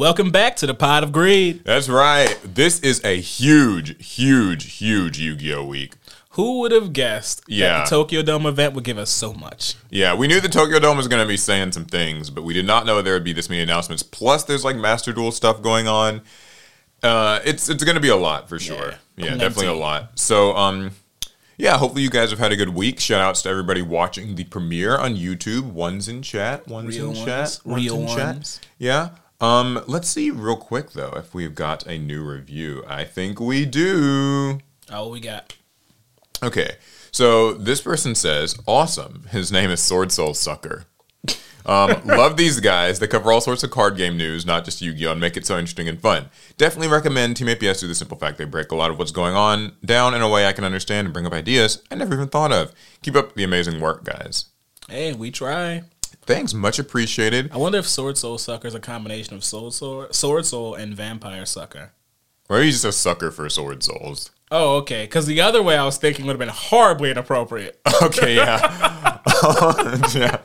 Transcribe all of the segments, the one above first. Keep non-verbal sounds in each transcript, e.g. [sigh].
Welcome back to the Pod of Greed. That's right. This is a huge, huge, huge Yu-Gi-Oh week. Who would have guessed Yeah. that the Tokyo Dome event would give us so much? Yeah, we knew the Tokyo Dome was going to be saying some things, but we did not know there would be this many announcements. Plus, there's like Master Duel stuff going on. Uh, it's it's going to be a lot for sure. Yeah. Yeah, definitely a lot. So, um, yeah, hopefully you guys have had a good week. Shout outs to everybody watching the premiere on YouTube. One's in chat. One's Real in ones. chat. One's Real in ones. chat. Yeah. Um, let's see real quick though if we've got a new review. I think we do. Oh, we got. Okay, so this person says, "Awesome." His name is Sword Soul Sucker. Um, [laughs] love these guys. They cover all sorts of card game news, not just Yu-Gi-Oh, and make it so interesting and fun. Definitely recommend Team APS due to the simple fact they break a lot of what's going on down in a way I can understand and bring up ideas I never even thought of. Keep up the amazing work, guys. Hey, we try. Thanks, much appreciated. I wonder if Sword Soul Sucker is a combination of Soul Sword, Sword Soul, and Vampire Sucker. Or are you just a sucker for Sword Souls? Oh, okay. Because the other way I was thinking would have been horribly inappropriate. [laughs] Okay, yeah. [laughs] yeah.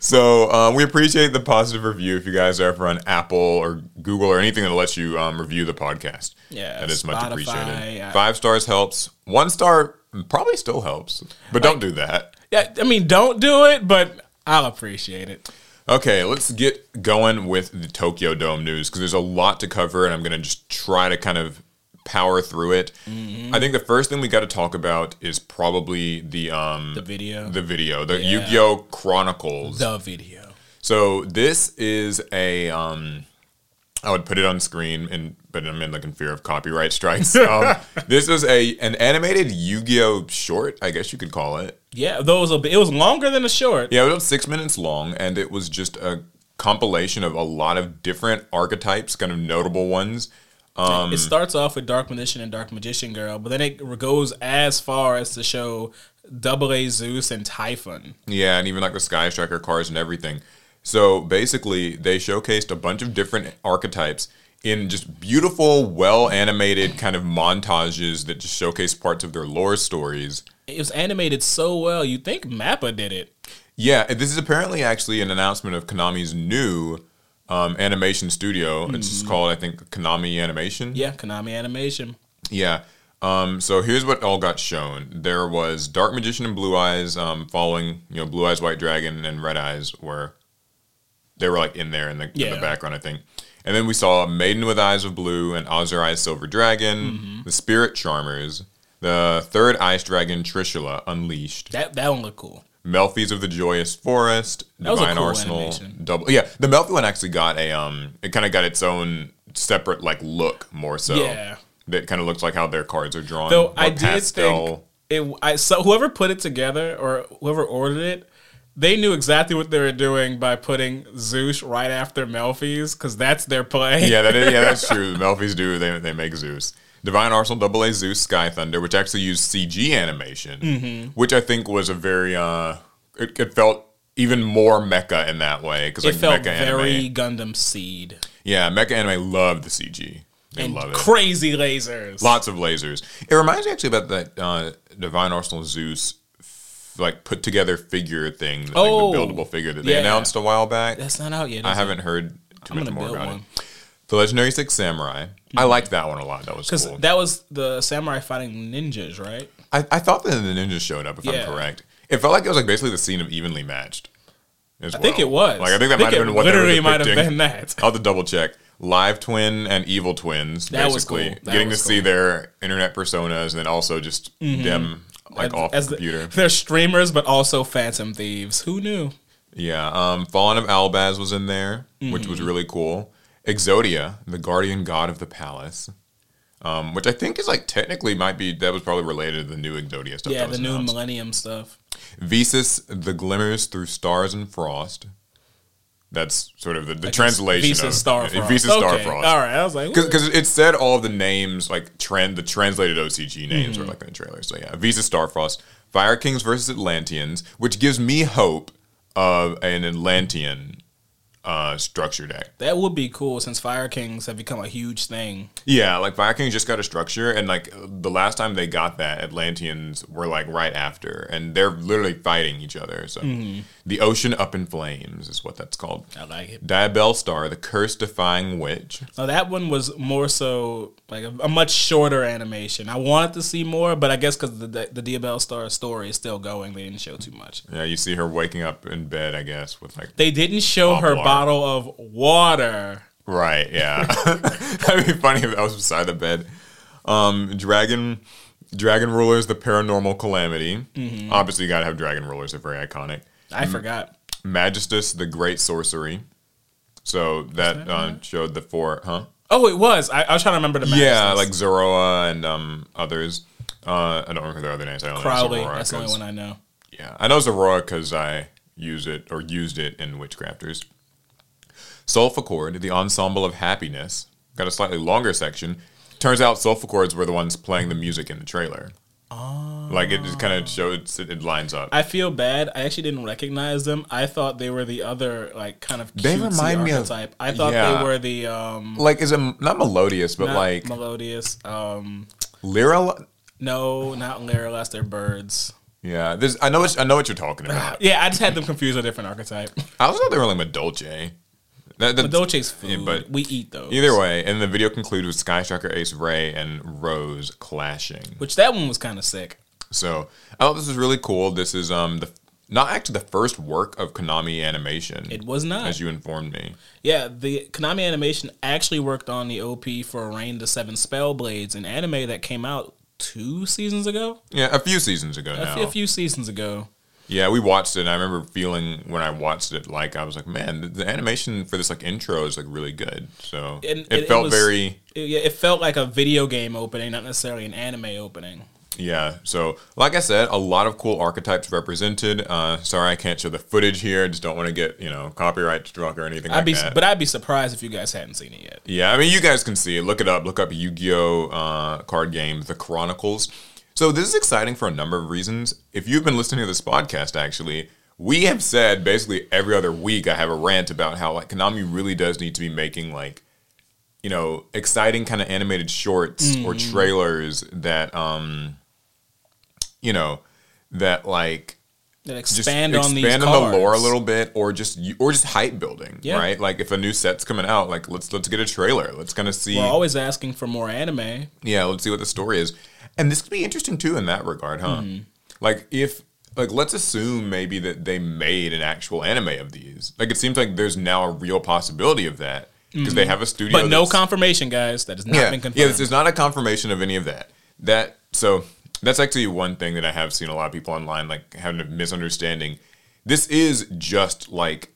So um, we appreciate the positive review. If you guys are ever on Apple or Google or anything that lets you um, review the podcast, Yeah, that is much appreciated. I- Five stars helps. One star probably still helps, but don't do that. yeah, I mean, don't do it, but I'll appreciate it. Okay, let's get going with the Tokyo Dome news because there's a lot to cover, and I'm gonna just try to kind of power through it. Mm-hmm. I think the first thing we got to talk about is probably the um The video. the video, the Yeah. Yu-Gi-Oh Chronicles. The video. So this is a um I would put it on screen and but I'm in like in fear of copyright strikes. [laughs] Um, this is a an animated Yu-Gi-Oh short, I guess you could call it. Yeah, though those will be, it was longer than a short. Yeah, it was six minutes long and it was just a compilation of a lot of different archetypes, kind of notable ones. Um, it starts off with Dark Magician and Dark Magician Girl, but then it goes as far as to show Double A Zeus and Typhon. Yeah, and even like the Sky Striker cars and everything. So basically, they showcased a bunch of different archetypes in just beautiful, well animated kind of montages that just showcase parts of their lore stories. It was animated so well, you'd think Mappa did it. Yeah, this is apparently actually an announcement of Konami's new um, animation studio. It's just called, I think, Konami Animation. Yeah, Konami Animation. Yeah. Um, so here's what all got shown. There was Dark Magician and Blue Eyes um, following, you know, Blue Eyes, White Dragon, and Red Eyes were they were like in there in the, in the background, I think. And then we saw Maiden with Eyes of Blue and Azure Eyes Silver Dragon, Mm-hmm. the Spirit Charmers, the third Ice Dragon Trishula Unleashed, That that one looked cool. Melffys of the Joyous Forest, That was a Divine cool Arsenal, animation. double. Yeah, the Melffy one actually got a um, it kind of got its own separate like look more so. Yeah. that kind of looks like how their cards are drawn. Though I did think it. I so whoever put it together or whoever ordered it, they knew exactly what they were doing by putting Zeus right after Melffy's because that's their play. yeah, that is, yeah, that's [laughs] true. The Melffy's do they they make Zeus. Divine Arsenal, Double A Zeus, Sky Thunder, which actually used CG animation, Mm-hmm. which I think was a very uh, it, it felt even more mecha in that way because it like felt mecha very anime, Gundam Seed yeah, mecha anime loved the CG. They and love it. crazy lasers. Lots of lasers. It reminds me actually about that uh, Divine Arsenal Zeus like put together figure thing, like Oh, the buildable figure that they yeah. announced a while back. That's not out yet. I it? haven't heard too I'm much more build about one. it. The Legendary Six Samurai. I liked that one a lot. That was because cool. that was the samurai fighting ninjas, right? I, I thought that the ninjas showed up, if Yeah. I'm correct. It felt like it was like basically the scene of evenly matched. as I think it was. Like I think that might have been what literally might have been that. I'll have to double check. Live twin and evil twins, That was basically. cool. Getting to see their internet personas and then also just them like off As the the- computer. they're streamers, but also phantom thieves. Who knew? Yeah, um, Fallen of Albaz was in there, which Mm-hmm. was really cool. Exodia, the guardian god of the palace, um, which I think is like technically might be that was probably related to the new Exodia stuff. Yeah, the new announced. Millennium stuff. Visas, the glimmers through stars and frost. That's sort of the, the translation Visa of Starfrost. Visa okay. Starfrost. All right, I was like, Because it said all the names, like trend, the translated OCG names Mm-hmm. were like in the trailer. So yeah, Visa Starfrost, Fire Kings versus Atlanteans, which gives me hope of an Atlantean uh, structure deck. That would be cool since Fire Kings have become a huge thing. Yeah, like Fire Kings just got a structure, and like the last time they got that, Atlanteans were like right after, and they're literally fighting each other. So the ocean up in flames is what that's called. I like it. Diabellstar, the curse defying witch. Now that one was more so like a, a much shorter animation. I wanted to see more, but I guess because the the Diabellstar story is still going, they didn't show too much. Yeah, you see her waking up in bed, I guess, with like They didn't show her. Bottle of water. Right, yeah. [laughs] That'd be funny if that was beside the bed. Um, dragon Dragon Rulers, the paranormal calamity. Obviously you gotta have dragon rulers, they're very iconic. I forgot. Magistus, the great sorcery. So that, uh, showed the four huh? Oh, it was. I, I was trying to remember the Yeah, like Zoroa and um others. Uh, I don't remember their other names. I don't Crowley. know That's the only one I know. Yeah, I know Zorora because I use it or used it in Witchcrafters. Solfachord, the ensemble of happiness, got a slightly longer section. Turns out Solfachords were the ones playing the music in the trailer. Oh. Like it just kind of shows it, it lines up. I feel bad. I actually didn't recognize them. I thought they were the other like kind of They remind me of- archetype. I thought yeah. they were the um like is it not melodious, but not like melodious. Um lyra. no, not Lyrilusc, they're birds. Yeah, this I know what I know what you're talking [laughs] about. Yeah, I just had them confused with a different archetype. I also thought they were like Madolche. That, But Dolce's food. Yeah, but we eat those. either way, and the video concludes with Sky Striker Ace Raye and Roze clashing. Which that one was kind of sick. So I thought this was really cool. This is um the not actually the first work of Konami Animation. It was not. as you informed me. Yeah, the Konami Animation actually worked on the OP for Reign the Seven Spellblades, an anime that came out two seasons ago, Yeah, a few seasons ago a now. few, a few seasons ago. Yeah, we watched it. and I remember feeling when I watched it, like I was like, man, the, the animation for this like intro is like really good. So And- it, it felt was- very It, yeah, it felt like a video game opening, not necessarily an anime opening. yeah. So like I said, a lot of cool archetypes represented. Uh, sorry, I can't show the footage here. I just don't want to get you know copyright struck or anything I'd like be, that. but I'd be surprised if you guys hadn't seen it yet. Yeah, I mean, you guys can see it. Look it up. Look up Yu-Gi-Oh uh, card game, The Chronicles. So this is exciting for a number of reasons. If you've been listening to this podcast, actually, we have said basically every other week I have a rant about how like Konami really does need to be making like, you know, exciting kind of animated shorts or trailers that, um, you know, that like That just expand on expand on cards. the lore a little bit, or just or just hype building, Yeah. right? Like if a new set's coming out, like let's let's get a trailer. Let's kind of see, We're always asking for more anime. yeah, let's see what the story is. And this could be interesting too in that regard, huh? Hmm. Like if like let's assume maybe that they made an actual anime of these. Like it seems like there's now a real possibility of that because they have a studio. But no confirmation, guys. That has not yeah, been confirmed. yeah. This is not a confirmation of any of that. That so that's actually one thing that I have seen a lot of people online like having a misunderstanding. This is just like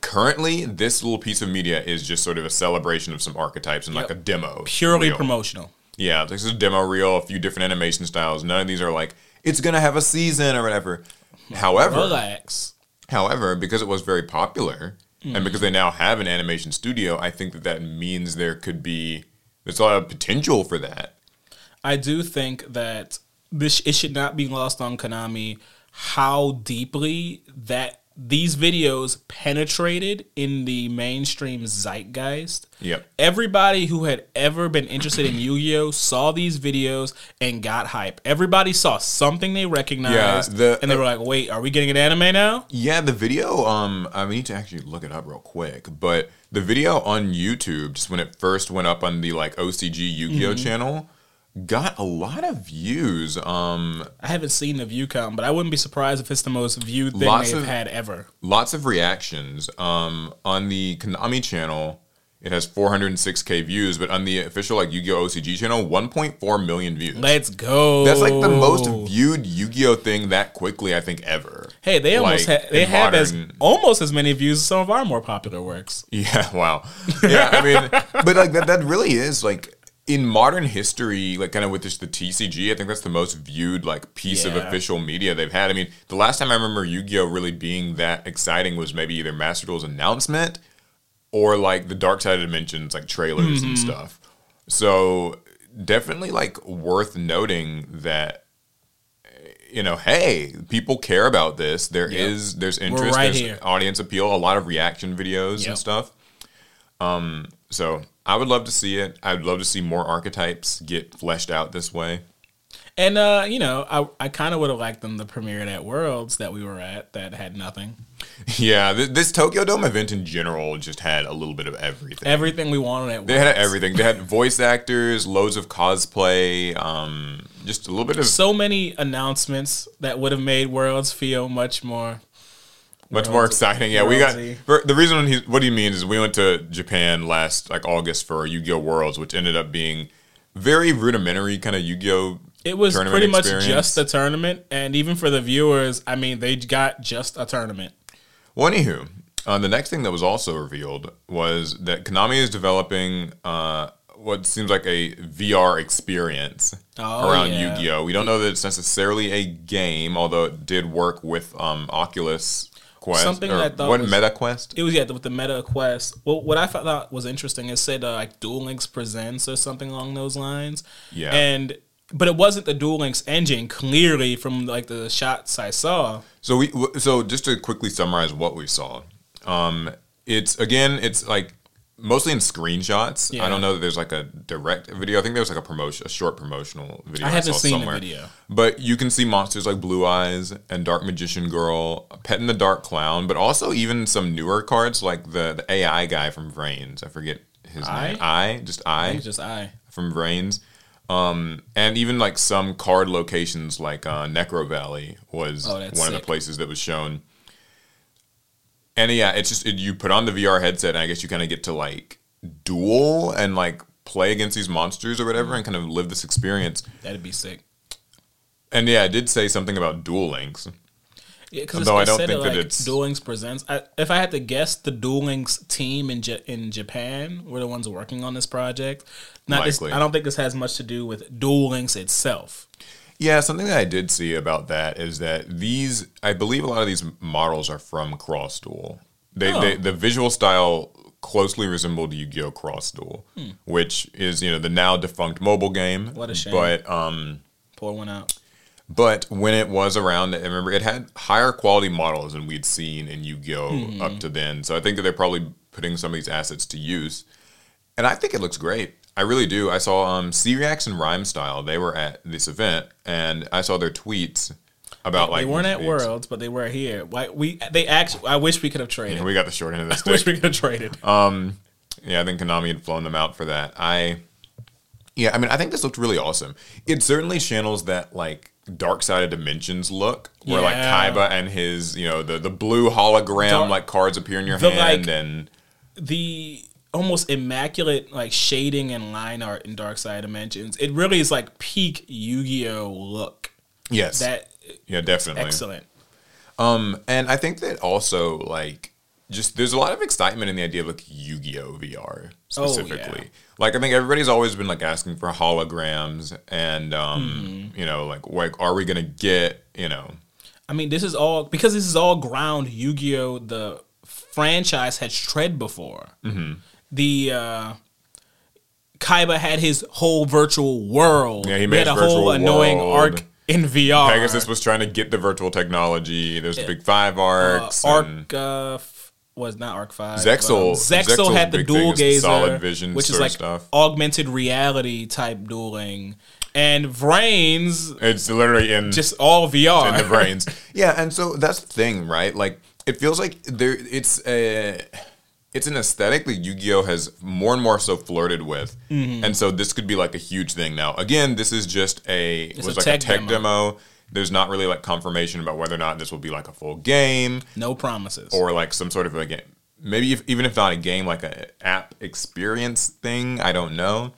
currently this little piece of media is just sort of a celebration of some archetypes and like a demo. Purely reel. promotional. Yeah, this is a demo reel, a few different animation styles. None of these are like it's gonna have a season or whatever. However, Relax. However, because it was very popular and mm. because they now have an animation studio, I think that that means there could be there's a lot of potential for that. I do think that this it should not be lost on Konami how deeply that these videos penetrated in the mainstream zeitgeist. Yep. Everybody who had ever been interested in Yu-Gi-Oh saw these videos and got hype. Everybody saw something they recognized, the- and they were like, "Wait, are we getting an anime now?" Yeah, the video. Um, I need to actually look it up real quick, but the video on YouTube, just when it first went up on the like OCG Yu-Gi-Oh channel, got a lot of views. Um, I haven't seen the view count, but I wouldn't be surprised if it's the most viewed thing they've of- had ever. lots of reactions. Um, on the Konami channel, it has 406k views, but on the official like Yu-Gi-Oh OCG channel, 1.4 million views. Let's go. That's like the most viewed Yu-Gi-Oh thing that quickly I think ever. Hey, they almost Like, ha- they have as almost as many views as some of our more popular works. [laughs] Yeah, wow. Yeah, I mean, but like that that really is like in modern history, like kind of with just the TCG, I think that's the most viewed like piece of official media they've had. I mean, the last time I remember Yu-Gi-Oh really being that exciting was maybe either Master Duel's announcement or like the Dark Side of Dimensions like trailers and stuff. So definitely like worth noting that you know, hey, people care about this. There Yep. is there's interest, right there's here. audience appeal, a lot of reaction videos Yep. and stuff. Um, so I would love to see it. I'd love to see more archetypes get fleshed out this way. And uh, you know, I I kind of would have liked them to premiere it at Worlds that we were at that had nothing. Yeah, th- this Tokyo Dome event in general just had a little bit of everything. Everything we wanted at They had everything. They had voice actors, loads of cosplay, um, just a little bit of so many announcements that would have made Worlds feel much more. Much more exciting. Yeah, we got for, the reason he, what he means is we went to Japan last like August for Yu-Gi-Oh Worlds, which ended up being very rudimentary kind of Yu-Gi-Oh. It was tournament pretty much experience. just a tournament, and even for the viewers, I mean, they got just a tournament. Well, anywho, uh, the next thing that was also revealed was that Konami is developing uh, what seems like a VR experience Oh, around yeah. Yu-Gi-Oh. We don't know that it's necessarily a game, although it did work with um, Oculus Quest. Something that I thought what was- Meta Quest. It was yeah with the Meta Quest. Well, what I thought was interesting is said uh, like Duel Links Presents or something along those lines. Yeah. and but it wasn't the Duel Links engine clearly from like the shots I saw. So we so just to quickly summarize what we saw. Um, it's again, it's like mostly in screenshots. Yeah. I don't know that there's like a direct video. I think there was like a promotion, a short promotional video. I haven't saw seen the somewhere. video. But you can see monsters like Blue Eyes and Dark Magician Girl, Peten the Dark Clown, but also even some newer cards like the, the AI guy from Vrains. I forget his I? name. I just I I just I. from Vrains. Um, and even like some card locations like uh, Necro Valley was Oh, one that's of the places that was shown. And yeah, it's just it, you put on the VR headset, and I guess you kind of get to like duel and like play against these monsters or whatever, and kind of live this experience. That'd be sick. And yeah, I did say something about Duel Links. Yeah, because Although I don't said think it that like it's- Duel Links presents. I, if I had to guess, the Duel Links team in J- in Japan were the ones working on this project. Not this, I don't think this has much to do with Duel Links itself. Yeah, something that I did see about that is that these, I believe, a lot of these models are from Cross Duel. They, Oh. they the visual style closely resembled Yu-Gi-Oh! Cross Duel, which is you know the now defunct mobile game. Hmm. What a shame. But um, Pour one out. but when it was around, I remember it had higher quality models than we'd seen in Yu-Gi-Oh! Hmm. up to then. So I think that they're probably putting some of these assets to use, and I think it looks great. I really do. I saw um, C-Reax and Rhyme Style. They were at this event, and I saw their tweets about like they weren't at. Worlds, but they were here. Why we they actually? I wish we could have traded. We got the short end of the [laughs] I wish we could have traded. Um, Yeah, I think Konami had flown them out for that. I, yeah, I mean, I think this looked really awesome. It certainly channels that like dark side of dimensions look, where like Yeah. Kaiba and his, you know, the the blue hologram Dark- like cards appear in your The, hand, like- and the almost immaculate like shading and line art in Dark Side Dimensions. It really is like peak Yu-Gi-Oh look. yes, That yeah, definitely. excellent. Um, and I think that also like just there's a lot of excitement in the idea of like Yu-Gi-Oh VR Oh, specifically. yeah. Like I think everybody's always been like asking for holograms and um, Mm-hmm. you know, like like are we gonna get, you know, I mean, this is all because this is all ground Yu-Gi-Oh the franchise has tread before. Mm-hmm. The uh Kaiba had his whole virtual world. Yeah, he We made had a his virtual whole annoying arc in VR. Pegasus was trying to get the virtual technology. There's the big five arcs. uh, and- Arc uh, f- was not Arc Five. Zexal- but, um, Zexal Zexal's had the big dual thing is gazer, solid vision which is like stuff. augmented reality type dueling, and Vrains. it's literally in just all VR. in the Vrains. [laughs] Yeah, and so that's the thing, right? Like it feels like there it's a it's an aesthetic that Yu-Gi-Oh has more and more so flirted with. Mm-hmm. And so this could be like a huge thing. Now, again, this is just a it was a like tech a tech demo. demo. There's not really like confirmation about whether or not this will be like a full game no promises. or like some sort of a game. Maybe if, even if not a game, like a app experience thing. I don't know,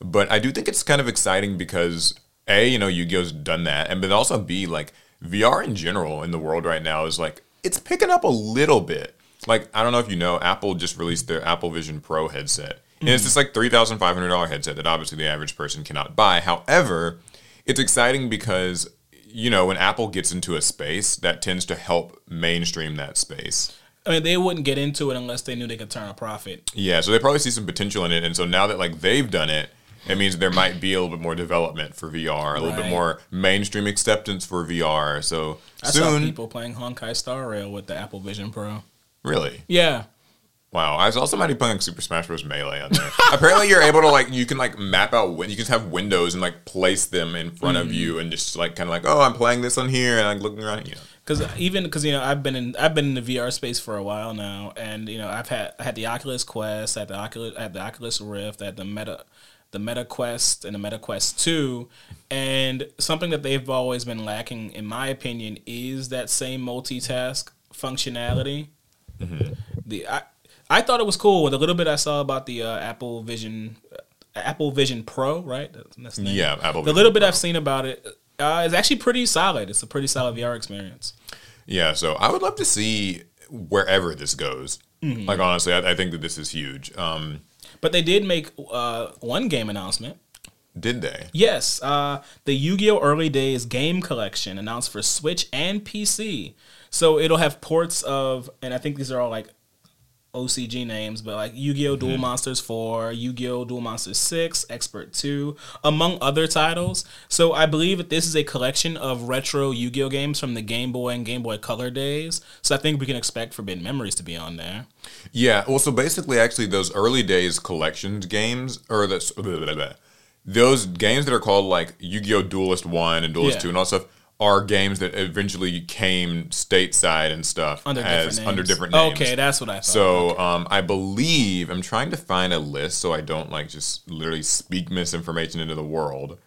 but I do think it's kind of exciting because a you know Yu-Gi-Oh's done that, and but also b like VR in general in the world right now is like it's picking up a little bit. Like I don't know if you know, Apple just released their Apple Vision Pro headset, and it's mm-hmm. this like three thousand five hundred dollar headset that obviously the average person cannot buy. However, it's exciting because you know when Apple gets into a space, that tends to help mainstream that space. I mean, they wouldn't get into it unless they knew they could turn a profit. Yeah, so they probably see some potential in it, and so now that like they've done it, it means there might be a little bit more development for VR, a little bit more mainstream acceptance for VR. So I saw soon, people playing Honkai Star Rail with the Apple Vision Pro. Really. Yeah. Wow, I saw somebody playing Super Smash Bros. Melee on there. [laughs] Apparently, you're able to like you can like map out when you can have windows and like place them in front of mm-hmm. you and just like kind of like oh I'm playing this on here and like looking around you know. Because uh, even because you know I've been in I've been in the VR space for a while now, and you know I've had I had the Oculus Quest, I had the Oculus, I had the Oculus Rift, I had the Meta, the Meta Quest, and the Meta Quest Two, and something that they've always been lacking, in my opinion, is that same multitask functionality. The I I thought it was cool with a little bit I saw about the uh, Apple Vision, uh, Apple Vision Pro, right? That's, that's the name. Yeah, Apple. The Vision little bit Pro. I've seen about it uh, is actually pretty solid. It's a pretty solid VR experience. Yeah, so I would love to see wherever this goes. Mm-hmm. Like honestly, I, I think that this is huge. Um, But they did make uh, one game announcement. did they? Yes, uh, the Yu-Gi-Oh! Early Days game collection announced for Switch and PC. So it'll have ports of, and I think these are all like OCG names, but like Yu-Gi-Oh! Mm-hmm. Duel Monsters 4, Yu-Gi-Oh! Duel Monsters 6, Expert 2, among other titles. So I believe that this is a collection of retro Yu-Gi-Oh! games from the Game Boy and Game Boy Color days. So I think we can expect Forbidden Memories to be on there. Yeah. Well, so basically, actually, those early days collections games, or the, those games that are called like Yu-Gi-Oh! Duelist One and Duelist Yeah. Two and all that stuff, are games that eventually came stateside and stuff Under as different names. under different names. Okay, that's what I thought. So um, I believe I'm trying to find a list so I don't like just literally speak misinformation into the world.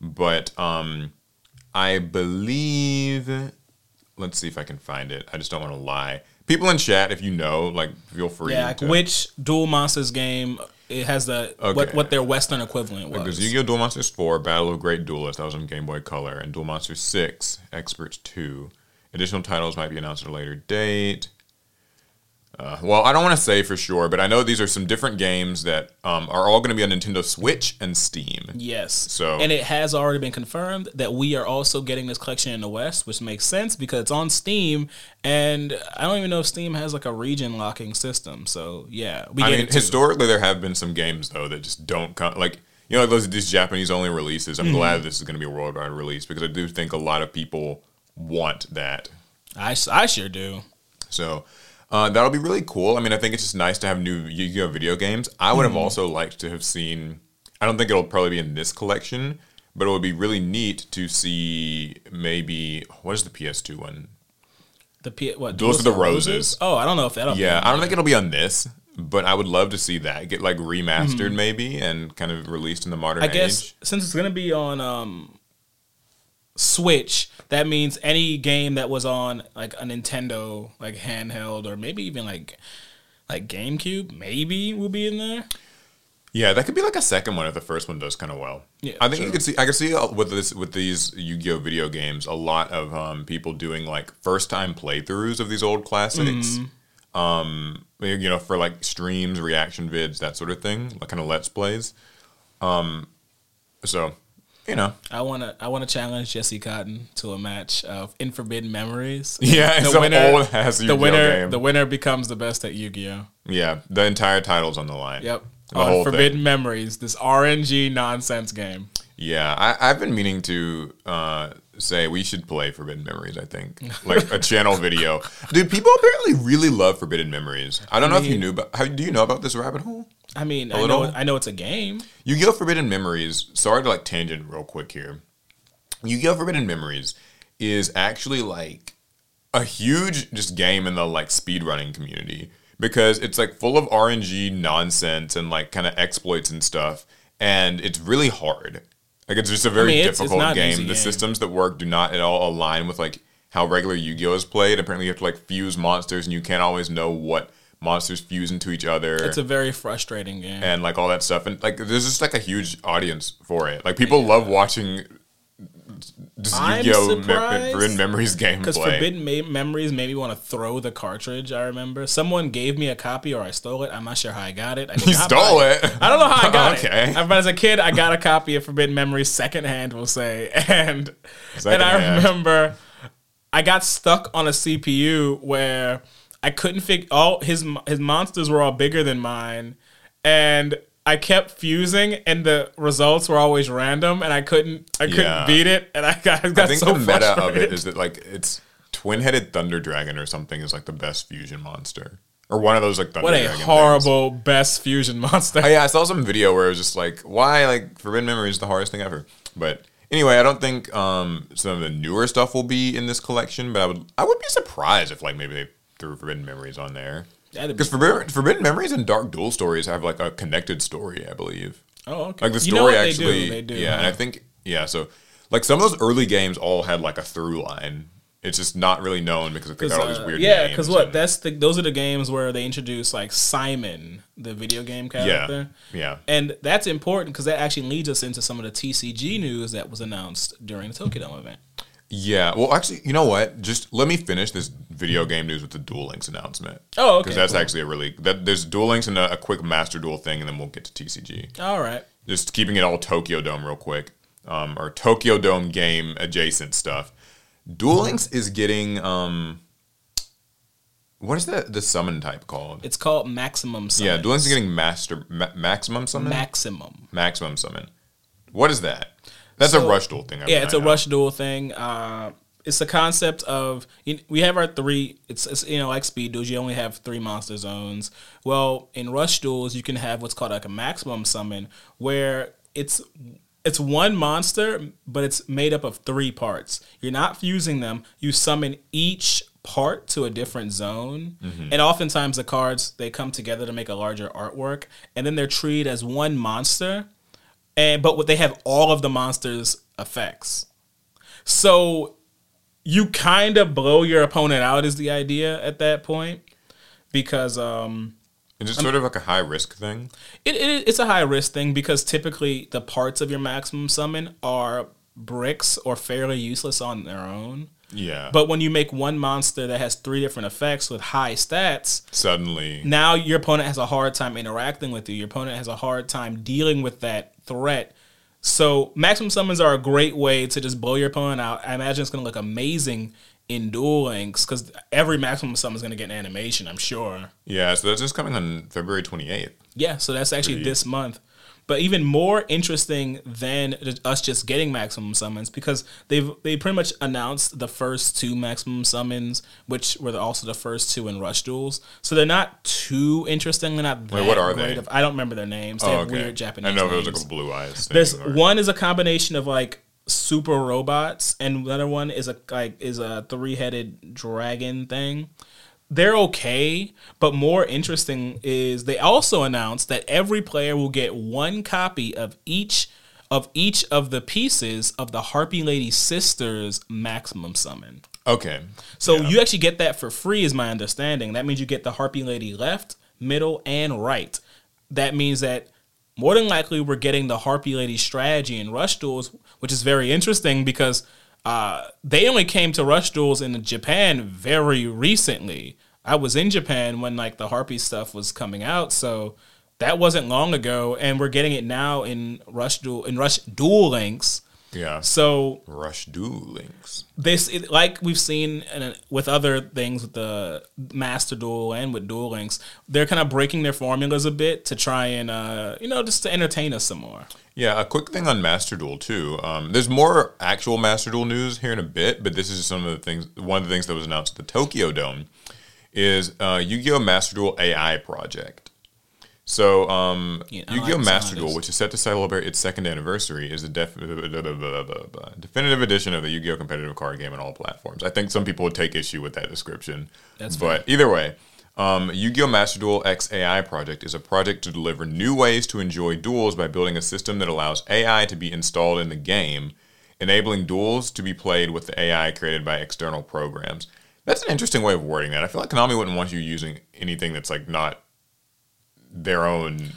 But um, I believe. Let's see if I can find it. I just don't want to lie. People in chat, if you know, like feel free. Yeah, like to, which Duel Monsters game it has the what, what their Western equivalent was. Because Yu-Gi-Oh! Duel Monsters 4, Battle of Great Duelists, that was on Game Boy Color, and Duel Monsters 6, Experts 2. Additional titles might be announced at a later date. Uh, well, I don't want to say for sure, but I know these are some different games that um, are all going to be on Nintendo Switch and Steam. yes. So- and it has already been confirmed that we are also getting this collection in the West, which makes sense because it's on Steam, and I don't even know if Steam has like a region locking system. So yeah, we I mean, historically, there have been some games though that just don't come. Like you know, those these Japanese only releases. Mm-hmm. I'm glad this is going to be a worldwide release because I do think a lot of people want that. I I sure do. So uh, that'll be really cool. I mean, I think it's just nice to have new Yu-Gi-Oh video games. I would have also liked to have seen. I don't think it'll probably be in this collection, but it would be really neat to see maybe what is the PS2 one? The P- what? Duels of the Roses. Oh, I don't know if that'll. Yeah, I don't think it'll be on this, but I would love to see that get like remastered maybe and kind of released in the modern I guess age. since it's gonna be on um, Switch, that means any game that was on like a Nintendo like handheld or maybe even like like GameCube maybe will be in there. Yeah, that could be like a second one if the first one does kind of well. Yeah, I think you true. could see. I could see uh, with this with these Yu-Gi-Oh video games, a lot of um, people doing like first time playthroughs of these old classics. Mm-hmm. Um, you know, for like streams, reaction vids, that sort of thing, like kind of let's plays. Um, so you know, I wanna I wanna challenge Jesse Cotton to a match of In Forbidden Memories. [laughs] yeah, The winner- old ass The winner game. the winner becomes the best at Yu-Gi-Oh. yeah, the entire title's on the line. Yep. The on Forbidden thing. Memories, this RNG nonsense game. Yeah, I, I've been meaning to uh, say we should play Forbidden Memories. I think [laughs] like a channel video, dude. People apparently really love Forbidden Memories. I don't know if you knew, but how do you know about this rabbit hole? I mean, I little? know I know it's a game. Yu-Gi-Oh! Forbidden Memories. Sorry to like tangent real quick here. Yu-Gi-Oh! Forbidden Memories is actually like a huge just game in the like speedrunning community because it's like full of RNG nonsense and like kind of exploits and stuff, and it's really hard. Like it's just a very mean, it's- it's difficult not game. The game. systems that work do not at all align with like how regular Yu-Gi-Oh! is played. Apparently, you have to like fuse monsters, and you can't always know what monsters fuse into each other It's a very frustrating game. and like all that stuff and like there's just like a huge audience for it like people love watching just I'm Yu-Gi-Oh! Me- Forbidden Memories game Because Forbidden Ma- Memories made me want to throw the cartridge. I remember someone gave me a copy, or I stole it. I'm not sure how I got it. I [laughs] you stole buy it I don't know how I got it. Okay. it. But as a kid, I got a copy of Forbidden Memories secondhand, we'll say, [laughs] and and I remember I got stuck on a CPU where I couldn't figure all his his monsters were all bigger than mine, and I kept fusing, and the results were always random, and I couldn't I couldn't Yeah. beat it, and I got, I got I think so the meta of it is that like it's twin-headed thunder dragon or something is like the best fusion monster or one of those like thunder what a dragon things. horrible best fusion monster. Oh, yeah, I saw some video where it was just like, why like Forbidden Memory is the hardest thing ever. But anyway, I don't think um, some of the newer stuff will be in this collection, but I would I would be surprised if like maybe they threw Forbidden Memories on there. That'd be Because Forbidden, Forbidden Memories and Dark Duel stories have like a connected story, I believe. oh, okay. Like the You know story actually, they do. They do. yeah. And? I think yeah, so like some of those early games all had like a through line. It's just not really known because they got all these uh, weird yeah, because what? and- That's the those are the games where they introduce like Simon, the video game character. yeah. And that's important because that actually leads us into some of the TCG news that was announced during the Tokyo Dome event. Yeah, well, actually, you know what? Just let me finish this video game news with the Duel Links announcement. Oh, okay, Because that's cool. actually a really that there's Duel Links and a, a quick Master Duel thing, and then we'll get to TCG. All right. Just keeping it all Tokyo Dome real quick, um, or Tokyo Dome game adjacent stuff. Duel Links is getting um, what is the the summon type called? It's called Maximum Summon. yeah, Duel Links is getting Master ma- Maximum Summon. Maximum. maximum Summon. What is that? That's So- a Rush Duel thing. I Yeah, mean, it's I a know. rush duel thing. Uh, it's the concept of you we have our three. It's, it's you know like speed duels. You only have three monster zones. Well, in rush duels, you can have what's called like a maximum summon, where it's it's one monster, but it's made up of three parts. You're not fusing them. You summon each part to a different zone, and oftentimes the cards they come together to make a larger artwork, and then they're treated as one monster and but what they have all of the monsters effects so you kind of blow your opponent out is the idea at that point because um It's just sort of like a high risk thing. it, it it's a high risk thing because typically the parts of your maximum summon are bricks or fairly useless on their own Yeah. but when you make one monster that has three different effects with high stats suddenly, now your opponent has a hard time interacting with you. Your opponent has a hard time dealing with that threat. So maximum summons are a great way to just blow your opponent out. I imagine it's going to look amazing in Duel Links because every maximum summon is going to get an animation. I'm sure. yeah. So that's just coming on February twenty eighth. Yeah, so that's actually Pretty- this month. But even more interesting than us just getting maximum summons because they've they pretty much announced the first two maximum summons, which were also the first two in Rush Duels. So they're not too interesting. They're not that what are they? Of, I don't remember their names. They Oh, have okay. weird Japanese I know names. it was like blue eyes. Thing, There's one is a combination of like super robots, and the other one is a like is a three headed dragon thing. They're okay, but more interesting is they also announced that every player will get one copy of each of each of the pieces of the Harpy Lady Sisters maximum summon. Okay. So you actually get that for free, is my understanding. That means you get the Harpy Lady left, middle, and right. That means that more than likely we're getting the Harpy Lady strategy in Rush Duels, which is very interesting because uh, they only came to Rush Duels in Japan very recently. I was in Japan when like the Harpy stuff was coming out, so that wasn't long ago, and we're getting it now in Rush Duel in Rush Duel Links. Yeah. So Rush Duel Links. this it, like we've seen in, with other things with the master duel and with duel links they're kind of breaking their formulas a bit to try and uh you know just to entertain us some more Yeah, a quick thing on Master Duel too. Um, there's more actual Master Duel news here in a bit, but this is some of the things. One of the things that was announced at the Tokyo Dome is uh, Yu-Gi-Oh! Master Duel AI project. So, um, Yu-Gi-Oh! like the sound Master Duel, which is set to celebrate its second anniversary, is a def- definitive edition of the Yu-Gi-Oh! competitive card game on all platforms. I think some people would take issue with that description, That's but either way, um, Yu-Gi-Oh! Master Duel X AI project is a project to deliver new ways to enjoy duels by building a system that allows AI to be installed in the game, enabling duels to be played with the AI created by external programs. That's an interesting way of wording that. I feel like Konami wouldn't want you using anything that's like not their own.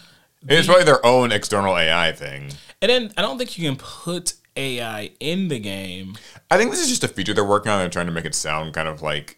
It's probably their own external AI thing. and then i don't think you can put ai in the game I think this is just a feature they're working on. They're trying to make it sound kind of like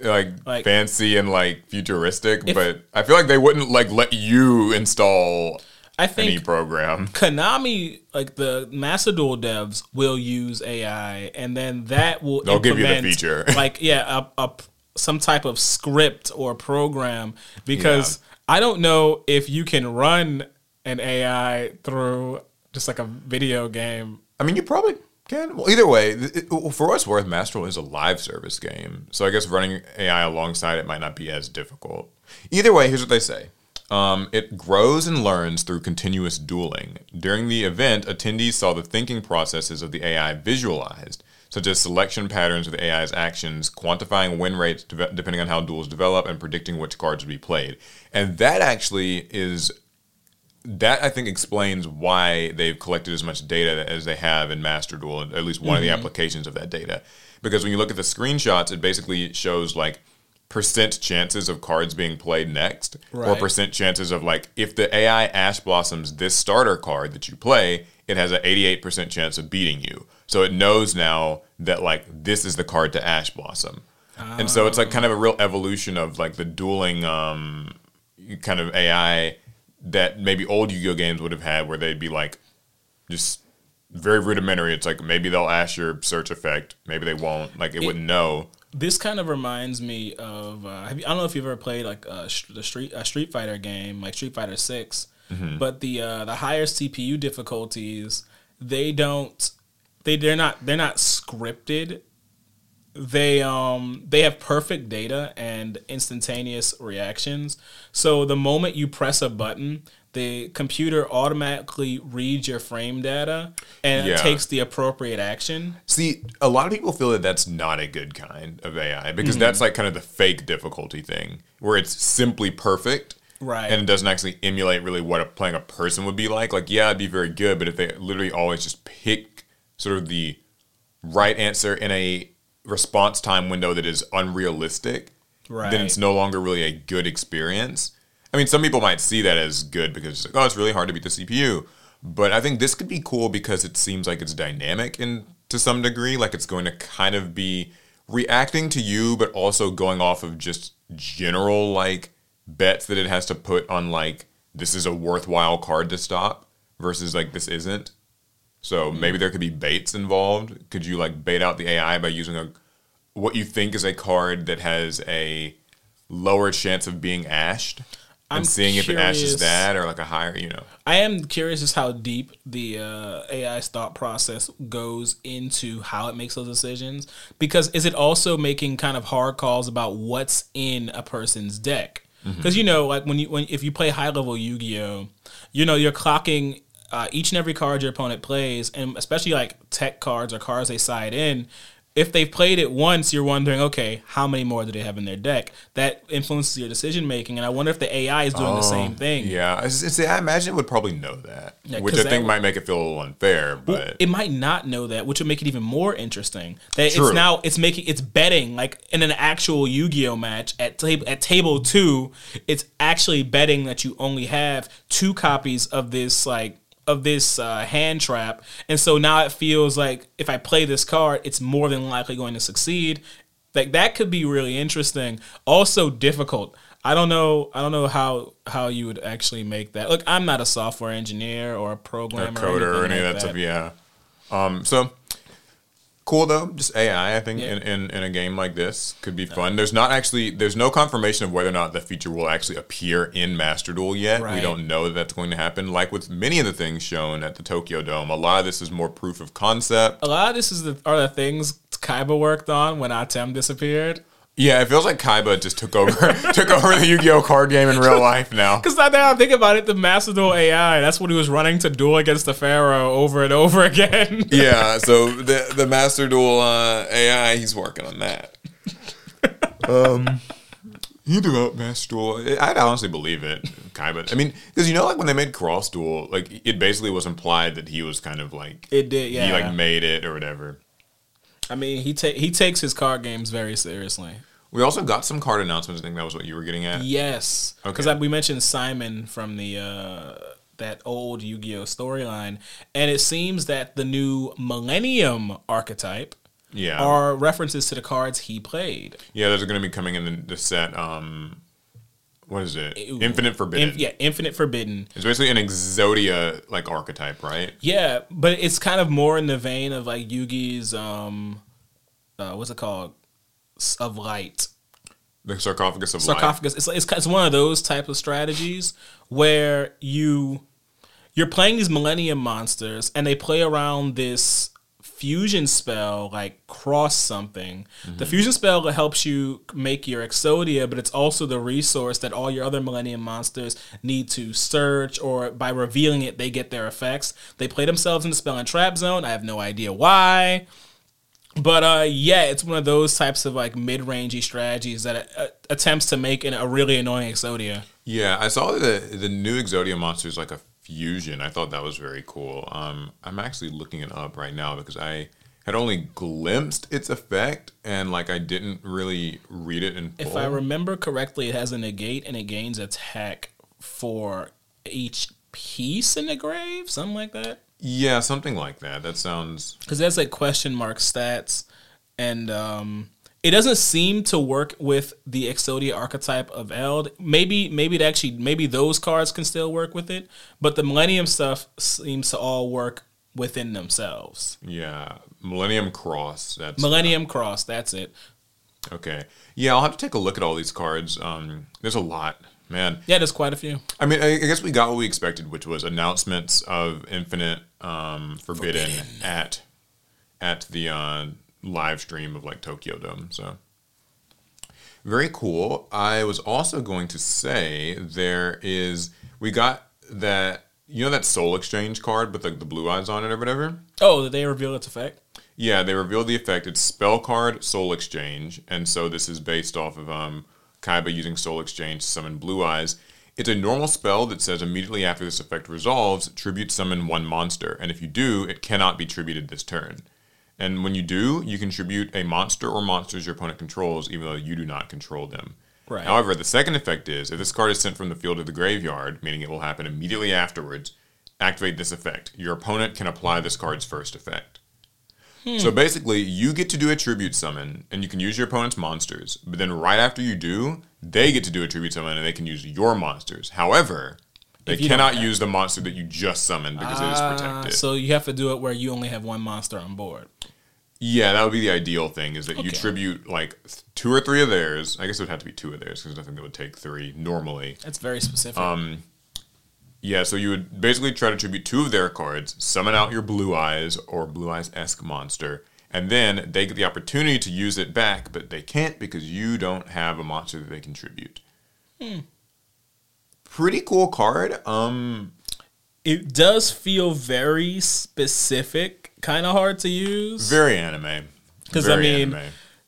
like, Like- fancy and like futuristic, but I feel like they wouldn't like let you install i any think program. [laughs] Konami, like the Master Duel devs, will use AI, and then that will They'll give you the feature. [laughs] like yeah, a, a some type of script or program because I don't know if you can run an AI through just like a video game. I mean, you probably can. Well, either way, it, for what's worth, Master is a live service game, so I guess running AI alongside it might not be as difficult. Either way, here's what they say. Um, it grows and learns through continuous dueling. During the event, attendees saw the thinking processes of the AI visualized, such as selection patterns of the AI's actions, quantifying win rates de- depending on how duels develop, and predicting which cards would be played. And that actually is that I think explains why they've collected as much data as they have in Master Duel, at least one mm-hmm. of the mm-hmm. applications of that data. Because when you look at the screenshots, it basically shows like percent chances of cards being played next, right. or percent chances of like if the AI Ash Blossoms this starter card that you play, it has an 88% chance of beating you. So it knows now that like this is the card to Ash Blossom. Oh. And so it's like kind of a real evolution of like the dueling um, kind of AI that maybe old Yu-Gi-Oh games would have had where they'd be like just very rudimentary. It's like maybe they'll ask your search effect, maybe they won't. Like it, it wouldn't know. This kind of reminds me of uh, you, I don't know if you've ever played like a, the street a Street Fighter game like Street Fighter 6 mm-hmm. but the uh, the higher CPU difficulties they don't they they're not they're not scripted. They um they have perfect data and instantaneous reactions. So the moment you press a button, the computer automatically reads your frame data and yeah. takes the appropriate action. See, a lot of people feel that that's not a good kind of AI because mm-hmm. that's like kind of the fake difficulty thing where it's simply perfect. Right. And it doesn't actually emulate really what a, playing a person would be like. Like, yeah, it'd be very good, but if they literally always just pick sort of the right answer in a response time window that is unrealistic, right. then it's no longer really a good experience. I mean, some people might see that as good because it's like, oh, it's really hard to beat the CPU. But I think this could be cool because it seems like it's dynamic in to some degree. Like it's going to kind of be reacting to you, but also going off of just general like bets that it has to put on like this is a worthwhile card to stop versus like this isn't. So hmm. maybe there could be baits involved. Could you like bait out the AI by using a what you think is a card that has a lower chance of being ashed? I'm and seeing curious, if it ashes that or like a higher, you know. I am curious as how deep the uh, AI's thought process goes into how it makes those decisions. Because is it also making kind of hard calls about what's in a person's deck? Because mm-hmm. you know, like when you when if you play high level Yu Gi Oh, you know you're clocking uh, each and every card your opponent plays, and especially like tech cards or cards they side in, if they've played it once, you're wondering, okay, how many more do they have in their deck? That influences your decision making, and I wonder if the AI is doing oh, the same thing. Yeah, I, imagine it would probably know that, yeah, which I think might make it feel a little unfair. But well, it might not know that, which would make it even more interesting. That True. it's now it's making it's betting like in an actual Yu-Gi-Oh match at table at table two, it's actually betting that you only have two copies of this like of this uh, hand trap, and so now it feels like if I play this card, it's more than likely going to succeed. Like that could be really interesting. Also difficult. I don't know. I don't know how how you would actually make that. Look, I'm not a software engineer or a programmer, or coder, or, any of that, that stuff. Yeah. Um. So cool though. Just AI, I think, yeah. in, in, in a game like this could be fun. There's not actually there's no confirmation of whether or not the feature will actually appear in Master Duel yet. Right. We don't know that that's going to happen. Like with many of the things shown at the Tokyo Dome, a lot of this is more proof of concept. A lot of this is the, are the things Kaiba worked on when Atem disappeared. Yeah, it feels like Kaiba just took over [laughs] took over the Yu-Gi-Oh card game in real life now. [laughs] Because now I think about it, the Master Duel AI, that's what he was running to duel against the Pharaoh over and over [laughs] again. yeah, so the the Master Duel uh, AI, he's working on that. um, he developed Master Duel. I'd honestly believe it, Kaiba. I mean, because you know, like when they made Cross Duel, like it basically was implied that he was kind of like it did. Yeah, he like made it or whatever. I mean, he ta- he takes his card games very seriously. We also got some card announcements. I think that was what you were getting at. Yes, because okay. we mentioned Simon from the uh, that old Yu-Gi-Oh storyline, and it seems that the new Millennium archetype, yeah, are references to the cards he played. Yeah, those are going to be coming in the, the set. Um, what is it? Infinite Forbidden. In, yeah, Infinite Forbidden. It's basically an Exodia like archetype, right? Yeah, but it's kind of more in the vein of like Yugi's um uh what's it called? Of light. The sarcophagus of sarcophagus. It's, it's it's one of those type of strategies where you you're playing these Millennium monsters, and they play around this fusion spell like cross something. Mm-hmm. The fusion spell helps you make your Exodia, but it's also the resource that all your other Millennium monsters need to search, or by revealing it, they get their effects. They play themselves in the spell and trap zone. I have no idea why. But uh, yeah, it's one of those types of like mid-rangey strategies that uh, attempts to make an, a really annoying Exodia. Yeah, I saw the the new Exodia monster is like a fusion. I thought that was very cool. Um, I'm actually looking it up right now because I had only glimpsed its effect and like I didn't really read it in full. If I remember correctly, it has a negate and it gains attack for each piece in the grave, something like that. Yeah, something like that. That sounds Because that's like question mark stats, and um, it doesn't seem to work with the Exodia archetype of Eld. Maybe, maybe it actually, maybe those cards can still work with it, but the Millennium stuff seems to all work within themselves. yeah, Millennium Cross. That's Millennium Cross, that's it. okay. Yeah, I'll have to take a look at all these cards. Um, there's a lot, man. Yeah, there's quite a few. I mean, I I guess we got what we expected, which was announcements of Infinite um, Forbidden, at at the uh, live stream of like Tokyo Dome. So very cool. I was also going to say there is we got that you know that Soul Exchange card with like the blue eyes on it or whatever. Oh, did they reveal its effect? Yeah, they revealed the effect. It's spell card Soul Exchange, and so this is based off of um, Kaiba using Soul Exchange to summon Blue Eyes. It's a normal spell that says immediately after this effect resolves, tribute summon one monster, and if you do, it cannot be tributed this turn. And when you do, you contribute a monster or monsters your opponent controls, even though you do not control them. Right. However, the second effect is if this card is sent from the field to the graveyard, meaning it will happen immediately afterwards, activate this effect. Your opponent can apply this card's first effect. So basically, you get to do a tribute summon, and you can use your opponent's monsters. But then, right after you do, they get to do a tribute summon, and they can use your monsters. However, they If you don't cannot use the monster that you just summoned because it is Ah, protected. so you have to do it where you only have one monster on board. yeah, that would be the ideal thing: is that you tribute like two or three of theirs. I guess it would have to be two of theirs because nothing that would take three normally. That's very specific. Um, Yeah, so you would basically try to tribute two of their cards, summon out your Blue Eyes or Blue Eyes esque monster, and then they get the opportunity to use it back, but they can't because you don't have a monster that they can tribute. Pretty cool card. Um, it does feel very specific, kind of hard to use. very anime. Because I mean,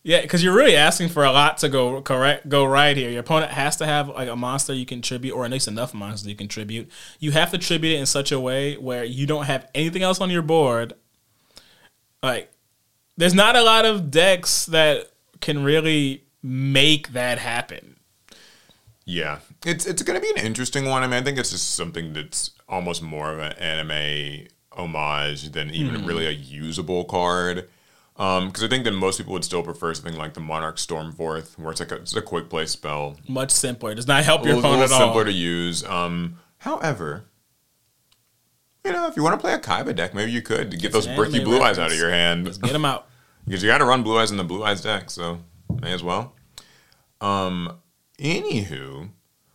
Yeah, because you're really asking for a lot to go correct, go right here. Your opponent has to have like a monster you can tribute, or at least enough monsters you can tribute. You have to tribute it in such a way where you don't have anything else on your board. Like, there's not a lot of decks that can really make that happen. Yeah, it's it's going to be an interesting one. I mean, I think it's just something that's almost more of an anime homage than even Hmm. really a usable card. Because I think that most people would still prefer something like the Monarch Stormforth, where it's like a, it's a quick play spell, Much simpler. It does not help your opponent at all. simpler to use. Um, however, you know, if you want to play a Kaiba deck, maybe you could to get those bricky blue eyes out of your hand. Let's get them out. [laughs] Because you got to run blue eyes in the blue eyes deck, so may as well. Um, anywho,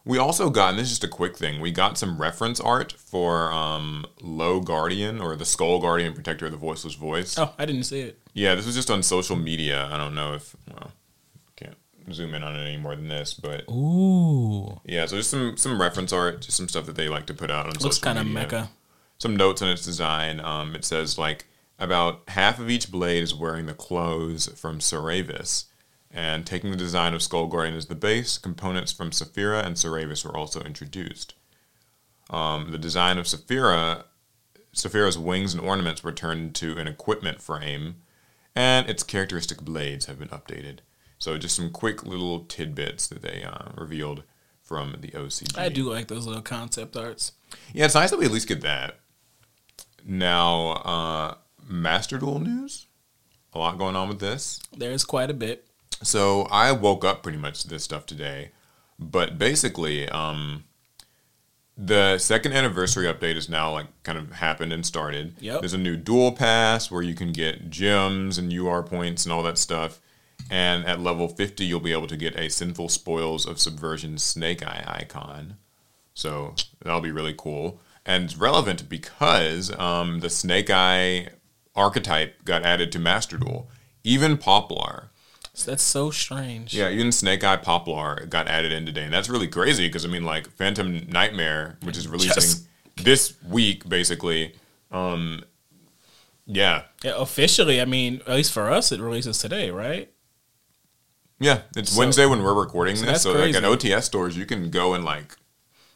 we also got, and this is just a quick thing, we got some reference art for um, Low Guardian or the Skull Guardian Protector of the Voiceless Voice. Oh, I didn't see it. Yeah, this was just on social media. I don't know if, well, can't zoom in on it any more than this, but Ooh, yeah, so just some some reference art, just some stuff that they like to put out on looks social kind of mecha. some notes on its design. Um, it says like about half of each blade is wearing the clothes from Sauravis, and taking the design of Skull Guardian as the base, components from Saffira and Sauravis were also introduced. Um, the design of Saffira, Saffira's wings and ornaments were turned to an equipment frame, and its characteristic blades have been updated. So just some quick little tidbits that they uh, revealed from the OCG. I do like those little concept arts. Yeah, it's nice that we at least get that. Now, uh, Master Duel news. A lot going on with this. There's quite a bit. So I woke up pretty much to this stuff today, but basically, um, the second anniversary update is now like kind of happened and started. Yep. There's a new duel pass where you can get gems and UR points and all that stuff. And at level 50, you'll be able to get a Sinful Spoils of Subversion Snake Eye icon. So that'll be really cool. And it's relevant because um, the Snake Eye archetype got added to Master Duel. Even Poplar. That's so strange. Yeah, even Snake Eye Poplar got added in today. And that's really crazy because, I mean, like, Phantom Nightmare, which is releasing Just- this week, basically. Um, yeah. Yeah, officially, I mean, at least for us, it releases today, right? Yeah, it's So- Wednesday when we're recording this. that's So, like, at. OTS stores, you can go and, like,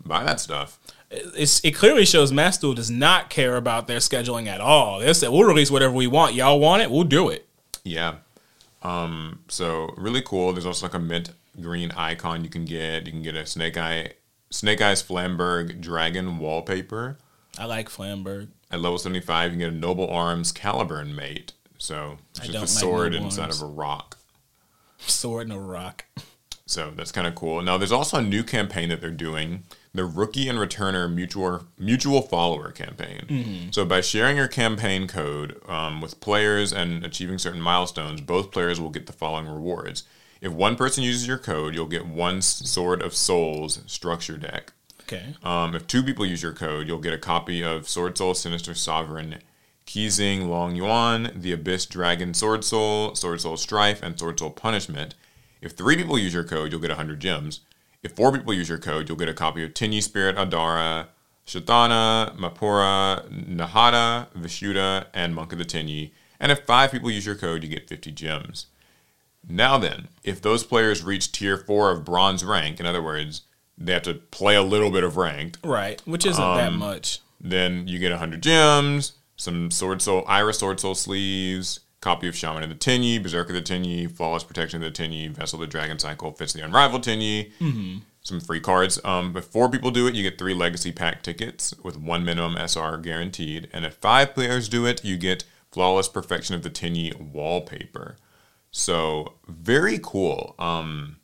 buy that stuff. It's, it clearly shows Master does not care about their scheduling at all. They said, we'll release whatever we want. Y'all want it? We'll do it. Yeah. Um, so really cool. There's also like a mint green icon you can get. You can get a Snake Eye Snake Eyes Flamberge Dragon wallpaper. I like Flamberge. At level 75, you can get a Noble Arms Caliburn mate. So it's just a like sword inside Arms. of a rock. Sword and a rock. So that's kind of cool. Now there's also a new campaign that they're doing, the Rookie and Returner Mutual Mutual Follower campaign. So by sharing your campaign code um, with players and achieving certain milestones, both players will get the following rewards. If one person uses your code, you'll get one Sword of Souls structure deck. Okay. Um, if two people use your code, you'll get a copy of Sword Soul Sinister Sovereign, Qixing Longyuan, The Abyss Dragon Sword Soul, Sword Soul Strife, and Sword Soul Punishment. If three people use your code, you'll get 100 gems. If four people use your code, you'll get a copy of Tenyi Spirit Adhara, Shthana, Mapura, Nahata, Vishuddha, and Monk of the Tenyi. And if five people use your code, you get 50 gems. Now then, if those players reach tier 4 of bronze rank, in other words, they have to play a little bit of ranked, Right. Which isn't Um, that much. then you get 100 gems, some Sword Soul, Iris Sword Soul sleeves, copy of Shaman of the Tenyi, Berserker of the Tenyi, Flawless Protection of the Tenyi, Vessel of the Dragon Cycle, Fits the Unrivaled Tenyi, some free cards. Um, if four people do it, you get three Legacy Pack tickets with one minimum SR guaranteed. And if five players do it, you get Flawless Perfection of the Tenyi wallpaper. So very cool. Um,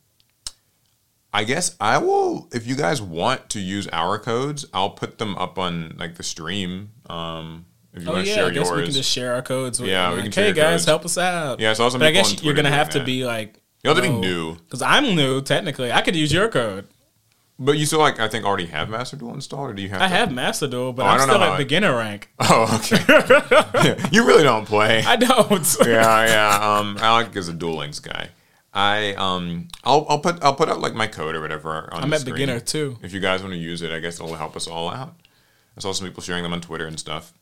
I guess I will. If you guys want to use our codes, I'll put them up on like the stream. Um, if you Oh want to yeah, share I guess yours, we can just share our codes. With Yeah, like, Hey guys, codes. help us out. Yeah, I saw But I guess you're gonna have to that. be like. you have to be new, Because I'm new, technically. I could use your code. but you still like I think already have Master Duel installed, or do you have? I to? have Master Duel, but Oh, I'm still at I- beginner rank. [laughs] Oh, okay. [laughs] you really don't play. I don't. [laughs] yeah, yeah. Um, Alec is a Duel Links guy. I um, I'll I'll put I'll put out like my code or whatever on I'm at screen. beginner too. If you guys want to use it, I guess it'll help us all out. I saw some people sharing them on Twitter and stuff.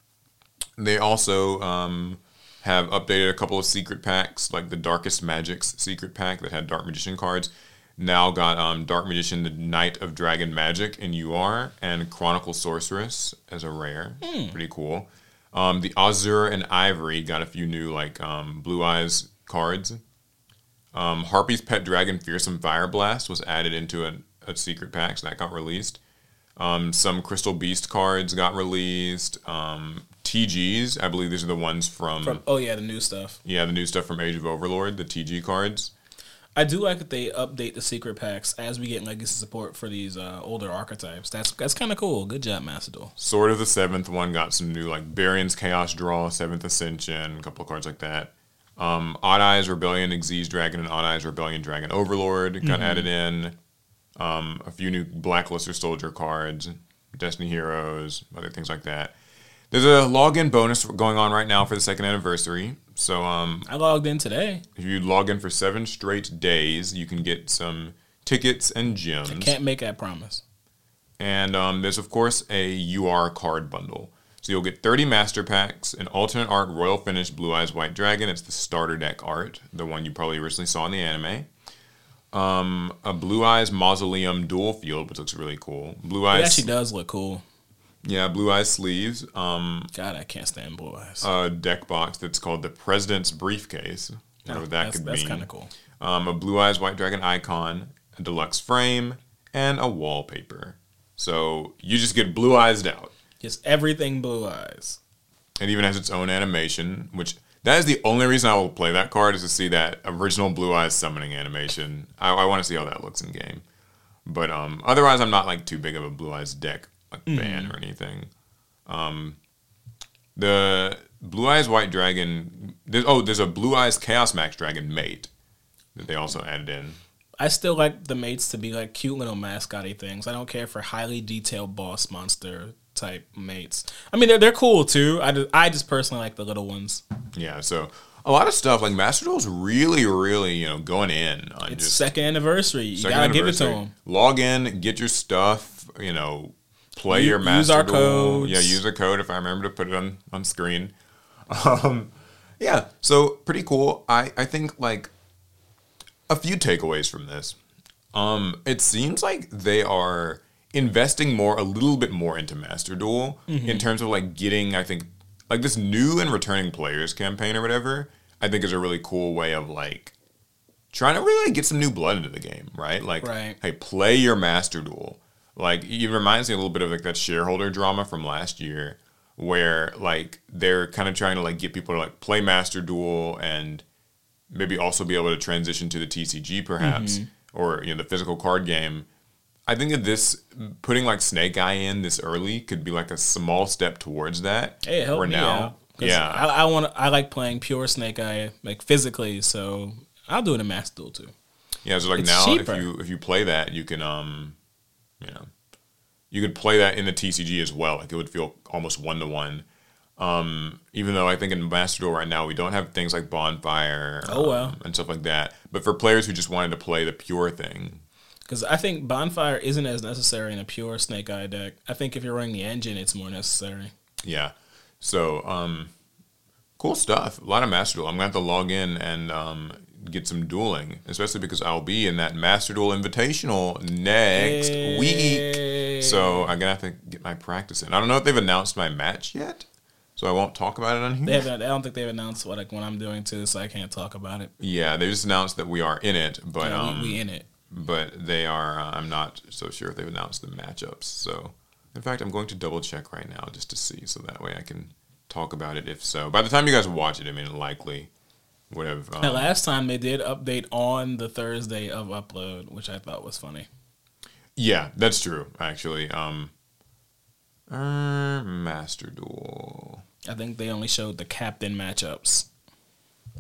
They also um, have updated a couple of secret packs, like the Darkest Magics secret pack that had Dark Magician cards. Now got um, Dark Magician, the Knight of Dragon Magic in UR, and Chronicle Sorceress as a rare. Pretty cool. Um, the Azure and Ivory got a few new like um, Blue Eyes cards. Um, Harpy's Pet Dragon Fearsome Fire Blast was added into a, a secret pack, so that got released. Um, some Crystal Beast cards got released. Um, TGs, I believe these are the ones from, From, oh yeah, the new stuff. yeah the new stuff from Age of Overlord, the TG cards. I do like that they update the secret packs as we get legacy support for these uh, older archetypes. That's that's kind of cool. Good job, Master Duel. Sword of the Seventh one got some new like Barian's Chaos Draw, Seventh Ascension, a couple of cards like that. Um, Odd Eyes Rebellion Xyz Dragon and Odd Eyes Rebellion Dragon Overlord got added in. Um, a few new Blackluster Soldier cards, Destiny Heroes, other things like that. There's a login bonus going on right now for the second anniversary. So um, I logged in today. if you log in for seven straight days, you can get some tickets and gems. I can't make that promise. And um, there's, of course, a UR card bundle. So you'll get 30 master packs, an alternate art Royal Finish Blue Eyes White Dragon. It's the starter deck art, the one you probably originally saw in the anime. Um, a Blue Eyes Mausoleum Duel Field, which looks really cool. Blue It Eyes, actually does look cool. Yeah, Blue Eyes sleeves. Um, God, I can't stand blue eyes. a deck box that's called the President's Briefcase. Whatever that that's could that's kind of cool. um, a Blue Eyes White Dragon icon, a deluxe frame, and a wallpaper. So you just get blue eyes out. Just everything blue eyes. It even has its own animation, which that is the only reason I will play that card is to see that original Blue Eyes summoning animation. I, I want to see how that looks in game. But um, otherwise, I'm not like too big of a Blue Eyes deck like fan or anything. Um, the Blue Eyes White Dragon. There's, oh, there's a Blue Eyes Chaos Max Dragon mate. that they also added in. I still like the mates to be like cute little mascotty things. I don't care for highly detailed boss monster type mates. I mean, they're they're cool too. I just, I just personally like the little ones. Yeah, so a lot of stuff like Master Duel's really, really, you know, going in on It's just second anniversary. You second gotta give it to them. Log in, get your stuff, you know, play U- your use Master our Duel. codes. Yeah, use a code if I remember to put it on on screen. [laughs] Um, yeah, so pretty cool. I I think like a few takeaways from this. Um, it seems like they are investing more, a little bit more into Master Duel Mm-hmm. in terms of like getting, I think, like this new and returning players campaign or whatever. I think is a really cool way of like trying to really get some new blood into the game, right? Like, Right. hey, play your Master Duel. Like, it reminds me a little bit of like that shareholder drama from last year, where like they're kind of trying to like get people to like play Master Duel and maybe also be able to transition to the TCG perhaps or you know the physical card game. I think that this putting like Snake Eye in this early could be like a small step towards that. Hey, help me now, out. yeah, I, I want. I like playing pure Snake Eye, like physically. So I'll do it in Master Duel too. Yeah, so like It's now cheaper. if you if you play that, you can um, you know, you could play that in the TCG as well. Like it would feel almost one to one. Um, even though I think in Master Duel right now we don't have things like Bonfire, Oh, well. um, and stuff like that. But for players who just wanted to play the pure thing, Because I think Bonfire isn't as necessary in a pure Snake Eye deck. I think if you're running the engine, it's more necessary. yeah. So um, cool stuff. A lot of Master Duel. I'm gonna have to log in and um get some dueling, especially because I'll be in that Master Duel Invitational next week. So I'm gonna have to get my practice in. I don't know if they've announced my match yet, so I won't talk about it on here. They haven't. I don't think they've announced what like what I'm doing too, so I can't talk about it. yeah, they just announced that we are in it, but Yeah, um, we, we in it. but they are. Uh, I'm not so sure if they've announced the matchups. So, in fact, I'm going to double check right now just to see, so that way I can talk about it. If so, by the time you guys watch it, I mean, likely And Um, last time they did update on the Thursday of upload, which I thought was funny. yeah, that's true. Actually, um, uh, Master Duel. I think they only showed the captain matchups.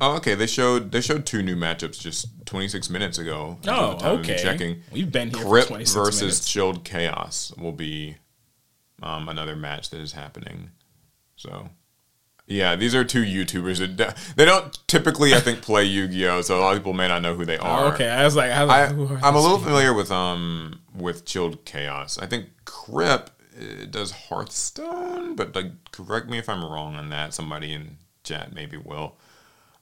Oh, okay. They showed they showed two new matchups just 26 minutes ago. Oh, the time of me okay. Checking. We've been here Crip for 26 versus minutes. Chilled Chaos will be um, another match that is happening. So, yeah, these are two YouTubers that they don't typically, I think, play Yu-Gi-Oh. So a lot of people may not know who they are. Oh, okay, I was like, I was I, like, are I'm a little people? familiar with um with Chilled Chaos. I think Crip uh, does Hearthstone, but like correct me if I'm wrong on that. Somebody in chat maybe will.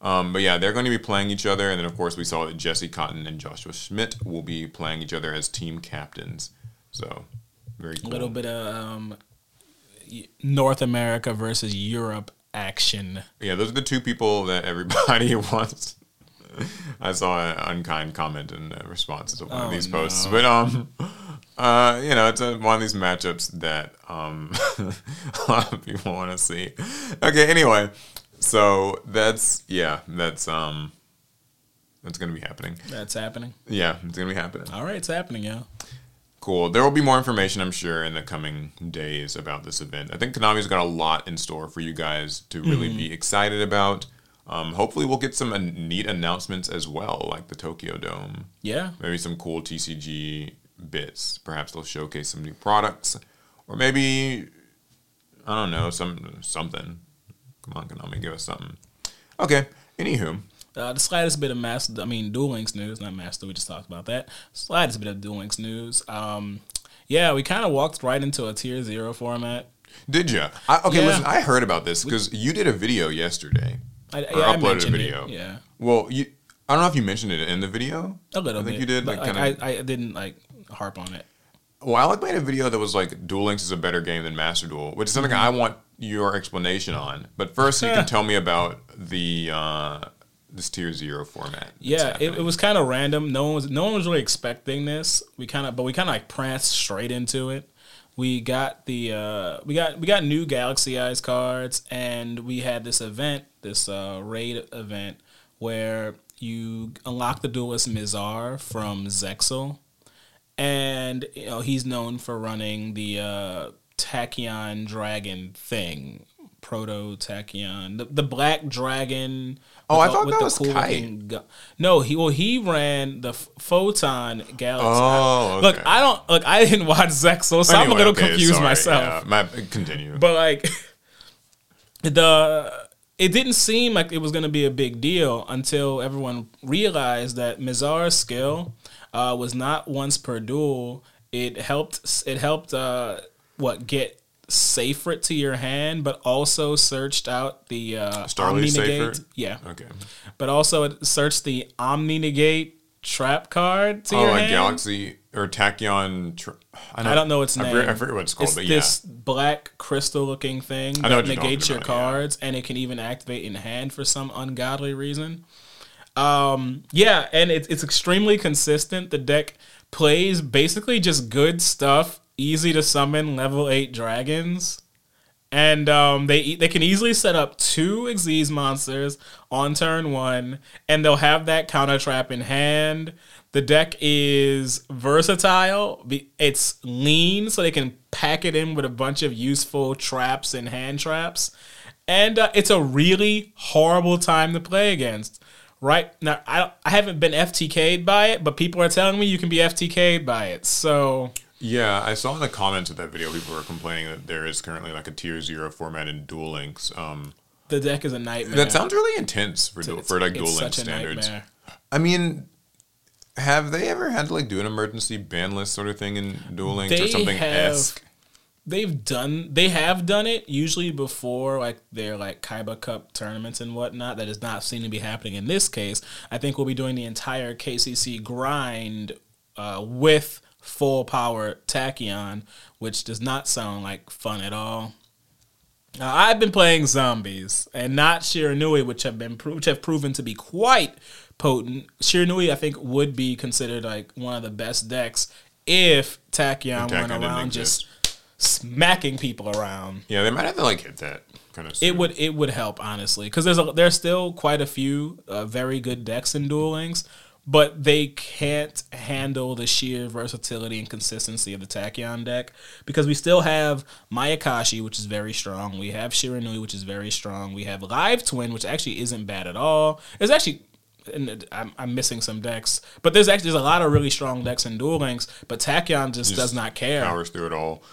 Um, but yeah, they're going to be playing each other, and then of course we saw that Jesse Kotton and Joshua Schmidt will be playing each other as team captains. So very A little bit of um, North America versus Europe action. Yeah, those are the two people that everybody [laughs] wants. I saw an unkind comment in response to one of Oh, these posts, no. but um, uh, you know, it's a, one of these matchups that um, [laughs] a lot of people want to see. Okay, anyway, so that's yeah, that's um, that's gonna be happening. That's happening. Yeah, it's gonna be happening. All right, it's happening, yeah. Cool. There will be more information, I'm sure, in the coming days about this event. I think Konami's got a lot in store for you guys to really be excited about. Um, hopefully, we'll get some neat announcements as well, like the Tokyo Dome. Yeah. Maybe some cool TCG bits. Perhaps they'll showcase some new products, or maybe I don't know, some something. Come on, Konami, give us something. Okay. Anywho, Uh, the slightest bit of master, I mean, Duel Links news, not master. We just talked about that. Slightest bit of Duel Links news. Um, yeah, we kind of walked right into a tier zero format. did you? I, okay, Yeah. listen. I heard about this because you did a video yesterday. I, Or yeah, I uploaded a mentioned it. video. Yeah, Well, you. I don't know if you mentioned it in the video. a little I think bit. you did. but, Like, like, kind of. I, I didn't like harp on it. Well, I like made a video that was like Duel Links is a better game than Master Duel, which is something Mm-hmm. I want your explanation on. But first, you can [laughs] tell me about the uh, this tier zero format. Yeah, it, it was kind of random. No one was no one was really expecting this. We kind of, but we kind of like pranced straight into it. We got the uh, we got we got new Galaxy Eyes cards, and we had this event, this uh, raid event, where you unlock the duelist Mizar from Zexal, and you know he's known for running the uh, Tachyon Dragon thing proto Tachyon, the, the black dragon. Oh, I thought that was looking gu- No, he well he ran the F- Photon Galaxy. Oh, Look. I don't look. I didn't watch Zexal, so I'm a little okay, confused sorry, myself. Yeah, my, continue. But like [laughs] the it didn't seem like it was going to be a big deal until everyone realized that Mizar's skill uh, was not once per duel. It helped. It helped. Uh, what get safer to your hand, but also searched out the uh, Starly Omni negate. Yeah, okay. but also it searched the Omni negate trap card to Oh, your like hand. Galaxy or Tachyon. Tr- I don't know its I name. forget, I forget what it's called, It's but this black crystal looking thing I that negates your about, yeah. cards and it can even activate in hand for some ungodly reason. Um, yeah, and it's it's extremely consistent. The deck plays basically just good stuff, easy to summon level eight dragons. And um, they they can easily set up two Xyz monsters on turn one, and they'll have that counter trap in hand. The deck is versatile. It's lean, so they can pack it in with a bunch of useful traps and hand traps. And uh, it's a really horrible time to play against. Right now, I I haven't been FTK'd by it, but people are telling me you can be FTK'd by it. So Yeah, I saw in the comments of that video people were complaining that there is currently like a tier zero format in Duel Links. Um, the deck is a nightmare. that sounds really intense for It's- for like Duel Links standards. nightmare. I mean, have they ever had to like do an emergency ban list sort of thing in Duel Links or something esque? they've done they have done it usually before like their like Kaiba Cup tournaments and whatnot. That does not seem to be happening in this case. I think we'll be doing the entire KCC grind uh, with full power Tachyon, which does not sound like fun at all. Now, I've been playing zombies and not Shiranui, which have been pro- which have proven to be quite potent. Shiranui, I think, would be considered like one of the best decks if Tachyon Tachyon went around just smacking people around. Yeah, they might have to like hit that kind of. It would it would help honestly because there's a, there's still quite a few uh, very good decks in Duel Links, but they can't handle the sheer versatility and consistency of the Tachyon deck because we still have Mayakashi, which is very strong. We have Shiranui, which is very strong. We have Live Twin, which actually isn't bad at all. It's actually and I'm, I'm missing some decks, but there's actually there's a lot of really strong decks in Duel Links, but Tachyon just, does not care. powers through it all.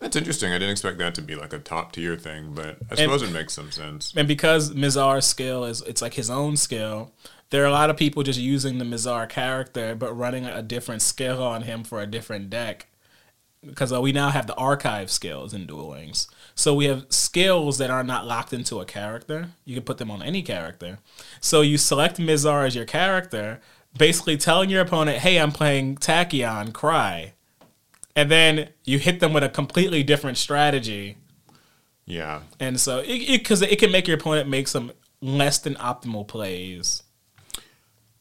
That's interesting. I didn't expect that to be like a top tier thing, but I suppose it makes some sense. and because Mizar's skill is it's like his own skill, there are a lot of people just using the Mizar character but running a different skill on him for a different deck. Because uh, we now have the archive skills in Duel Links. So we have skills that are not locked into a character. You can put them on any character. So you select Mizar as your character, basically telling your opponent, hey, I'm playing Tachyon, cry. And then you hit them with a completely different strategy Yeah, and so it because it, can make your opponent make some less than optimal plays.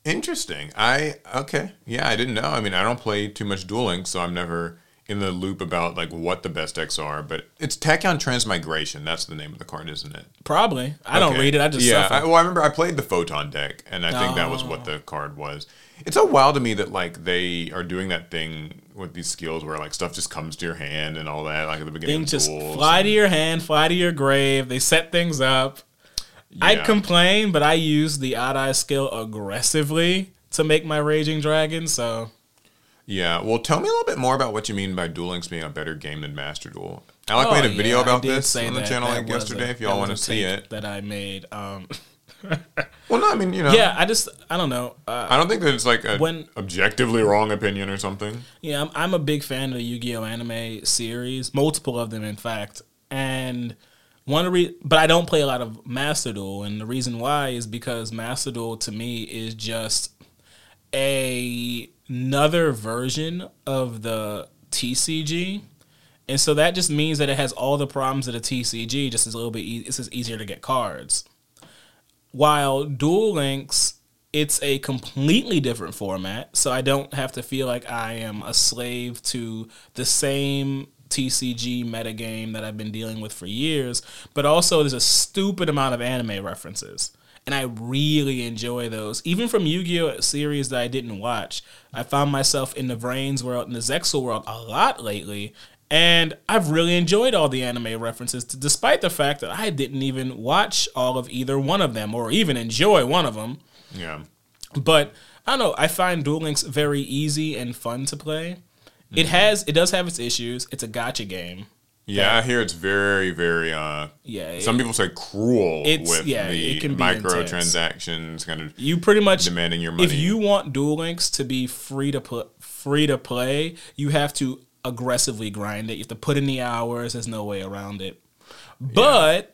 Interesting. I okay. Yeah, I didn't know. I mean, I don't play too much dueling, so I'm never in the loop about like what the best decks are. But it's Tachyon Transmigration. That's the name of the card, isn't it? Probably, I don't read it. I just yeah. I, well, I remember I played the Photon deck, and I think that was Oh. what the oh. card was. It's so wild to me that like they are doing that thing with these skills where like stuff just comes to your hand and all that, like at the beginning Things just fly to your hand, fly to your grave. They set things up. I'd complain, but I use the odd eye skill aggressively to make my raging dragon. So Yeah, well, tell me a little bit more about what you mean by Duel Links being a better game than Master Duel. Alec Oh, made a video yeah, I about this on the that. channel That like yesterday. a- if y'all want to see it, that I made. Um, [laughs] well, no, I mean, you know, yeah, I just I don't know. Uh, I don't think that it's like a When- objectively wrong opinion or something. Yeah, I'm, I'm a big fan of the Yu-Gi-Oh anime series, multiple of them, in fact. And one re- but I don't play a lot of Master Duel, and the reason why is because Master Duel to me is just a another version of the TCG. And so that just means that it has all the problems of the TCG, just as a little bit. E- it's just easier to get cards. While Duel Links, it's a completely different format, so I don't have to feel like I am a slave to the same TCG metagame that I've been dealing with for years. But also, there's a stupid amount of anime references, and I really enjoy those. Even from Yu-Gi-Oh series that I didn't watch, I found myself in the Vrains world, in the Zexal world, a lot lately. And I've really enjoyed all the anime references, despite the fact that I didn't even watch all of either one of them or even enjoy one of them. Yeah. But I don't know. I find Duel Links very easy and fun to play. It has, it does have its issues. It's a gotcha game. Yeah, I hear it's very, very. uh Yeah, Some people say cruel with yeah, the it microtransactions, kind of You pretty much demanding your money. If you want Duel Links to be free to put free to play, you have to aggressively grind it. You have to put in the hours. There's no way around it. But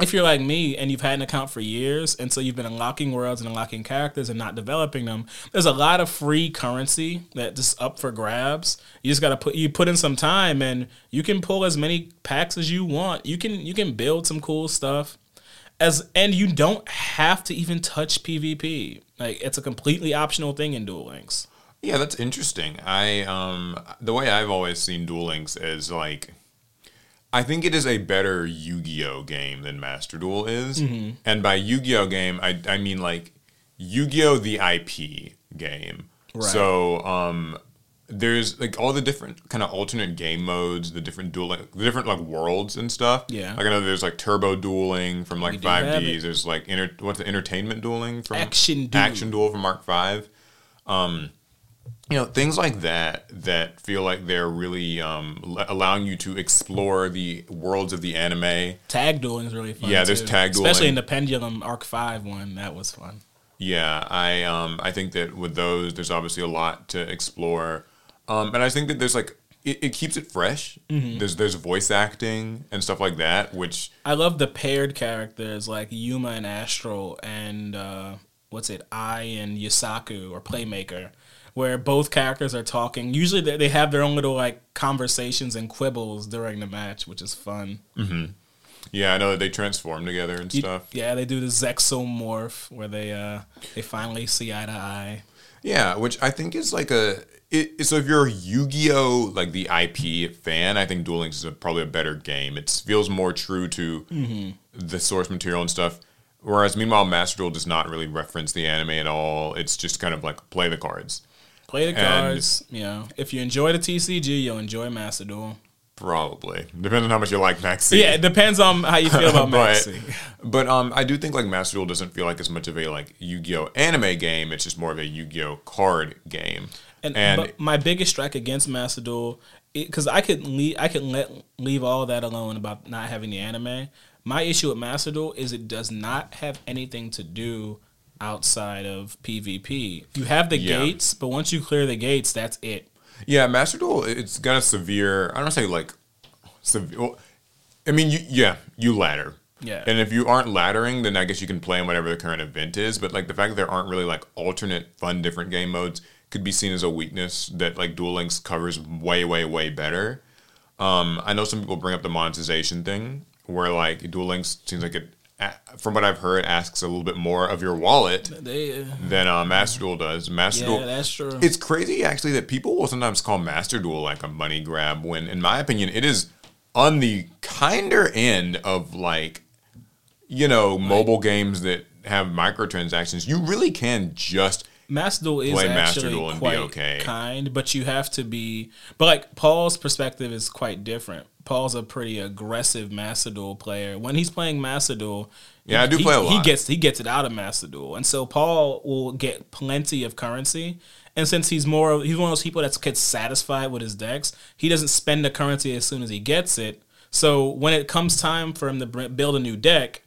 if you're like me and you've had an account for years, and so you've been unlocking worlds and unlocking characters and not developing them, there's a lot of free currency that just up for grabs. You just gotta put you put in some time, and you can pull as many packs as you want. You can you can build some cool stuff as and you don't have to even touch PvP. Like it's a completely optional thing in Duel Links. Yeah, that's interesting. I um the way I've always seen Duel Links is like I think it is a better Yu-Gi-Oh game than Master Duel is. Mm-hmm. And by Yu-Gi-Oh game, I I mean like Yu-Gi-Oh the IP game. Right. So um there's like all the different kind of alternate game modes, the different dueling, the different like worlds and stuff. Yeah. like I know there's like turbo dueling from like Five Ds. There's like inter, what's the entertainment dueling from Action Duel. Action Duel from Arc Five. Um, you know things like that that feel like they're really um, l- allowing you to explore the worlds of the anime. Tag dueling is really fun. Yeah, there's too. tag especially in the Pendulum Arc Five one. That was fun. Yeah, I um I think that with those, there's obviously a lot to explore, um, and I think that there's like it, it keeps it fresh. Mm-hmm. There's there's voice acting and stuff like that, which I love the paired characters like Yuma and Astral and uh, what's it, I and Yusaku or Playmaker, where both characters are talking. Usually they, they have their own little like conversations and quibbles during the match, which is fun. yeah, I know that they transform together and You- stuff. Yeah, they do the Zexomorph where they uh they finally see eye to eye. Yeah, which I think is like a. It, so if you're a Yu-Gi-Oh like the IP fan, I think Duel Links is a, probably a better game. It feels more true to the source material and stuff. Whereas meanwhile, Master Duel does not really reference the anime at all. It's just kind of like play the cards. Play the And- cards. You know, if you enjoy the TCG, you'll enjoy Master Duel. Probably depends on how much you like Maxi. Yeah, it depends on how you feel about [laughs] but Maxi. but um, I do think like Master Duel doesn't feel like as much of a like Yu-Gi-Oh anime game. It's just more of a Yu-Gi-Oh card game. And, And, but my biggest strike against Master Duel, because I could leave, I could let leave all that alone about not having the anime. My issue with Master Duel is it does not have anything to do outside of PvP. You have the Yeah. gates, but once you clear the gates, that's it. Yeah, Master Duel, it's got a severe. I don't say like severe. Well, I mean, you, yeah, you ladder. Yeah. And if you aren't laddering, then I guess you can play in whatever the current event is. But like the fact that there aren't really like alternate fun different game modes could be seen as a weakness that like Duel Links covers way, way, way better. Um, I know some people bring up the monetization thing, where like Duel Links seems like it, from what I've heard, asks a little bit more of your wallet They, uh, than uh, Master Duel does. Master yeah, Duel, that's true. it's crazy actually that people will sometimes call Master Duel like a money grab when in my opinion it is on the kinder end of like you know mobile games that have microtransactions. You really can just Master Duel is play Master actually Duel and be quite okay. kind, but you have to be. But like Paul's perspective is quite different. Paul's a pretty aggressive Master Duel player. When he's playing Master Duel, Yeah, I do he, play a He gets he gets it out of Master Duel, and so Paul will get plenty of currency. And since he's more, he's one of those people that gets satisfied with his decks. He doesn't spend the currency as soon as he gets it. So when it comes time for him to build a new deck,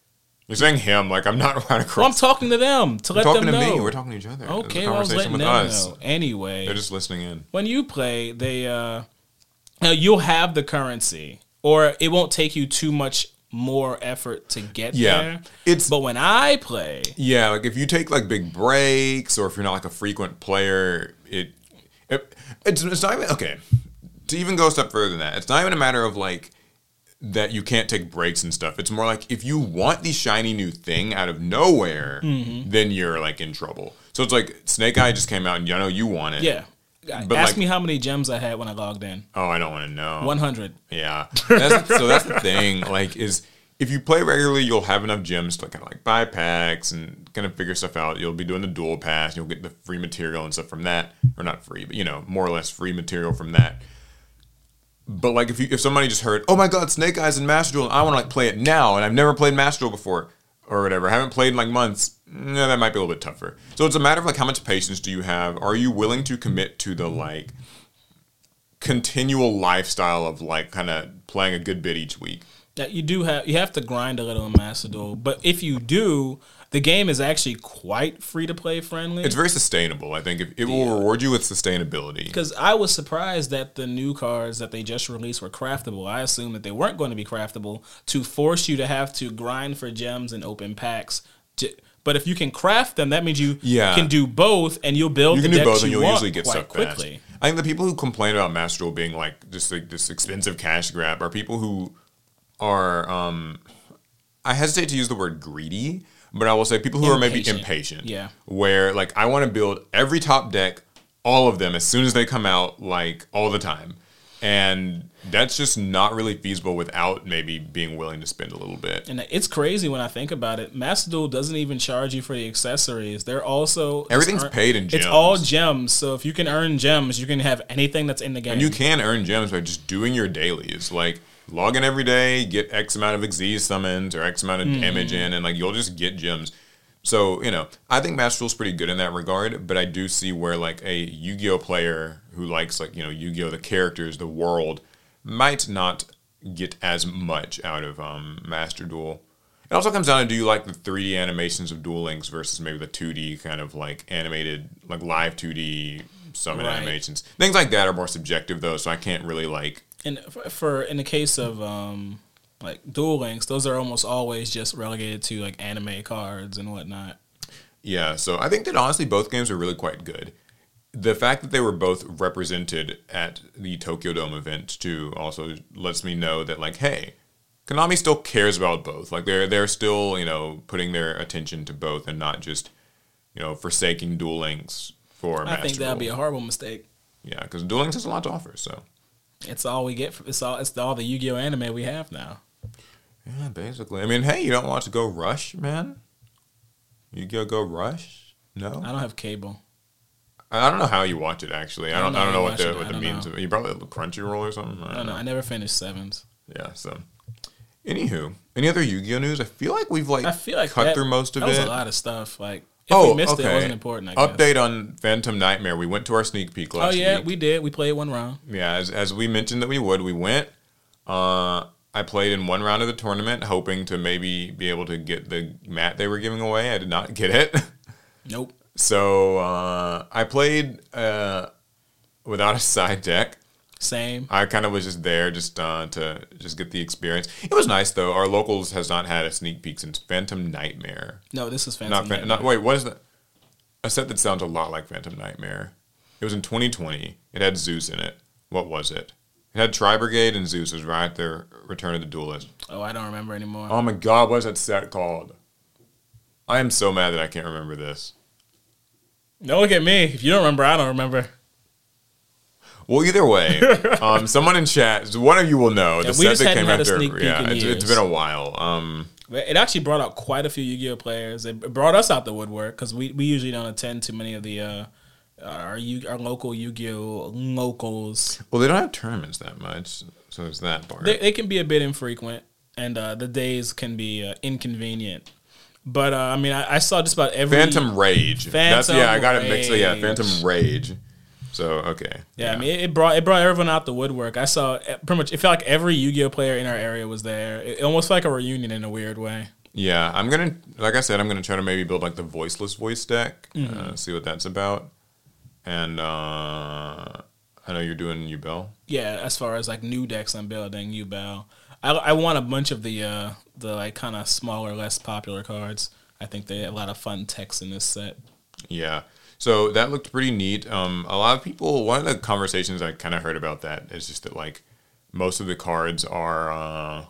you're saying him like I'm not [laughs] right well, I'm talking to them to We're let talking them to know. me. We're talking to each other. Okay, well, I was conversation letting with them us. know. Anyway, They're just listening in. when you play, they uh, now you'll have the currency, or it won't take you too much more effort to get Yeah. there. It's- but when I play, Yeah, like if you take like big breaks, or if you're not like a frequent player, it, it it's it's not even okay. To even go a step further than that, it's not even a matter of like that you can't take breaks and stuff. It's more like if you want the shiny new thing out of nowhere, Mm-hmm. then you're like in trouble. So it's like Snake Eye just came out, and you know you want it. yeah. But, Ask like- me how many gems I had when I logged in. Oh, I don't want to know. One hundred. Yeah. [laughs] That's, so that's the thing. Like, is if you play regularly, you'll have enough gems to kind of like buy packs and kind of figure stuff out. You'll be doing the duel pass. You'll get the free material and stuff from that, or not free, but you know, more or less free material from that. But like if you if somebody just heard, oh my god, Snake Eyes and Master Duel, and I want to like play it now, and I've never played Master Duel before or whatever, haven't played in like months. Yeah, that might be a little bit tougher. So it's a matter of like how much patience do you have? Are you willing to commit to the like continual lifestyle of like kind of playing a good bit each week? that you do have you have to grind a little in Master but if you do, the game is actually quite free to play friendly. It's very sustainable. I think it, it will reward you with sustainability. Because I was surprised that the new cards that they just released were craftable. I assumed that they weren't going to be craftable to force you to have to grind for gems and open packs. To, but if you can craft them, that means you Yeah. can do both, and you'll build You can the do both, and you you'll want usually get stuck quickly. fast. I think the people who complain about Master Duel being like just like this expensive cash grab are people who are um I hesitate to use the word greedy, but I will say people who are maybe Impatient. impatient. Yeah. Where like I want to build every top deck, all of them as soon as they come out, like all the time. And that's just not really feasible without maybe being willing to spend a little bit. And it's crazy when I think about it. Master Duel doesn't even charge you for the accessories. They're also Everything's earn- paid in gems. It's all gems. So if you can earn gems, you can have anything that's in the game. And you can earn gems by just doing your dailies. Like log in every day, get X amount of Xyz summons or X amount of damage in, and like you'll just get gems. So, you know, I think Master Duel's pretty good in that regard, but I do see where like a Yu-Gi-Oh player who likes like, you know, Yu-Gi-Oh the characters, the world, might not get as much out of um Master Duel. It also comes down to do you like the 3D animations of Duel Links versus maybe the 2D kind of like animated, like live 2D summon Right. animations. Things like that are more subjective though, so I can't really like. And for, for in the case of um like Duel Links, those are almost always just relegated to like anime cards and whatnot. Yeah, so I think that honestly both games are really quite good. The fact that they were both represented at the Tokyo Dome event too also lets me know that like, hey, Konami still cares about both. Like they're they're still you know putting their attention to both and not just you know forsaking Duel Links for. I Master think that'd be a horrible mistake. yeah, because Duel Links has a lot to offer. So It's all we get. It's all. It's all the Yu-Gi-Oh anime we have now. yeah, basically. I mean, hey, you don't want to go Rush, man? You go go Rush? No. I don't have cable. I don't know how you watch it actually. I I don't. don't I don't know know what the what the means know. of it. You probably have Crunchyroll or something. I I don't don't know. know. I never finished sevens. Yeah. So, anywho, any other Yu-Gi-Oh news? I feel like we've like I feel like cut that, through most of that was it. a lot of stuff. Like if oh, we missed okay. it, it wasn't important. Update on Phantom Nightmare. We went to our sneak peek last Oh yeah, week. we did. We played one round. yeah, as, as we mentioned that we would, we went. Uh, I played in one round of the tournament, hoping to maybe be able to get the mat they were giving away. I did not get it. Nope. [laughs] So uh, I played uh, without a [laughs] side deck. Same. I kind of was just there just uh, to just get the experience. It was nice though. Our locals has not had a sneak peek since Phantom Nightmare. No, this is Phantom. Not, Nightmare. not wait. What is that? A set that sounds a lot like Phantom Nightmare. It was in 2020. It had Zeus in it. What was it? It had Tri Brigade and Zeus. Was right there. Return of the Duelist. Oh, I don't remember anymore. Oh my God! What is that set called? I am so mad that I can't remember this. Don't look at me. If you don't remember, I don't remember. Well, either way, [laughs] um, someone in chat, one of you will know the set that came after. yeah, it's, it's been a while. Um, It actually brought out quite a few Yu-Gi-Oh players. It brought us out the woodwork because we, we usually don't attend too many of the uh, our Yu- our local Yu-Gi-Oh locals. well, they don't have tournaments that much, so there's that part. They, they can be a bit infrequent, and uh, the days can be uh, inconvenient. But uh, I mean, I, I saw just about every Phantom Rage. That's yeah, I got it Phantom mixed. Yeah, Phantom Rage. So okay. Yeah, I mean, it, brought it brought everyone out the woodwork. I saw uh, pretty much. It felt like every Yu-Gi-Oh player in our area was there. It, it almost felt like a reunion in a weird way. Yeah, I'm gonna, like I said, I'm gonna try to maybe build like the voiceless voice deck, Mm-hmm. uh, see what that's about. And uh, I know you're doing Ubel. Yeah, as far as like new decks I'm building, Ubel. I I want a bunch of the uh the like kind of smaller, less popular cards. I think they have a lot of fun text in this set. Yeah. So that looked pretty neat. Um, a lot of people. One of the conversations I kind of heard about that is just that like most of the cards are uh,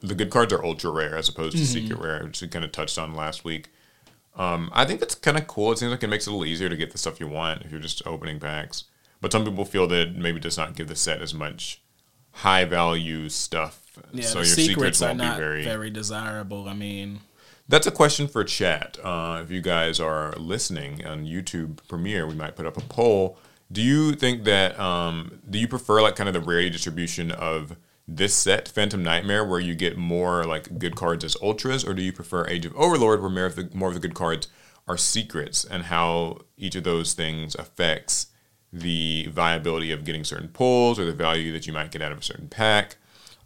the good cards are ultra rare as opposed to secret rare, which we kind of touched on last week. Um, I think that's kind of cool. It seems like it makes it a little easier to get the stuff you want if you're just opening packs. But some people feel that it maybe does not give the set as much high value stuff. Yeah, so your secrets, secrets won't not be very very desirable. I mean, that's a question for chat. Uh, if you guys are listening on YouTube Premiere, we might put up a poll. Do you think that um, do you prefer like kind of the rarity distribution of this set, Phantom Nightmare, where you get more like good cards as ultras, or do you prefer Age of Overlord, where more of the more of the good cards are secrets, and how each of those things affects the viability of getting certain pulls or the value that you might get out of a certain pack?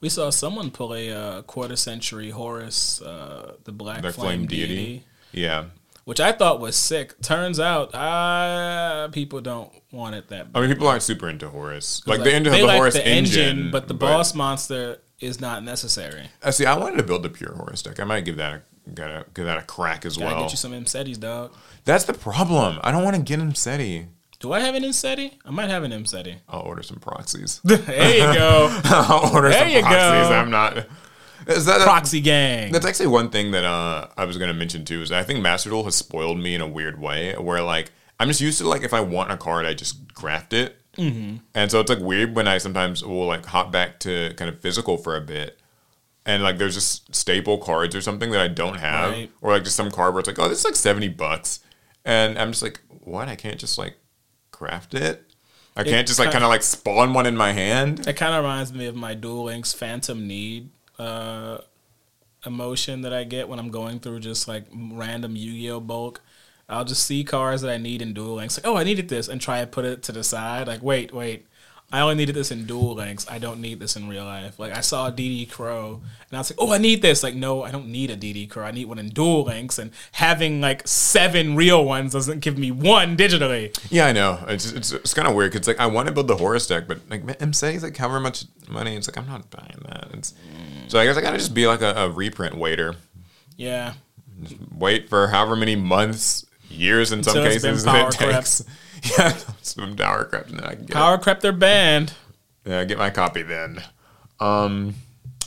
We saw someone pull a uh, quarter century Horus, uh, the Black The Flame, deity. Yeah. which I thought was sick. Turns out, uh, people don't want it that. I mean, people aren't super into Horus. Like, Like, the end of they the like Horus the engine, but the boss monster is not necessary. I see. I wanted to build a pure Horus deck. I might give that a gotta give that a crack as Gotta well. get you some Imsetys, dog. That's the problem. I don't want to get him SETI. Do I have an Imsety? I might have an Imsety. [laughs] I'll order some proxies. [laughs] there you go. [laughs] I'll order There some you proxies. go. I'm not. Is that Proxy gang. That's actually one thing that uh, I was going to mention too. Is I think Master Duel has spoiled me in a weird way, where like I'm just used to like if I want a card, I just craft it, mm-hmm. and so it's like weird when I sometimes will like hop back to kind of physical for a bit, and like there's just staple cards or something that I don't have, Right. or like just some card where it's like, oh, this is like seventy bucks, and I'm just like, what? I can't just like craft it. I can't just like kind of like spawn one in my hand. It kind of reminds me of my Duel Links Phantom Need uh, emotion that I get when I'm going through just like random Yu-Gi-Oh bulk. I'll just see cards that I need in Duel Links, like oh I needed this, and try to put it to the side. Like wait, wait, I only needed this in Duel Links. I don't need this in real life. Like I saw a DD Crow, and I was like oh I need this. Like no, I don't need a DD Crow. I need one in Duel Links, and having like seven real ones doesn't give me one digitally. Yeah, I know. It's it's, it's kind of weird because like I want to build the Horus deck, but like I'm saying like however much money, it's like I'm not buying that. It's, so I guess I gotta just be like a, a reprint waiter. Yeah, Wait for however many months, years in some Until cases power it takes. [laughs] Yeah, some power crap, and then I can get it. Power Crept their band. Yeah, get my copy then. Um,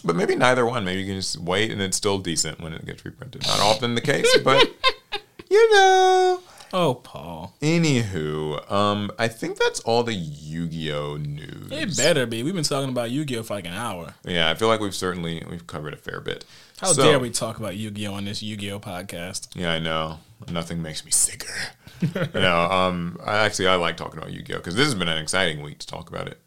but maybe neither one. Maybe you can just wait and it's still decent when it gets reprinted. Not often the case, but [laughs] you know. Oh, Paul. Anywho, um, I think that's all the Yu-Gi-Oh news. It better be. We've been talking about Yu-Gi-Oh for like an hour. Yeah, I feel like we've certainly we've covered a fair bit. How So- dare we talk about Yu-Gi-Oh on this Yu-Gi-Oh podcast? Yeah, I know. Nothing makes me sicker. [laughs] no, um, I actually I like talking about Yu-Gi-Oh because this has been an exciting week to talk about it.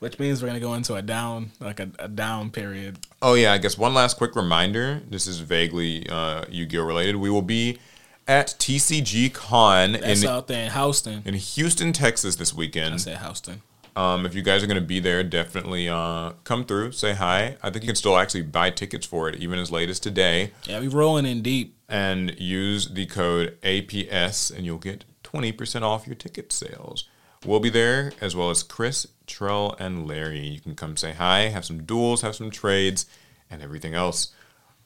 Which means we're gonna go into a down, like a, a down period. Oh yeah, I guess one last quick reminder. This is vaguely uh, Yu-Gi-Oh related. We will be at TCG Con That's in out there in Houston. in Houston, Texas this weekend. I said Houston. Um, if you guys are going to be there, definitely uh, come through, say hi. I think you can still actually buy tickets for it, even as late as today, Yeah, we're rolling in deep. and use the code APS, and you'll get 20% off your ticket sales. We'll be there, as well as Chris, Trell, and Larry. You can come say hi, have some duels, have some trades, and everything else.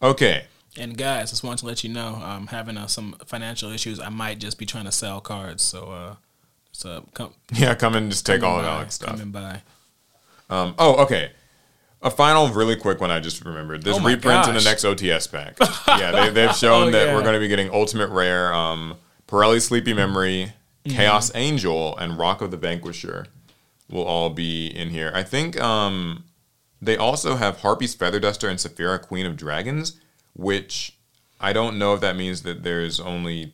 Okay. And guys, just wanted to let you know, I'm having uh, some financial issues. I might just be trying to sell cards. So, uh, so come, Yeah, come and just take all of Alex stuff. Coming by. Um, oh, okay. A final, really quick one I just remembered. There's Oh reprints in the next OTS pack. yeah, they, they've [laughs] shown Oh, that yeah. we're going to be getting Ultimate Rare, um, Pirelli Sleepy Memory, Mm-hmm. Chaos Angel, and Rock of the Vanquisher will all be in here. I think um, they also have Harpy's Feather Duster and Saffira Queen of Dragons, which I don't know if that means that there's only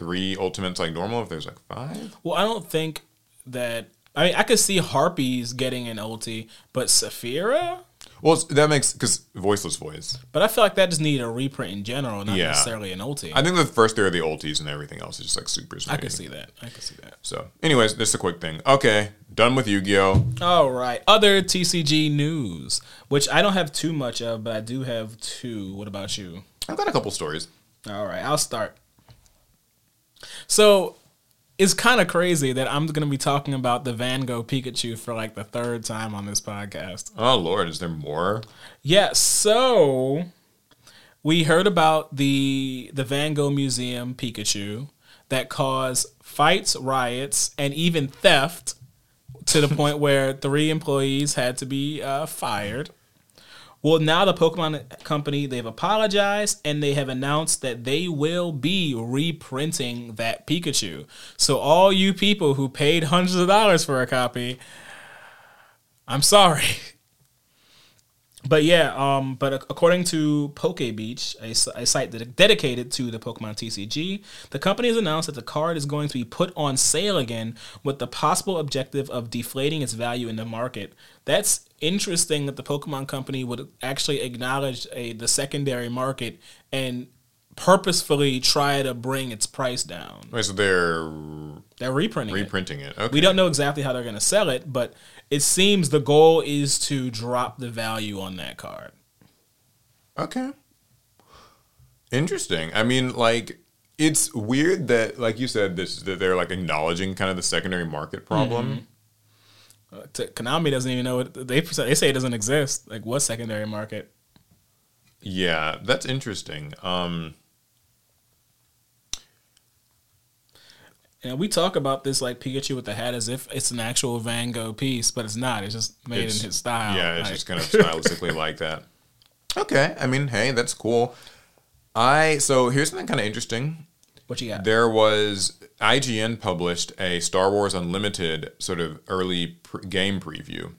three Ultimates like normal, if there's like five. Well, I don't think that. I mean, I could see Harpies getting an ulti, but Saffira. Well, that makes, because Voiceless Voice. But I feel like that just needed a reprint in general, not Yeah. necessarily an ulti. I think the first three are the ultis and everything else is just like super. supers. I could see that. I could see that. So, anyways, this is a quick thing. Okay, done with Yu-Gi-Oh. All right. Other TCG news, which I don't have too much of, but I do have two. What about you? I've got a couple stories. All right, I'll start. So it's kind of crazy that I'm going to be talking about the Van Gogh Pikachu for like the third time on this podcast. Oh Lord, is there more? Yeah, so we heard about the the Van Gogh Museum Pikachu that caused fights, riots, and even theft to the point [laughs] where three employees had to be uh, fired. Well, now the Pokemon Company they've apologized and they have announced that they will be reprinting that Pikachu. So all you people who paid hundreds of dollars for a copy, I'm sorry. [laughs] but yeah, um, but according to PokeBeach, a, s- a site that dedicated to the Pokemon TCG, the company has announced that the card is going to be put on sale again with the possible objective of deflating its value in the market. That's interesting that the Pokemon company would actually acknowledge a the secondary market and purposefully try to bring its price down. Wait, so they're They're reprinting it. reprinting it. Okay. We don't know exactly how they're going to sell it, but it seems the goal is to drop the value on that card. Okay. Interesting. I mean, like, it's weird that, like you said, this that they're like acknowledging kind of the secondary market problem. Uh, to, Konami doesn't even know what they they say it doesn't exist. Like what secondary market? Yeah, that's interesting. Um, And we talk about this like Pikachu with the hat as if it's an actual Van Gogh piece, but it's not. It's just made It's- in his style. yeah, it's Like, just kind of stylistically like that. [laughs] Okay, I mean, hey, that's cool. I so here's something kind of interesting. what you got? There was IGN published a Star Wars Unlimited sort of early pr- game preview.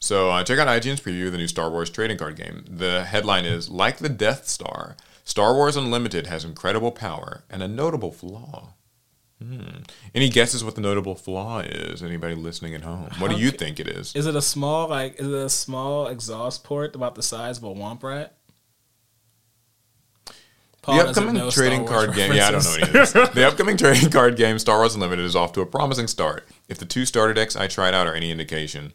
So uh, check out IGN's preview of the new Star Wars trading card game. The headline is like the Death Star. Star Wars Unlimited has incredible power and a notable flaw. Hmm. Any guesses what the notable flaw is? Anybody listening at home? What do you think it is? Is it a small like is it a small exhaust port about the size of a Womp Rat? Paul the upcoming trading card game. Yeah, I don't know any of this. the [laughs] upcoming trading card game, Star Wars Unlimited, is off to a promising start. If the two starter decks I tried out are any indication,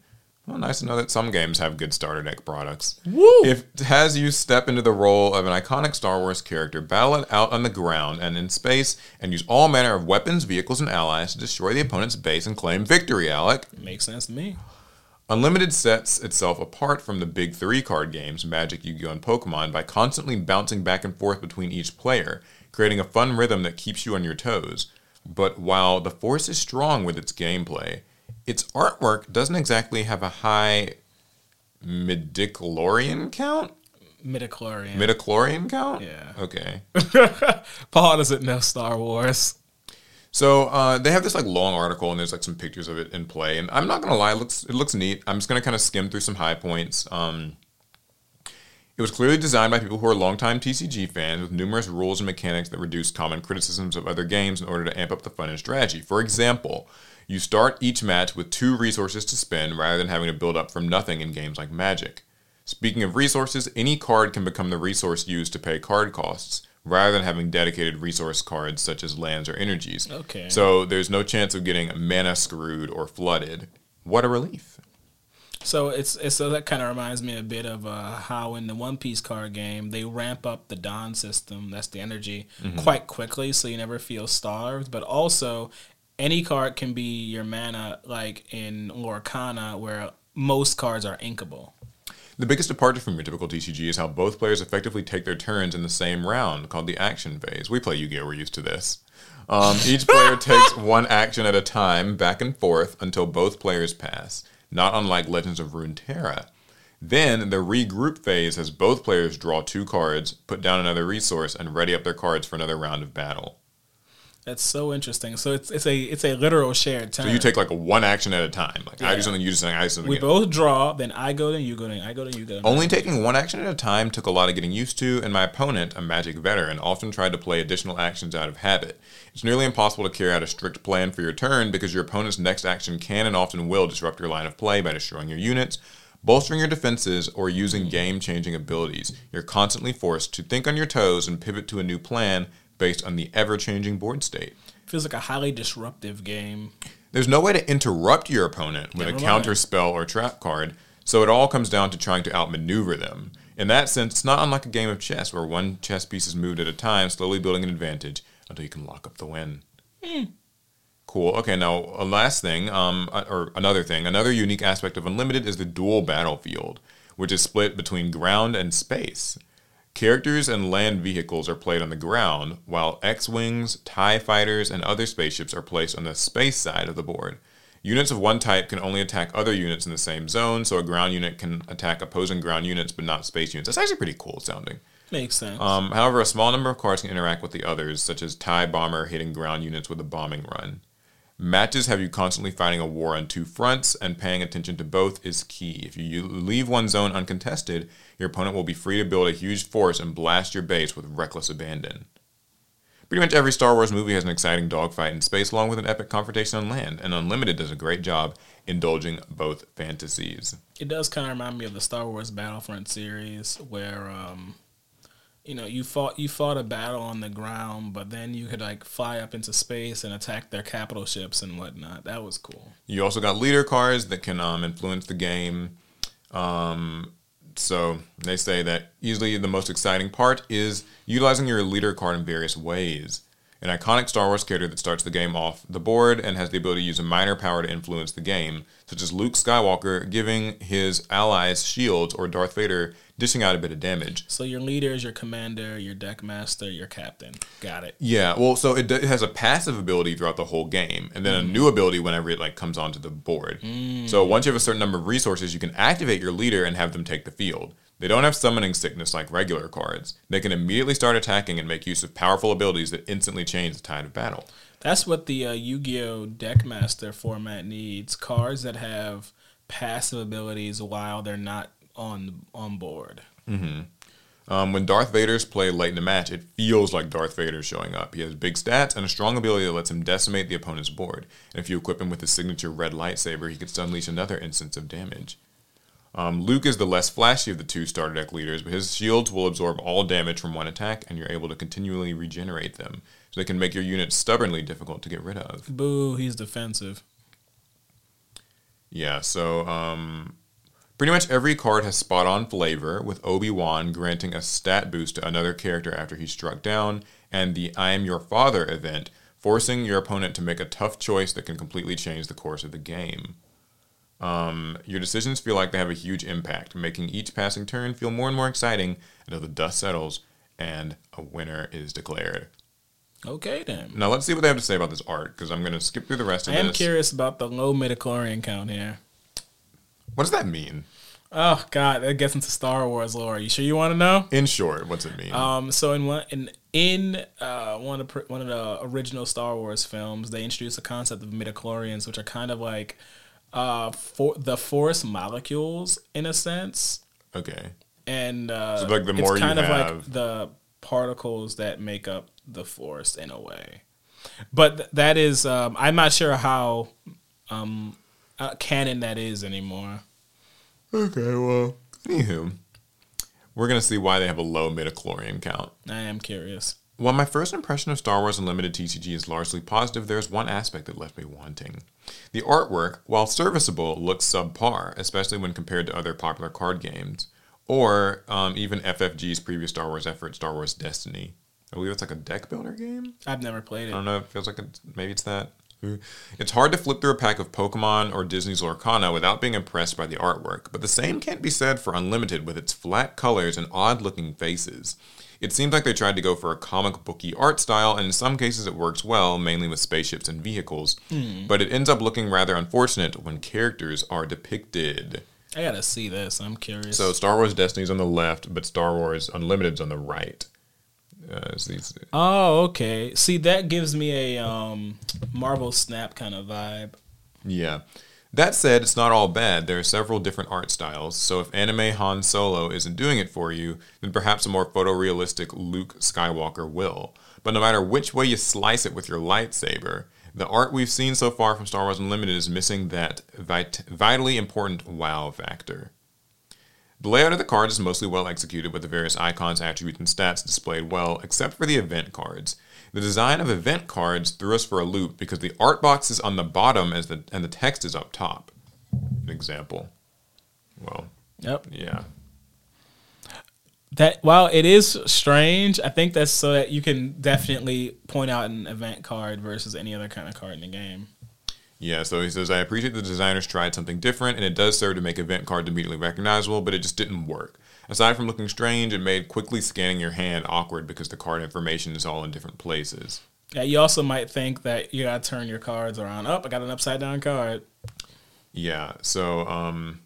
well, nice to know that some games have good starter deck products. Woo! If has you step into the role of an iconic Star Wars character, battle it out on the ground and in space, and use all manner of weapons, vehicles, and allies to destroy the opponent's base and claim victory, Alec. Makes sense to me. Unlimited sets itself apart from the big three card games, Magic, Yu Gi Oh! and Pokemon, by constantly bouncing back and forth between each player, creating a fun rhythm that keeps you on your toes. But while the Force is strong with its gameplay, its artwork doesn't exactly have a high midichlorian count? Midichlorian. Midichlorian count? Yeah. Okay. [laughs] Paul doesn't know Star Wars. So uh, they have this like long article and there's like some pictures of it in play and I'm not gonna lie, it looks it looks neat. I'm just gonna kind of skim through some high points. Um, it was clearly designed by people who are longtime TCG fans with numerous rules and mechanics that reduce common criticisms of other games in order to amp up the fun and strategy. For example, you start each match with two resources to spend rather than having to build up from nothing in games like Magic. Speaking of resources, any card can become the resource used to pay card costs, rather than having dedicated resource cards such as lands or energies. Okay. So there's no chance of getting mana screwed or flooded. What a relief. So it's, it's so that kind of reminds me a bit of uh, how in the One Piece card game they ramp up the DON!! system, that's the energy, Mm-hmm. quite quickly, so you never feel starved. But also, any card can be your mana, like in Lorcana, where most cards are inkable. The biggest departure from your typical TCG is how both players effectively take their turns in the same round, called the action phase. We play Yu-Gi-Oh! We're used to this. Um, each player [laughs] takes one action at a time, back and forth, until both players pass, not unlike Legends of Runeterra. Then the regroup phase has both players draw two cards, put down another resource, and ready up their cards for another round of battle. That's so interesting. So it's it's a it's a literal shared turn. So you take like a one action at a time. Like I do something, you do something, I do something. we again. both draw, then I go, then you go, then I go, then you go. Only taking one action at a time took a lot of getting used to, and my opponent, a magic veteran, often tried to play additional actions out of habit. It's nearly impossible to carry out a strict plan for your turn because your opponent's next action can and often will disrupt your line of play by destroying your units, bolstering your defenses, or using hmm. game changing abilities. You're constantly forced to think on your toes and pivot to a new plan based on the ever changing board state. Feels like a highly disruptive game. There's no way to interrupt your opponent with Never a counter spell or trap card, so it all comes down to trying to outmaneuver them. In that sense, it's not unlike a game of chess where one chess piece is moved at a time, slowly building an advantage until you can lock up the win. Cool. Okay, now a last thing, um, uh, or another thing, another unique aspect of Unlimited is the dual battlefield, which is split between ground and space. Characters and land vehicles are played on the ground, while X Wings, TIE fighters, and other spaceships are placed on the space side of the board. Units of one type can only attack other units in the same zone, so a ground unit can attack opposing ground units but not space units. That's actually pretty cool sounding. Makes sense. Um, however, a small number of cars can interact with the others, such as TIE Bomber hitting ground units with a bombing run. Matches have you constantly fighting a war on two fronts, and paying attention to both is key. If you leave one zone uncontested, your opponent will be free to build a huge force and blast your base with reckless abandon. Pretty much every Star Wars movie has an exciting dogfight in space along with an epic confrontation on land, and Unlimited does a great job indulging both fantasies. It does kind of remind me of the Star Wars Battlefront series, where um, you know you fought you fought a battle on the ground, but then you could like fly up into space and attack their capital ships and whatnot. That was cool. You also got leader cards that can um, influence the game. Um, so they say that easily the most exciting part is utilizing your leader card in various ways. An iconic Star Wars character that starts the game off the board and has the ability to use a minor power to influence the game, such as Luke Skywalker giving his allies shields or Darth Vader dishing out a bit of damage. So your leader is your commander, your deck master, your captain. Got it. Yeah, well, so it, it has a passive ability throughout the whole game, and then a new ability whenever it like comes onto the board. So once you have a certain number of resources, you can activate your leader and have them take the field. They don't have summoning sickness like regular cards. They can immediately start attacking and make use of powerful abilities that instantly change the tide of battle. That's what the uh, Yu-Gi-Oh deck master format needs. Cards that have passive abilities while they're not on on board. Um, when Darth Vader's play late in the match, it feels like Darth Vader showing up. He has big stats and a strong ability that lets him decimate the opponent's board. And if you equip him with his signature red lightsaber, he could unleash another instance of damage. Um, Luke is the less flashy of the two starter deck leaders, but his shields will absorb all damage from one attack, and you're able to continually regenerate them. So they can make your units stubbornly difficult to get rid of. Boo, he's defensive. Yeah, so um, pretty much every card has spot on flavor, with Obi Wan granting a stat boost to another character after he's struck down, and the I Am Your Father event, forcing your opponent to make a tough choice that can completely change the course of the game. Um, your decisions feel like they have a huge impact, making each passing turn feel more and more exciting until the dust settles and a winner is declared. Okay then. Now let's see what they have to say about this art, because I'm going to skip through the rest of this. I am this. curious about the low midichlorian count here. What does that mean? Oh God, that gets into Star Wars lore. Are You sure you want to know? In short, what's it mean? Um, so in one in in uh, one of the, one of the original Star Wars films, they introduced the concept of midichlorians, which are kind of like uh, for the force molecules in a sense, okay. and uh, So, like, the more it's you kind of like have- the particles that make up the force in a way. But th- that is, um, I'm not sure how um, uh, canon that is anymore. Okay, well. Anywho, we're going to see why they have a low midichlorian count. I am curious. While my first impression of Star Wars Unlimited TCG is largely positive, there's one aspect that left me wanting. The artwork, while serviceable, looks subpar, especially when compared to other popular card games, or um, even FFG's previous Star Wars effort, Star Wars Destiny. I believe it's like a deck builder game. I've never played it. I don't know. It feels like it's, maybe it's that. It's hard to flip through a pack of Pokemon or Disney's Lorcana without being impressed by the artwork, but the same can't be said for Unlimited with its flat colors and odd looking faces. It seems like they tried to go for a comic booky art style, and in some cases it works well, mainly with spaceships and vehicles, hmm. but it ends up looking rather unfortunate when characters are depicted. I gotta see this. I'm curious. So Star Wars Destiny's on the left, but Star Wars Unlimited's on the right. Uh, it's these, Oh, okay. See, that gives me a um, Marvel Snap kind of vibe. Yeah. That said, it's not all bad. There are several different art styles, so if anime Han Solo isn't doing it for you, then perhaps a more photorealistic Luke Skywalker will. But no matter which way you slice it with your lightsaber, the art we've seen so far from Star Wars Unlimited is missing that vit- vitally important wow factor. The layout of the cards is mostly well executed with the various icons, attributes, and stats displayed well, except for the event cards. The design of event cards threw us for a loop because the art box is on the bottom as the and the text is up top. An example. Well, Yep. yeah. That while it is strange, I think that's so that you can definitely point out an event card versus any other kind of card in the game. Yeah, so he says, I appreciate the designers tried something different, and it does serve to make event cards immediately recognizable, but it just didn't work. Aside from looking strange, it made quickly scanning your hand awkward because the card information is all in different places. Yeah, you also might think that you gotta turn your cards around. Up, I got an upside down card. Yeah, so um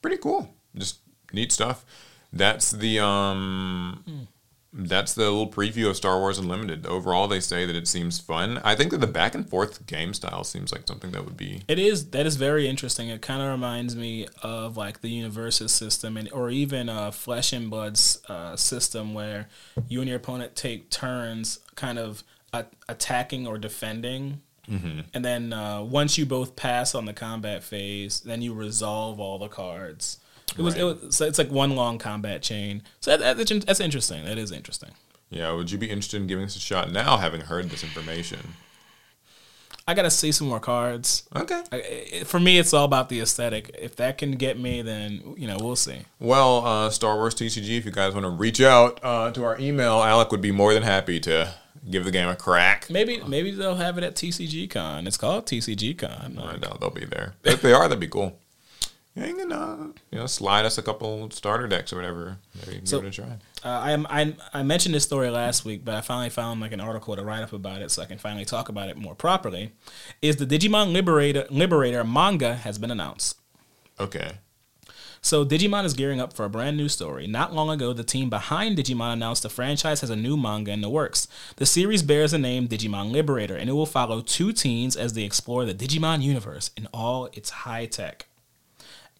pretty cool. Just neat stuff. That's the um that's the little preview of Star Wars Unlimited. Overall, they say that it seems fun. I think that the back and forth game style seems like something that would be. It is that is very interesting. It kind of reminds me of like the Universus system, and or even a Flesh and Blood's uh, system where you and your opponent take turns, kind of a- attacking or defending. Mm-hmm. And then uh, once you both pass on the combat phase, then you resolve all the cards. It was, it was so it's like one long combat chain. So that, that's, that's interesting. That is interesting. Yeah, would you be interested in giving this a shot now, having heard this information? I gotta see some more cards. Okay. I, it- for me, it's all about the aesthetic. If that can get me, then you know we'll see. Well, uh, Star Wars TCG, if you guys want to reach out uh, to our email, Alec would be more than happy to give the game a crack. Maybe maybe they'll have it at TCG Con. It's called TCG Con. I know they'll be there. If they are, that'd be cool. You can uh, you know slide us a couple starter decks or whatever. Maybe So- give it a try. Uh, I, I I mentioned this story last week, but I finally found like an article to write up about it, so I can finally talk about it more properly. Is the Digimon Liberator Liberator manga has been announced? Okay. So Digimon is gearing up for a brand new story. Not long ago, the team behind Digimon announced the franchise has a new manga in the works. The series bears the name Digimon Liberator, and it will follow two teens as they explore the Digimon universe in all its high tech.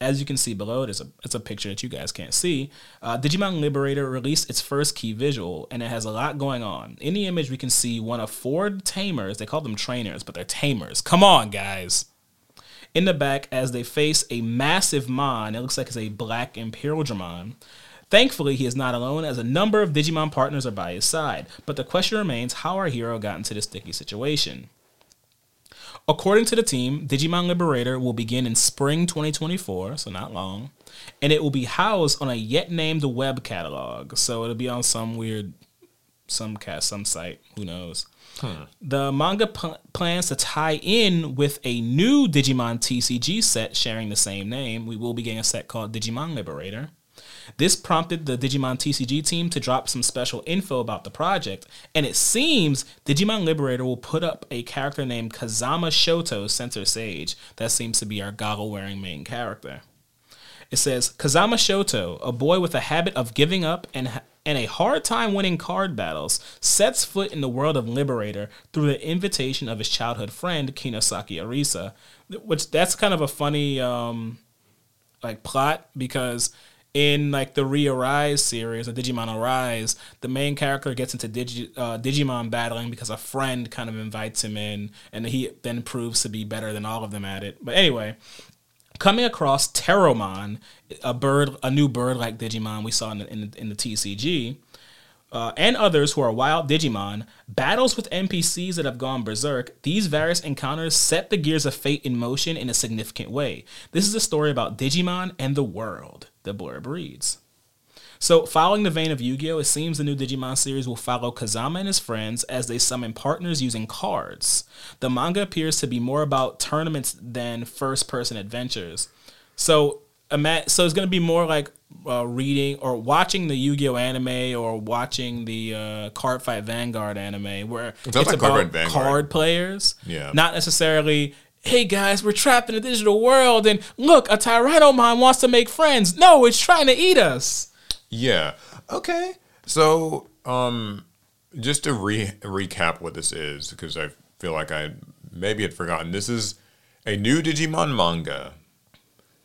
As you can see below, there's a it's a picture that you guys can't see. Uh, Digimon Liberator released its first key visual, and it has a lot going on. In the image, we can see one of four tamers. They call them trainers, but they're tamers. Come on, guys in the back as they face a massive Mon. It looks like it's a black Imperialdramon. Thankfully, he is not alone, as a number of Digimon partners are by his side. But the question remains how our hero got into this sticky situation. According to the team, Digimon Liberator will begin in spring 2024, so not long, and it will be housed on a yet named web catalog. So it'll be on some weird, some cast, some site, who knows. Hmm. The manga pl- plans to tie in with a new Digimon TCG set sharing the same name. We will be getting a set called Digimon Liberator. This prompted the Digimon TCG team to drop some special info about the project, and it seems Digimon Liberator will put up a character named Kazama Shoto center Sage. That seems to be our goggle wearing main character. It says Kazama Shoto, a boy with a habit of giving up and and a hard time winning card battles, sets foot in the world of Liberator through the invitation of his childhood friend Kinosaki Arisa, which that's kind of a funny um, like plot because in like the Re-Arise series, or Digimon Arise, the main character gets into Digi- uh, Digimon battling because a friend kind of invites him in, and he then proves to be better than all of them at it. But anyway, coming across Teromon, a bird, a new bird-like Digimon we saw in the, in the, in the TCG, uh, and others who are wild Digimon, battles with NPCs that have gone berserk, these various encounters set the gears of fate in motion in a significant way. This is a story about Digimon and the world, the blurb reads. So, following the vein of Yu Gi Oh!, it seems the new Digimon series will follow Kazama and his friends as they summon partners using cards. The manga appears to be more about tournaments than first person adventures. So, ima- so it's going to be more like uh, reading or watching the Yu Gi Oh! anime or watching the uh, Card Fight Vanguard anime where it's like about Vanguard. card players. Yeah. Not necessarily. Hey guys, we're trapped in a digital world, and look, a Tyrannomon wants to make friends. No, it's trying to eat us. Yeah. Okay. So, um, just to re- recap what this is, because I feel like I maybe had forgotten. This is a new Digimon manga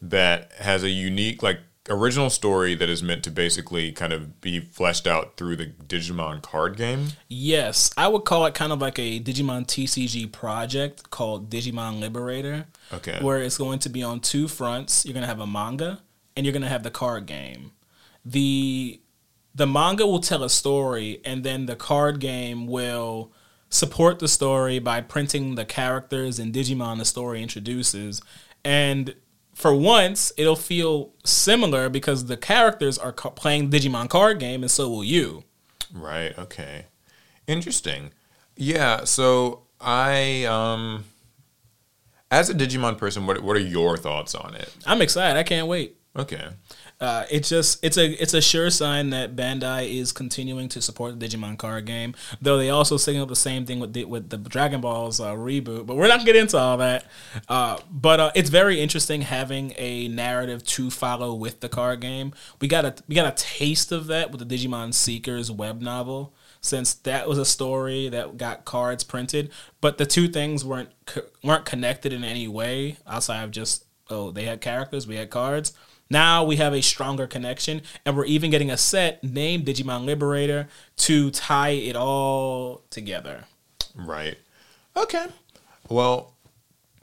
that has a unique, like, original story that is meant to basically kind of be fleshed out through the Digimon card game. Yes, I would call it kind of like a Digimon TCG project called Digimon Liberator. Okay. Where it's going to be on two fronts. You're going to have a manga and you're going to have the card game. The the manga will tell a story and then the card game will support the story by printing the characters and Digimon the story introduces and for once it'll feel similar because the characters are ca- playing Digimon card game and so will you. Right. Okay. Interesting. Yeah. So I, um, as a Digimon person, what what are your thoughts on it? I'm excited. I can't wait. Okay. Uh, it's just it's a it's a sure sign that Bandai is continuing to support the Digimon card game. Though they also signaled the same thing with the, with the Dragon Balls uh, reboot, but we're not get into all that. Uh, but uh, it's very interesting having a narrative to follow with the card game. We got a we got a taste of that with the Digimon Seekers web novel since that was a story that got cards printed, but the two things weren't weren't connected in any way outside of just oh they had characters, we had cards. Now we have a stronger connection, and we're even getting a set named Digimon Liberator to tie it all together. Right. Okay. Well,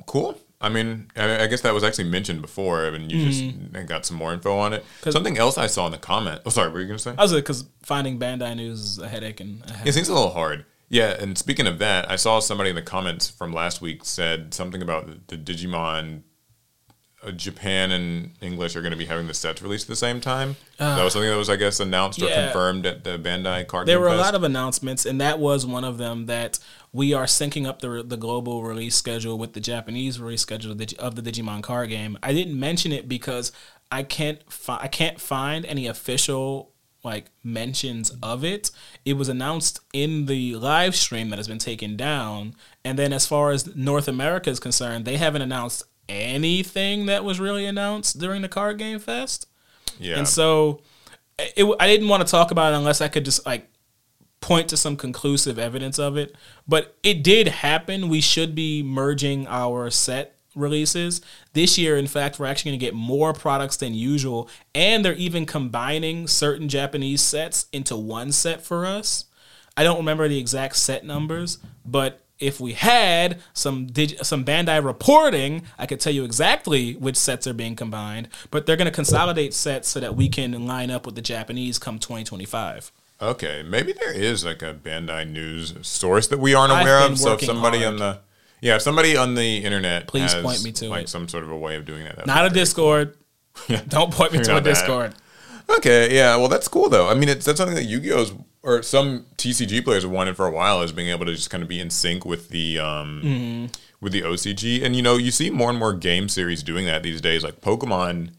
cool. I mean, I guess that was actually mentioned before, and you mm-hmm. just got some more info on it. Something else I saw in the comment. Oh, sorry, what were you gonna say? I was because finding Bandai news is a headache, and a headache. it seems a little hard. Yeah, and speaking of that, I saw somebody in the comments from last week said something about the Digimon Japan and English are going to be having the sets released at the same time. Uh, that was something that was, I guess, announced yeah. or confirmed at the Bandai card. Game. There were Fest. a lot of announcements, and that was one of them. That we are syncing up the the global release schedule with the Japanese release schedule of the, of the Digimon card game. I didn't mention it because I can't fi- I can't find any official like mentions of it. It was announced in the live stream that has been taken down, and then as far as North America is concerned, they haven't announced anything that was really announced during the card game fest. Yeah. And so it, I didn't want to talk about it unless I could just like point to some conclusive evidence of it. But it did happen. We should be merging our set releases. This year, in fact, we're actually going to get more products than usual. And they're even combining certain Japanese sets into one set for us. I don't remember the exact set numbers, but if we had some dig- some Bandai reporting, I could tell you exactly which sets are being combined. But they're going to consolidate sets so that we can line up with the Japanese come 2025. Okay, maybe there is like a Bandai news source that we aren't aware of. So if somebody hard. on the yeah, if somebody on the internet please has, point me to like it. some sort of a way of doing that. Not a Discord. [laughs] Don't point me to a Discord. Okay, yeah, well that's cool though. I mean, it's that's something that Yu-Gi-Oh's or some TCG players have wanted for a while is being able to just kind of be in sync with the um, mm-hmm. with the OCG, and you know you see more and more game series doing that these days. Like Pokemon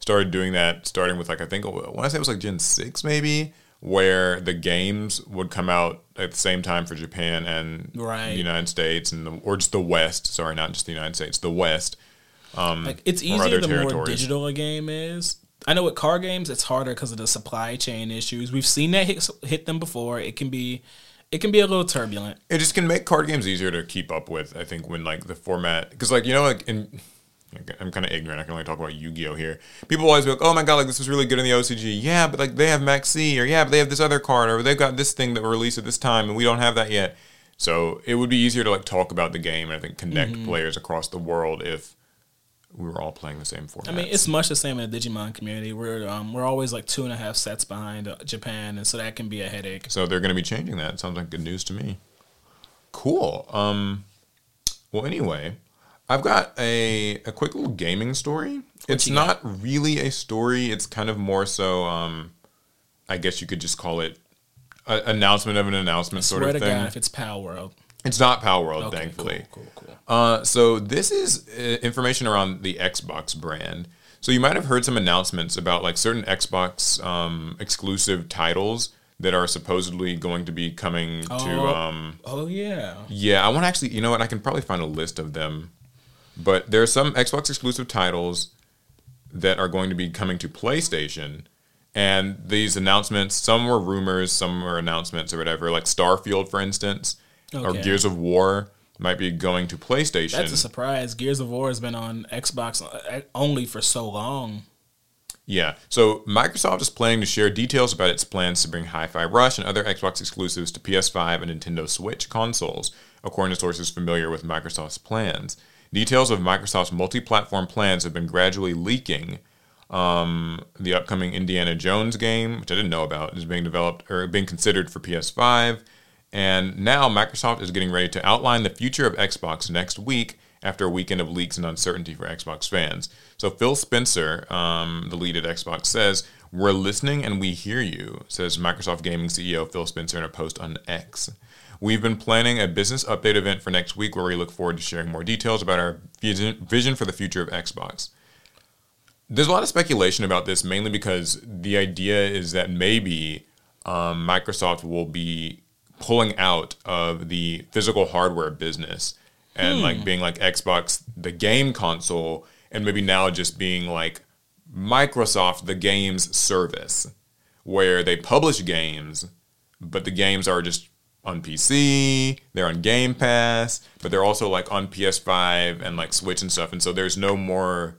started doing that, starting with like I think when I say it was like Gen six maybe, where the games would come out at the same time for Japan and right. the United States and the, or just the West. Sorry, not just the United States, the West. Um, like it's easier the more digital a game is I know with car games it's harder because of the supply chain issues. We've seen that hit, hit them before. It can be it can be a little turbulent. It just can make card games easier to keep up with. I think when like the format because like you know like in I'm kind of ignorant. I can only talk about Yu-Gi-Oh here. People always be like, "Oh my god, like this was really good in the OCG." Yeah, but like they have Maxi, or yeah, but they have this other card, or they've got this thing that were released at this time, and we don't have that yet. So it would be easier to like talk about the game and I think connect mm-hmm. players across the world if we were all playing the same format. I mean, it's much the same in the Digimon community. We're um, we're always like two and a half sets behind uh, Japan, and so that can be a headache. So they're going to be changing that. Sounds like good news to me. Cool. Um, well, anyway, I've got a a quick little gaming story. What it's not got? really a story. It's kind of more so. Um, I guess you could just call it an announcement of an announcement sort of thing. God, if it's Palworld. It's not Palworld, okay, thankfully. Cool, cool, cool. Uh, so this is uh, information around the Xbox brand. So you might have heard some announcements about like certain Xbox um, exclusive titles that are supposedly going to be coming oh, to. Um, oh yeah. Yeah, I want to actually. You know what? I can probably find a list of them, but there are some Xbox exclusive titles that are going to be coming to PlayStation. And these announcements, some were rumors, some were announcements or whatever. Like Starfield, for instance, okay. or Gears of War might be going to PlayStation. That's a surprise. Gears of War has been on Xbox uh, only for so long. Yeah. So Microsoft is planning to share details about its plans to bring Hi-Fi Rush and other Xbox exclusives to PS5 and Nintendo Switch consoles, according to sources familiar with Microsoft's plans. Details of Microsoft's multi-platform plans have been gradually leaking. Um, the upcoming Indiana Jones game, which I didn't know about, is being developed or being considered for PS5. And now Microsoft is getting ready to outline the future of Xbox next week after a weekend of leaks and uncertainty for Xbox fans. So Phil Spencer, um, the lead at Xbox, says, We're listening and we hear you, says Microsoft Gaming CEO Phil Spencer in a post on X. We've been planning a business update event for next week where we look forward to sharing more details about our vision for the future of Xbox. there's a lot of speculation about this, mainly because the idea is that maybe um, Microsoft will be pulling out of the physical hardware business and hmm. like being like Xbox, the game console, and maybe now just being like Microsoft, the games service, where they publish games, but the games are just on PC, they're on Game Pass, but they're also like on PS5 and like Switch and stuff. And so there's no more,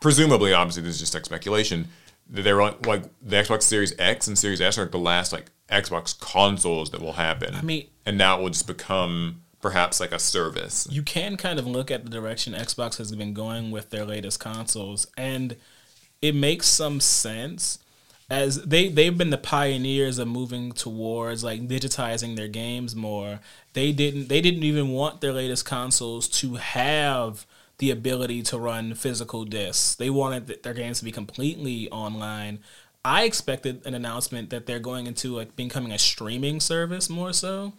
presumably, obviously, this is just like speculation. They're on, like the Xbox Series X and Series S are like the last like Xbox consoles that will happen. I mean- and now it will just become perhaps like a service. you can kind of look at the direction Xbox has been going with their latest consoles, and it makes some sense as they they've been the pioneers of moving towards like digitizing their games more. They didn't they didn't even want their latest consoles to have the ability to run physical discs. They wanted their games to be completely online. I expected an announcement that they're going into like becoming a streaming service more so,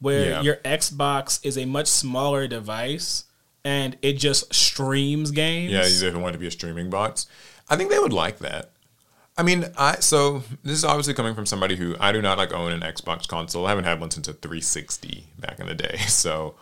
where Yeah. your Xbox is a much smaller device and it just streams games. Yeah, you didn't want it to be a streaming box. I think they would like that. I mean, I so this is obviously coming from somebody who I do not like own an Xbox console. I haven't had one since a 360 back in the day. [laughs] So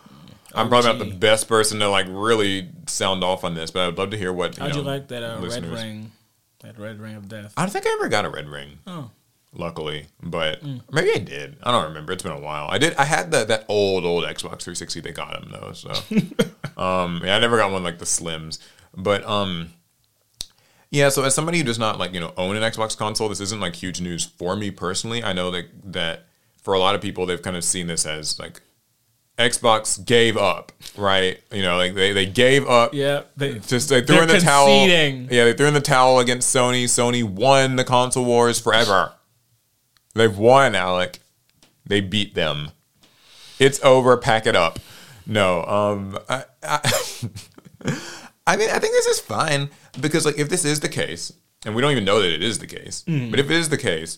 I'm probably not the best person to like really sound off on this, but I'd love to hear what. How'd you know, like that uh, red ring? That red ring of death. I don't think I ever got a red ring. Oh. Luckily, but Mm. maybe I did. I don't remember. It's been a while. I did. I had that that old old Xbox 360. They got them though. So, [laughs] um, yeah, I never got one like the Slims. But um, yeah. So as somebody who does not like you know own an Xbox console, this isn't like huge news for me personally. I know that that for a lot of people, they've kind of seen this as like Xbox gave up, right? You know, like they, they gave up. Yeah, they, Just they threw in the towel. Yeah, they threw in the towel against Sony. Sony won the console wars forever. They've won, Alec. They beat them. It's over. Pack it up. No, um, I, I, [laughs] I mean, I think this is fine because, like, if this is the case, and we don't even know that it is the case, Mm-hmm. but if it is the case,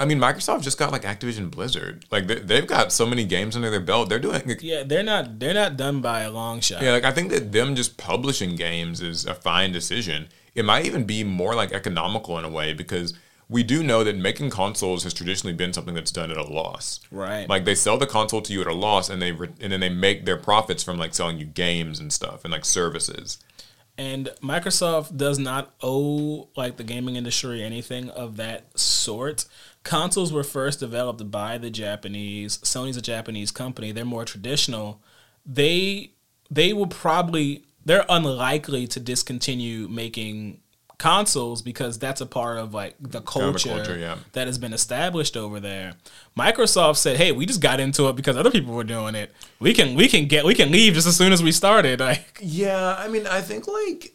I mean, Microsoft just got like Activision Blizzard. Like, they, they've got so many games under their belt. They're doing like, yeah, they're not they're not done by a long shot. yeah, like I think that them just publishing games is a fine decision. It might even be more like economical in a way because we do know that making consoles has traditionally been something that's done at a loss. Right. Like they sell the console to you at a loss, and they re- and then they make their profits from like selling you games and stuff and like services. And Microsoft does not owe like the gaming industry anything of that sort. Consoles were first developed by the Japanese. Sony's a Japanese company. They're more traditional. They they will probably they're unlikely to discontinue making consoles because that's a part of like the of the culture, culture, yeah. that has been established over there. Microsoft said, "Hey, we just got into it because other people were doing it. We can we can get we can leave just as soon as we started." [laughs] Like Yeah, I mean, I think like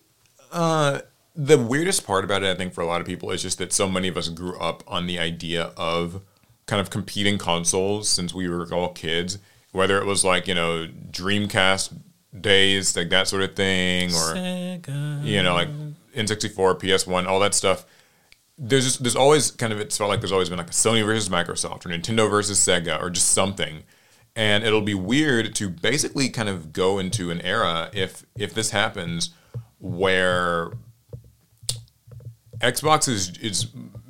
uh, the weirdest part about it, I think for a lot of people, is just that so many of us grew up on the idea of kind of competing consoles since we were all kids. Whether it was like you know Dreamcast days, like that sort of thing, or Sega. you know like N64, PS1, all that stuff. There's just there's always kind of it's felt like there's always been like a Sony versus Microsoft or Nintendo versus Sega or just something. And it'll be weird to basically kind of go into an era if if this happens where Xbox is is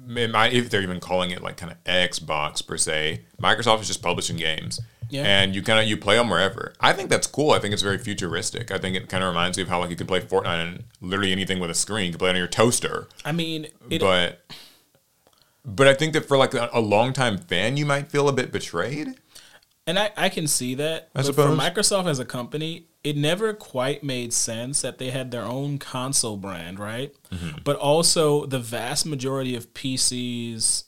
if they're even calling it like kind of Xbox per se, Microsoft is just publishing games. Yeah. And you kind of you play them wherever. I think that's cool. I think it's very futuristic. I think it kind of reminds me of how like you can play Fortnite on literally anything with a screen. You can play it on your toaster. I mean, it, but but I think that for like a, a longtime fan, you might feel a bit betrayed. and I, I can see that. I but suppose. for Microsoft as a company, it never quite made sense that they had their own console brand, right? Mm-hmm. But also, the vast majority of PCs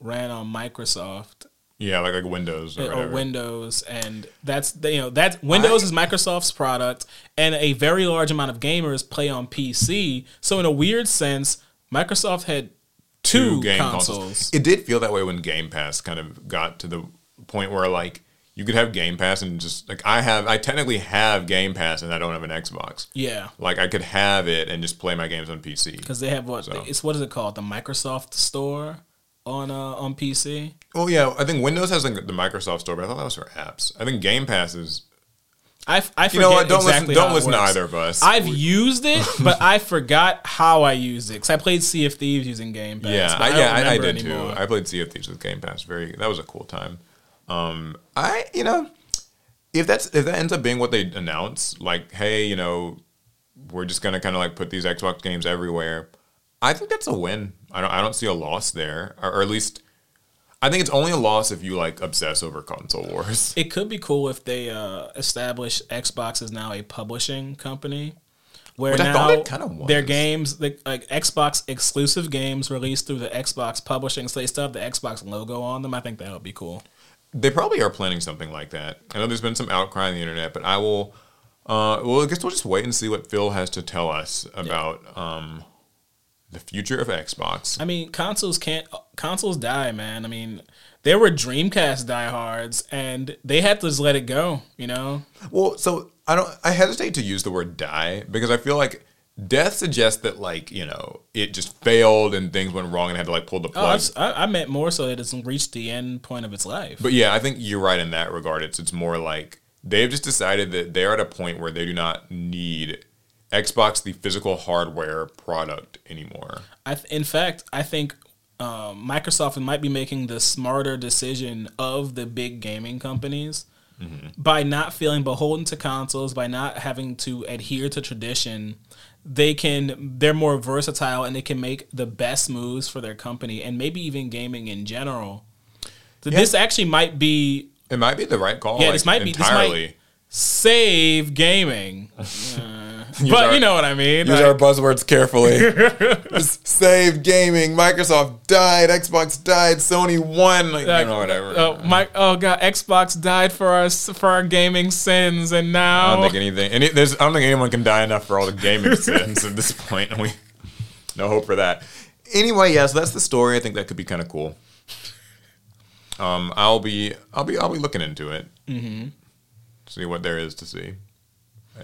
ran on Microsoft Yeah, like like Windows or, or whatever. Windows, and that's you know that Windows I- is Microsoft's product, and a very large amount of gamers play on PC. So in a weird sense, Microsoft had two, game consoles. It did feel that way when Game Pass kind of got to the point where like you could have Game Pass and just like I have, I technically have Game Pass and I don't have an Xbox. Yeah, Like I could have it and just play my games on PC. because they have what So. it's what is it called? The Microsoft Store on uh, on PC. Oh yeah, I think Windows has like the Microsoft Store, but I thought that was for apps. I think Game Pass is I, f- I forget You know what? Don't exactly listen. Don't listen to either of us. I've used it, [laughs] but I forgot how I used it because I played Sea of Thieves using Game Pass. yeah, I, yeah, I, I did anymore. too. I played Sea of Thieves with Game Pass. Very, that was a cool time. Um, I, you know, if that's if that ends up being what they announce, like, hey, you know, we're just gonna kind of like put these Xbox games everywhere. I think that's a win. I don't, I don't see a loss there, or, or at least, I think it's only a loss if you like obsess over console wars. It could be cool if they uh, establish Xbox is now a publishing company, where Which now thought it kinda was. their games, like, like Xbox exclusive games, released through the Xbox publishing, so they still have the Xbox logo on them. I think that would be cool. They probably are planning something like that. I know there's been some outcry on the internet, but I will. Uh, well, I guess we'll just wait and see what Phil has to tell us about um, the future of Xbox. I mean, consoles can't consoles die, man. I mean, there were Dreamcast diehards, and they had to just let it go. You know, Well, so I don't. I hesitate to use the word die because I feel like death suggests that like you know it just failed and things went wrong and had to like pull the oh, plug. I've- I, I meant more so that it's reached the end point of its life. But yeah, I think you're right in that regard. It's it's more like they've just decided that they're at a point where they do not need Xbox, the physical hardware product anymore. I th- in fact, I think um, Microsoft might be making the smarter decision of the big gaming companies by not feeling beholden to consoles, by not having to adhere to tradition. They can they're more versatile and they can make the best moves for their company and maybe even gaming in general. So this actually might be It might be the right call. Yeah, like, this might be- this entirely. might- save gaming. [laughs] Uh, but our- you know what I mean. Use Like- our buzzwords carefully. [laughs] Save gaming. Microsoft died. Xbox died. Sony won. Like, Like, you know, whatever. Oh my! Oh god! Xbox died for our for our gaming sins, and now I don't think anything. Any, there's, I don't think anyone can die enough for all the gaming [laughs] sins at this point. We no hope for that. Anyway, yes, that's the story. I think that could be kind of cool. Um, I'll be, I'll be, I'll be looking into it. Mm-hmm. See what there is to see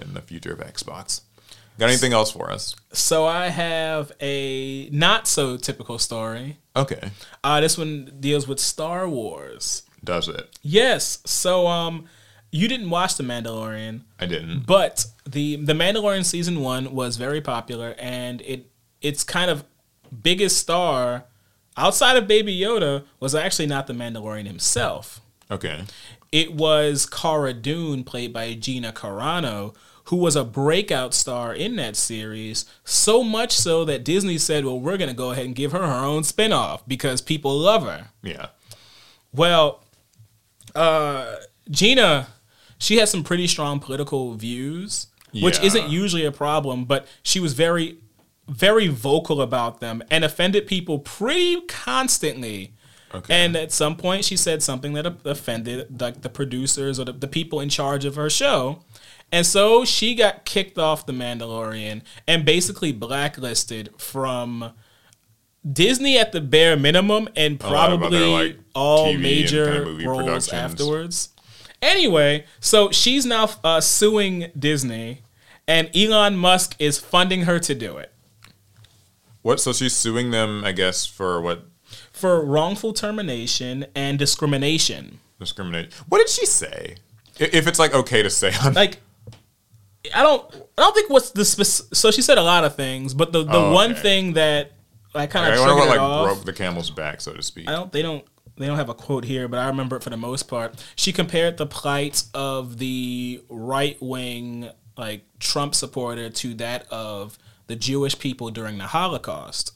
in the future of Xbox. Got anything else for us? so I have a not so typical story. Okay, Uh, this one deals with Star Wars. does it? Yes. So um, you didn't watch The Mandalorian, I didn't. but the the Mandalorian season one was very popular, and it its kind of biggest star outside of Baby Yoda was actually not the Mandalorian himself. Okay. it was Cara Dune, played by Gina Carano, who was a breakout star in that series. So much so that Disney said, well, we're going to go ahead and give her her own spinoff because people love her. Yeah. Well, uh, Gina, she has some pretty strong political views, which isn't usually a problem, but she was very, very vocal about them and offended people pretty constantly. Okay. And at some point, she said something that offended like the producers or the, the people in charge of her show. And so she got kicked off The Mandalorian and basically blacklisted from Disney at the bare minimum and of probably like, all TV major kinda movie roles afterwards. Anyway, so she's now uh, suing Disney, and Elon Musk is funding her to do it What? So she's suing them, I guess, for what for wrongful termination and discrimination. discrimination? What did she say? If it's like okay to say on Like, I don't, I don't think what's the spec- so she said a lot of things, but the the Oh, one okay. thing that I kind I of wonder what like off. broke the camel's back, so to speak. I don't. They don't. They don't have a quote here, but I remember it for the most part. She compared the plight of the right wing, like Trump supporter, to that of the Jewish people during the Holocaust.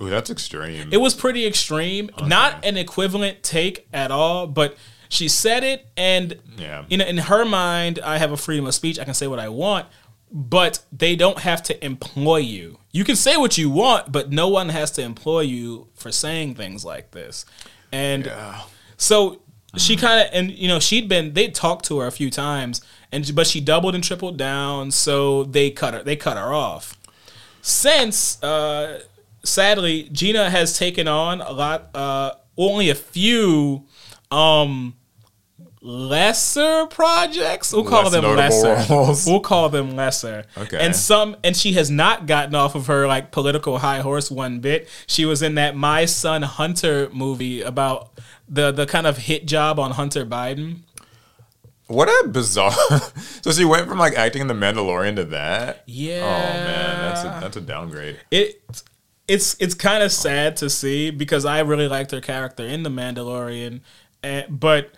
Ooh, that's extreme. It was pretty extreme, not an equivalent take at all, but she said it, and Yeah. you know, in her mind, I have a freedom of speech. I can say what I want, but they don't have to employ you. You can say what you want, but no one has to employ you for saying things like this. And Yeah. so she kind of, and you know, she'd been they talked to her a few times, and but she doubled and tripled down. So they cut her. They cut her off. Since, uh, sadly, Gina has taken on a lot, uh, only a few, um, lesser projects. We'll call Less them lesser. roles. We'll call them lesser. Okay. And some, and she has not gotten off of her like political high horse one bit. She was in that My Son Hunter movie about the the kind of hit job on Hunter Biden. What a bizarre. [laughs] so she went from like acting in The Mandalorian to that. Yeah. Oh man, that's a, that's a downgrade. it it's it's kind of sad to see because I really liked her character in The Mandalorian, and, but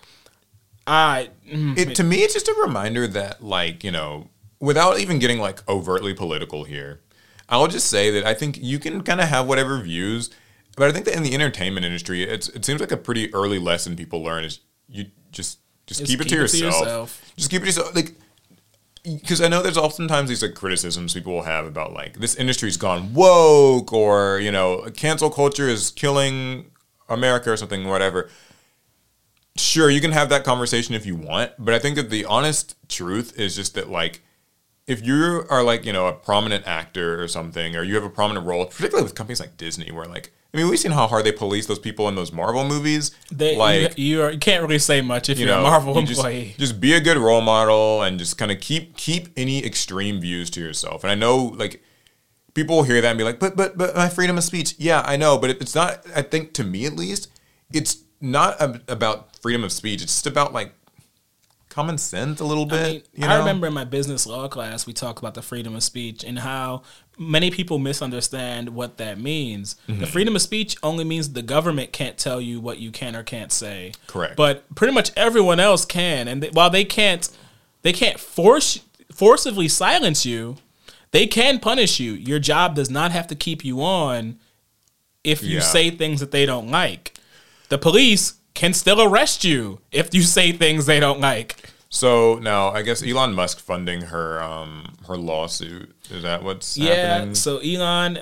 I mm, It to me, it's just a reminder that like you know, without even getting like overtly political here, I'll just say that I think you can kind of have whatever views, but I think that in the entertainment industry, it's it seems like a pretty early lesson people learn is you just just Just keep it to it to yourself. yourself. Just keep it to yourself. Like because I know there's oftentimes these like criticisms people will have about like this industry's gone woke or you know cancel culture is killing America or something whatever. Sure, you can have that conversation if you want, but I think that the honest truth is just that like if you are like you know a prominent actor or something or you have a prominent role, particularly with companies like Disney, where like I mean we've seen how hard they police those people in those Marvel movies. they like you, you, are, you can't really say much if you are a Marvel you just- employee. Just, be a good role model and just kind of keep keep any extreme views to yourself. And I know like people will hear that and be like, but but but my freedom of speech. Yeah, I know, but it, it's not. I think to me at least, it's not ab- about freedom of speech. It's just about like common sense a little bit. I, mean, you I remember in my business law class we talked about the freedom of speech and how many people misunderstand what that means. Mm-hmm. The freedom of speech only means the government can't tell you what you can or can't say. Correct. But pretty much everyone else can, and th- while they can't, they can't force forcibly silence you. They can punish you. Your job does not have to keep you on if you Yeah. say things that they don't like. The police can still arrest you if you say things they don't like. So now I guess Elon Musk funding her um her lawsuit. Is that what's Yeah. happening? So Elon,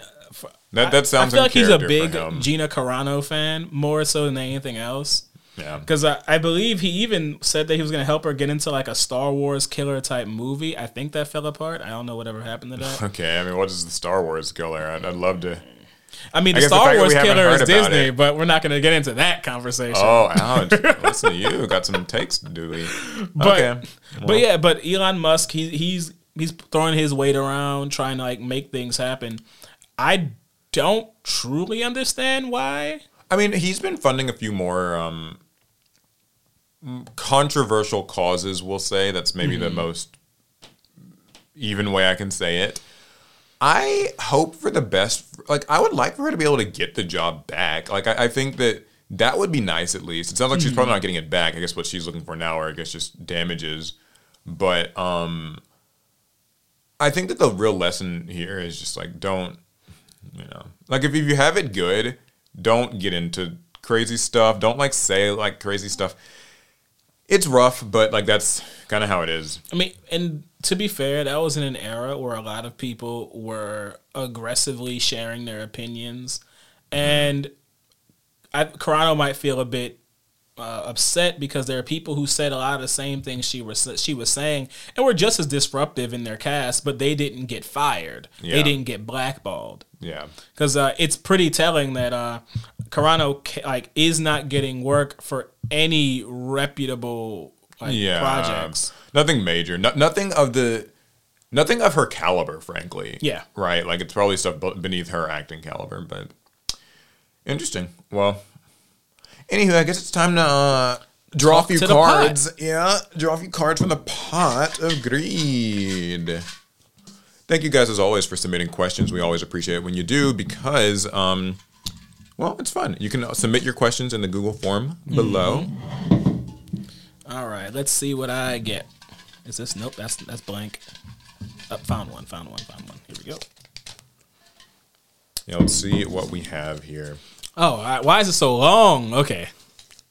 That that sounds. I feel in like he's a big. Gina Carano fan, more so than anything else. yeah. Because I, I believe he even said that he was going to help her get into like a Star Wars killer type movie. I think that fell apart. I don't know whatever happened to that. [laughs] Okay, I mean, what is the Star Wars killer? I'd, I'd love to. I mean, I the guess the Star Wars killer is Disney, but we're not going to get into that conversation. Oh, ouch! [laughs] Listen to you. Got some takes, do we? but, okay. but yeah, but Elon Musk, he, he's he's throwing his weight around, trying to like make things happen. I don't truly understand why. I mean, he's been funding a few more um, controversial causes. We'll say that's maybe Mm-hmm. the most even way I can say it. I hope for the best. Like, I would like for her to be able to get the job back. Like, I, I think that that would be nice at least. It sounds like she's probably not getting it back. I guess what she's looking for now are, I guess, just damages. But um, I think that the real lesson here is just like, don't, you know, like if you have it good, don't get into crazy stuff. Don't like say like crazy stuff. It's rough, but like that's kind of how it is. I mean, and to be fair, that was in an era where a lot of people were aggressively sharing their opinions, and I, Carano might feel a bit uh, upset because there are people who said a lot of the same things she was she was saying, and were just as disruptive in their cast, but they didn't get fired. Yeah. They didn't get blackballed Yeah. because uh, it's pretty telling that uh, Carano like is not getting work for any reputable like Yeah. projects. Nothing major. No, nothing of the. Nothing of her caliber, frankly. Yeah. Right. Like it's probably stuff beneath her acting caliber, but interesting. Well, anywho, I guess it's time to uh, draw Talk a few to the pot. cards. Yeah, draw a few cards from the pot of greed. Thank you guys as always for submitting questions. We always appreciate it when you do because, um, well, it's fun. You can submit your questions in the Google form below. All right, let's see what I get. Is this nope? That's that's blank. Up, found one. Found one. Found one. Here we go. Yeah, let's see what we have here. Oh, all right, why is it so long? Okay,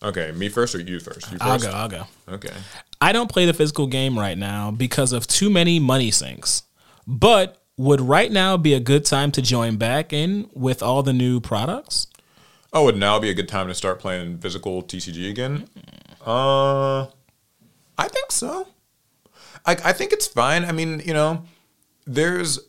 Okay, me first or you first? You 1st I'll go. I'll go. Okay. I don't play the physical game right now because of too many money sinks. But would right now be a good time to join back in with all the new products? Oh, would now be a good time to start playing physical TCG again? Uh, I think so. I I think it's fine. I mean, you know, there's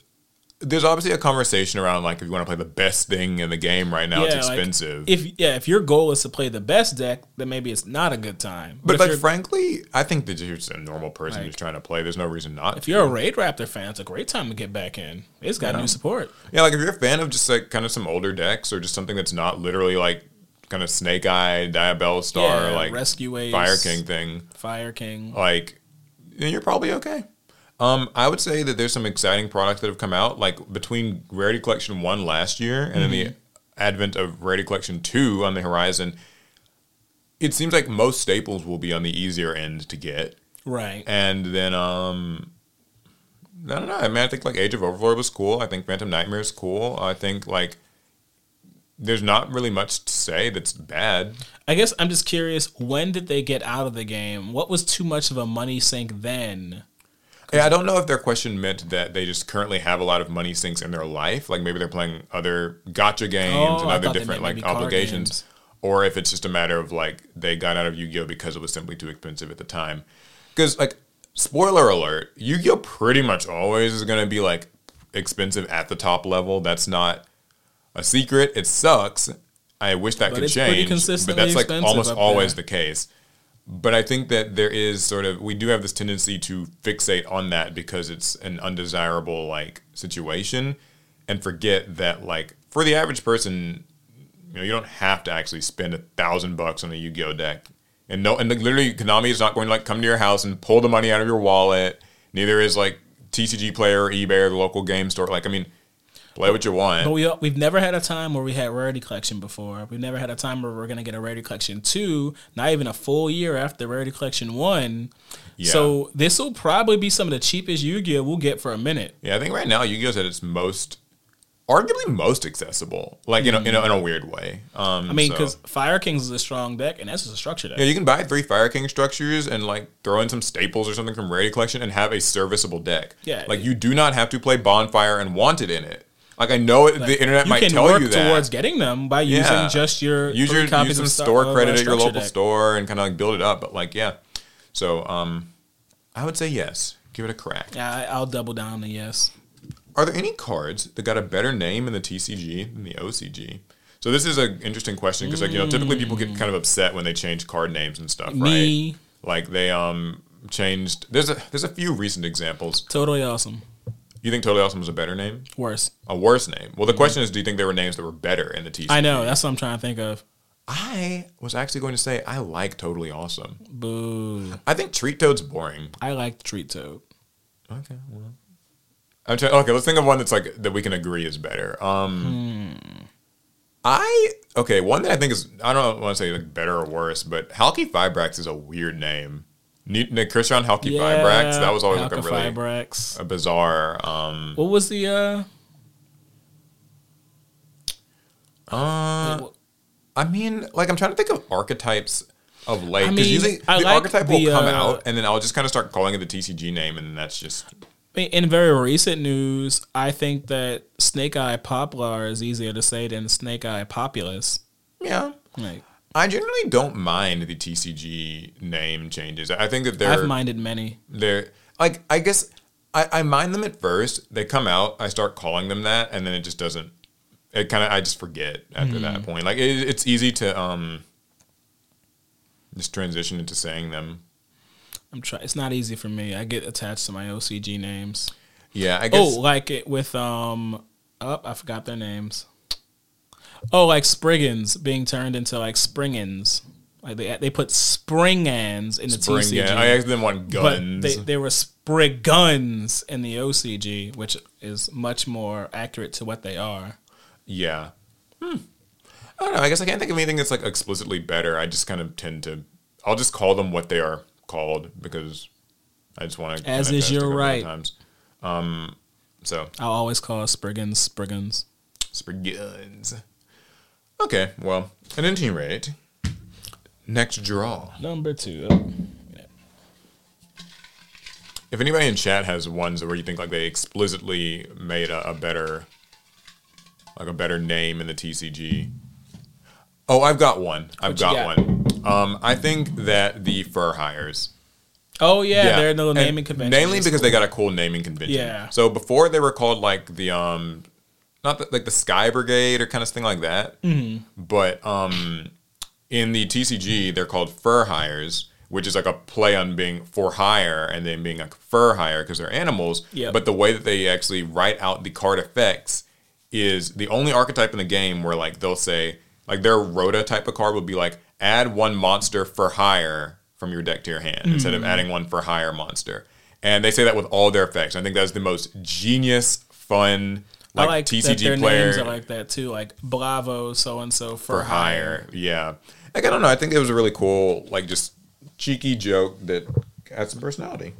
there's obviously a conversation around like if you want to play the best thing in the game right now, it's like, expensive. if yeah, if your goal is to play the best deck, then maybe it's not a good time. but if like frankly, I think that you're just a normal person Like- who's trying to play. There's no reason not. if to. you're a Raid Raptor fan, it's a great time to get back in. It's got new support. Yeah, like if you're a fan of just like kind of some older decks or just something that's not literally like kind of Snake Eye, Diabellstar, Yeah, like Rescue Ace, Fire King thing. Fire King. Like then you're probably okay. Um, I would say that there's some exciting products that have come out, like between Rarity Collection One last year and then the advent of Rarity Collection Two on the horizon. It seems like most staples will be on the easier end to get, Right. and then um, I don't know. I mean, I think like Age of Overlord was cool. I think Phantom Nightmare is cool. I think like there's not really much to say that's bad. I guess I'm just curious. When did they get out of the game? What was too much of a money sink then? Yeah, I don't know if their question meant that they just currently have a lot of money sinks in their life, like maybe they're playing other gotcha games Oh, and other different like obligations, or if it's just a matter of like they got out of Yu-Gi-Oh because it was simply too expensive at the time. Because like, spoiler alert, Yu-Gi-Oh pretty much always is going to be like expensive at the top level. That's not a secret. It sucks. I wish that But could it's pretty change, but that's like almost always there. the case. But I think that there is sort of we do have this tendency to fixate on that because it's an undesirable like situation and forget that like for the average person, you know, you don't have to actually spend a thousand bucks on a Yu-Gi-Oh deck. And no and like, literally Konami is not going to like come to your house and pull the money out of your wallet. Neither is like TCG player or eBay or the local game store. Like I mean, play what you want. But we we've never had a time where we had rarity collection before. We've never had a time where we're gonna get a rarity collection two. Not even a full year after rarity collection one. Yeah. So this will probably be some of the cheapest Yu-Gi-Oh we'll get for a minute. Yeah, I think right now Yu-Gi-Oh's at its most, arguably most accessible, like you know, in a, in a weird way. Um, I mean, so- because Fire Kings is a strong deck, and that's just a structure deck. yeah, you can buy three Fire King structures and like throw in some staples or something from Rarity Collection and have a serviceable deck. Yeah. like you do not have to play Bonfire and want it in it. Like I know it, the internet might tell you that. towards getting them by using Yeah. just your use your use some store of credit at your local deck. store and kind of like build it up. But like, yeah. So um, I would say yes. Give it a crack. Yeah, I'll double down on the yes. Are there any cards that got a better name in the TCG than the OCG? So this is an interesting question because like you know typically people get kind of upset when they change card names and stuff, right? Like they um changed. There's a there's a few recent examples. Toadally Awesome. You think Toadally Awesome was a better name? Worse. A worse name? Well, the question is, do you think there were names that were better in the TCG? I know. That's what I'm trying to think of. I was actually going to say I like Toadally Awesome. Boo. I think Treat Toad's boring. I like Treat Toad. Okay, well. I'm trying, okay, let's think of one that's like that we can agree is better. Um, I okay, one that I think is I don't want to say like better or worse, but Halqifibrax is a weird name. Ne- Ne- Crystron Halqifibrax, that was always like a really Fibrax. a bizarre. Um, What was the uh? uh, I mean, like I'm trying to think of archetypes of late I because mean, usually I the like archetype will come uh, out and then I'll just kind of start calling it the TCG name, and that's just In very recent news, I think that Snake Eye Poplar is easier to say than Snake Eye Populous. yeah. Like I generally don't mind the TCG name changes. I think that they're I've minded many. they're like I guess I, I mind them at first. They come out, I start calling them that, and then it just doesn't. It kind of I just forget after Mm-hmm. that point. Like it, it's easy to um just transition into saying them. I'm trying. It's not easy for me. I get attached to my OCG names. Yeah, I guess. Oh, like it with um. Oh, I forgot their names. Oh, like Spriggans being turned into like Springans. Like they they put Springans in the spring. TCG. Yeah, I actually didn't want but guns. they, they were Spriggans in the OCG, which is much more accurate to what they are. yeah. Hmm. I don't know. I guess I can't think of anything that's like explicitly better. I just kind of tend to. I'll just call them what they are called because I just want to. As is your right. Times. Um. So I'll always call Spriggans Spriggans. Spriggans. Okay, well, at any rate, next draw. Number two. Oh. If anybody in chat has ones where you think like they explicitly made a, a better, like a better name in the TCG. Oh, I've got one. I've got, got? one. Um, I think that the fur hires. Oh yeah, they're in the and naming convention. Mainly because cool. they got a cool naming convention. Yeah. So before they were called like the um, not the, like the Sky Brigade or kind of thing like that. Mm-hmm. But um, in the TCG they're called fur hires, which is like a play on being for hire and then being like fur hire because they're animals. Yep. But the way that they actually write out the card effects is the only archetype in the game where like they'll say like their rota type of card would be like add one monster for hire from your deck to your hand instead of adding one for hire monster. And they say that with all their effects. I think that's the most genius, fun, like, I like that TCG their player names are like that too, like Bravo, so and so for, hire. hire. Yeah. Like I don't know. I think it was a really cool, like just cheeky joke that had some personality.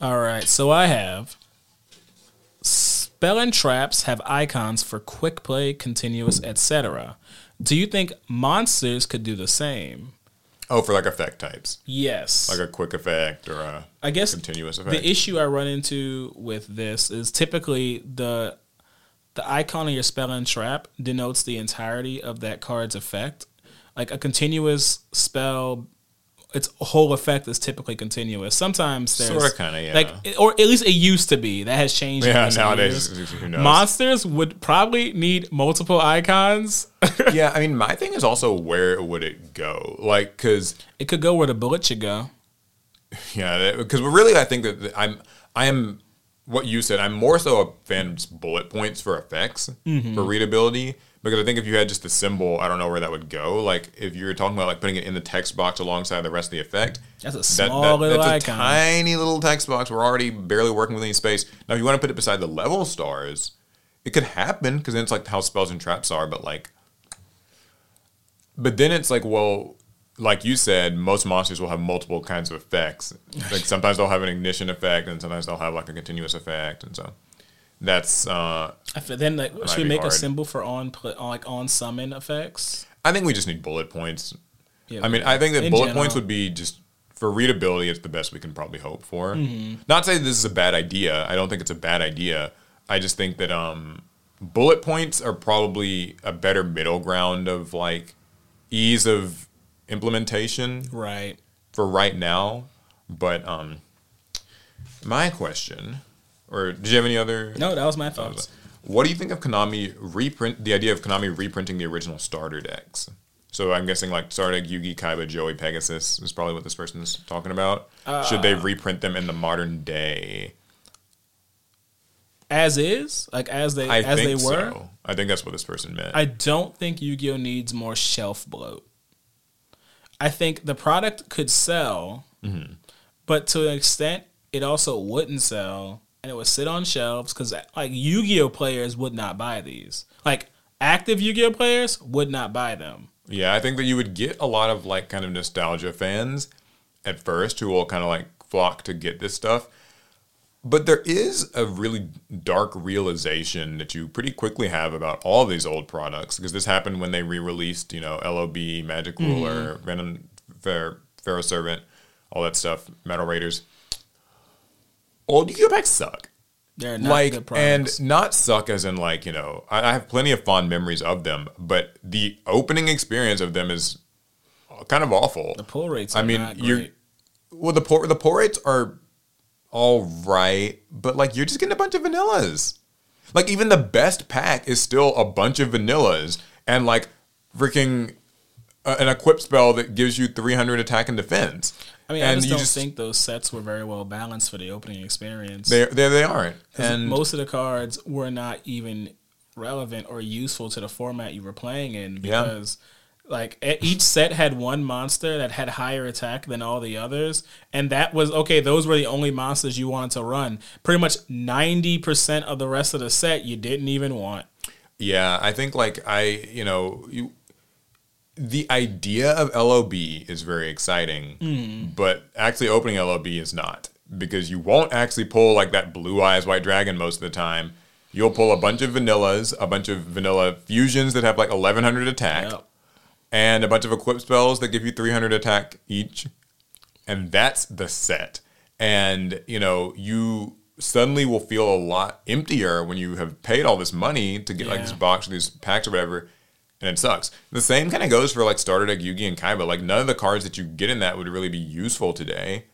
All right, so I have spell and traps have icons for quick play, continuous, etc. Do you think monsters could do the same? Oh, for like effect types, Yes. like a quick effect or a I guess continuous effect. the issue I run into with this is typically the the icon of your spell and trap denotes the entirety of that card's effect. Like a continuous spell, its whole effect is typically continuous. Sometimes there's Sorta, kinda, yeah. Like, or at least it used to be. That has changed. in yeah, nowadays, who knows? monsters would probably need multiple icons. [laughs] yeah, I mean, my thing is also where would it go? Like, because it could go where the bullet should go. yeah, because really, I think that that I'm I am what you said. I'm more so a fan of just bullet points for effects Mm-hmm. for readability. Because I think if you had just the symbol, I don't know where that would go. Like if you're talking about like putting it in the text box alongside the rest of the effect, That's a that- small that- little that's icon. a tiny little text box. We're already barely working with any space. Now, if you want to put it beside the level stars, it could happen because then it's like how spells and traps are. But like, but then it's like, well, like you said, most monsters will have multiple kinds of effects. Like sometimes they'll have an ignition effect, and sometimes they'll have like a continuous effect, and so that's. uh Then like, should we make a symbol for on like on summon effects? I think we just need bullet points. Yeah, I mean, I think that bullet general. points would be just for readability. It's the best we can probably hope for. Mm-hmm. Not to say this is a bad idea. I don't think it's a bad idea. I just think that um, bullet points are probably a better middle ground of like ease of implementation right. for right now. But um, my question, or did you have any other? No, that was my thoughts. What do you think of Konami reprint? The idea of Konami reprinting the original starter decks. So I'm guessing like starter deck Yugi, Kaiba, Joey, Pegasus is probably what this person is talking about. Should Uh, they reprint them in the modern day? As is, like as they I as they were. so. I think that's what this person meant. I don't think Yu-Gi-Oh needs more shelf bloat. I think the product could sell, Mm-hmm. but to an extent, it also wouldn't sell, and it would sit on shelves because like Yu-Gi-Oh players would not buy these. Like active Yu-Gi-Oh players would not buy them. Yeah, I think that you would get a lot of like kind of nostalgia fans at first who will kind of like flock to get this stuff. But there is a really dark realization that you pretty quickly have about all these old products because this happened when they re-released, you know, LOB, Magic mm-hmm. Ruler, Venom, Pharaoh, Pharaoh Servant, all that stuff, Metal Raiders. Old Yu-Gi-Oh packs suck. They're not like and not suck as in like you know I, I have plenty of fond memories of them but the opening experience of them is kind of awful. The pull rates. I mean, not you're- well the pour the pour rates are all right but like you're just getting a bunch of vanillas. Like even the best pack is still a bunch of vanillas and like freaking uh, an equip spell that gives you 300 attack and defense I mean, I just don't think those sets were very well balanced for the opening experience. they they, they aren't and most of the cards were not even relevant or useful to the format you were playing in Yeah. because like e- each set had one monster that had higher attack than all the others and that was okay those were the only monsters you wanted to run pretty much 90% of the rest of the set you didn't even want Yeah, I think like I, you know, you the idea of LOB is very exciting, hmm. but actually opening LOB is not because you won't actually pull like that blue eyes white dragon most of the time. You'll pull a bunch of vanillas, a bunch of vanilla fusions that have like 1100 attack, Yep. and a bunch of equip spells that give you 300 attack each. And that's the set. And, you know, you suddenly will feel a lot emptier when you have paid all this money to get like Yeah. this box or these packs or whatever. And it sucks. The same kind of goes for like starter deck Yugi and Kaiba. Like none of the cards that you get in that would really be useful today.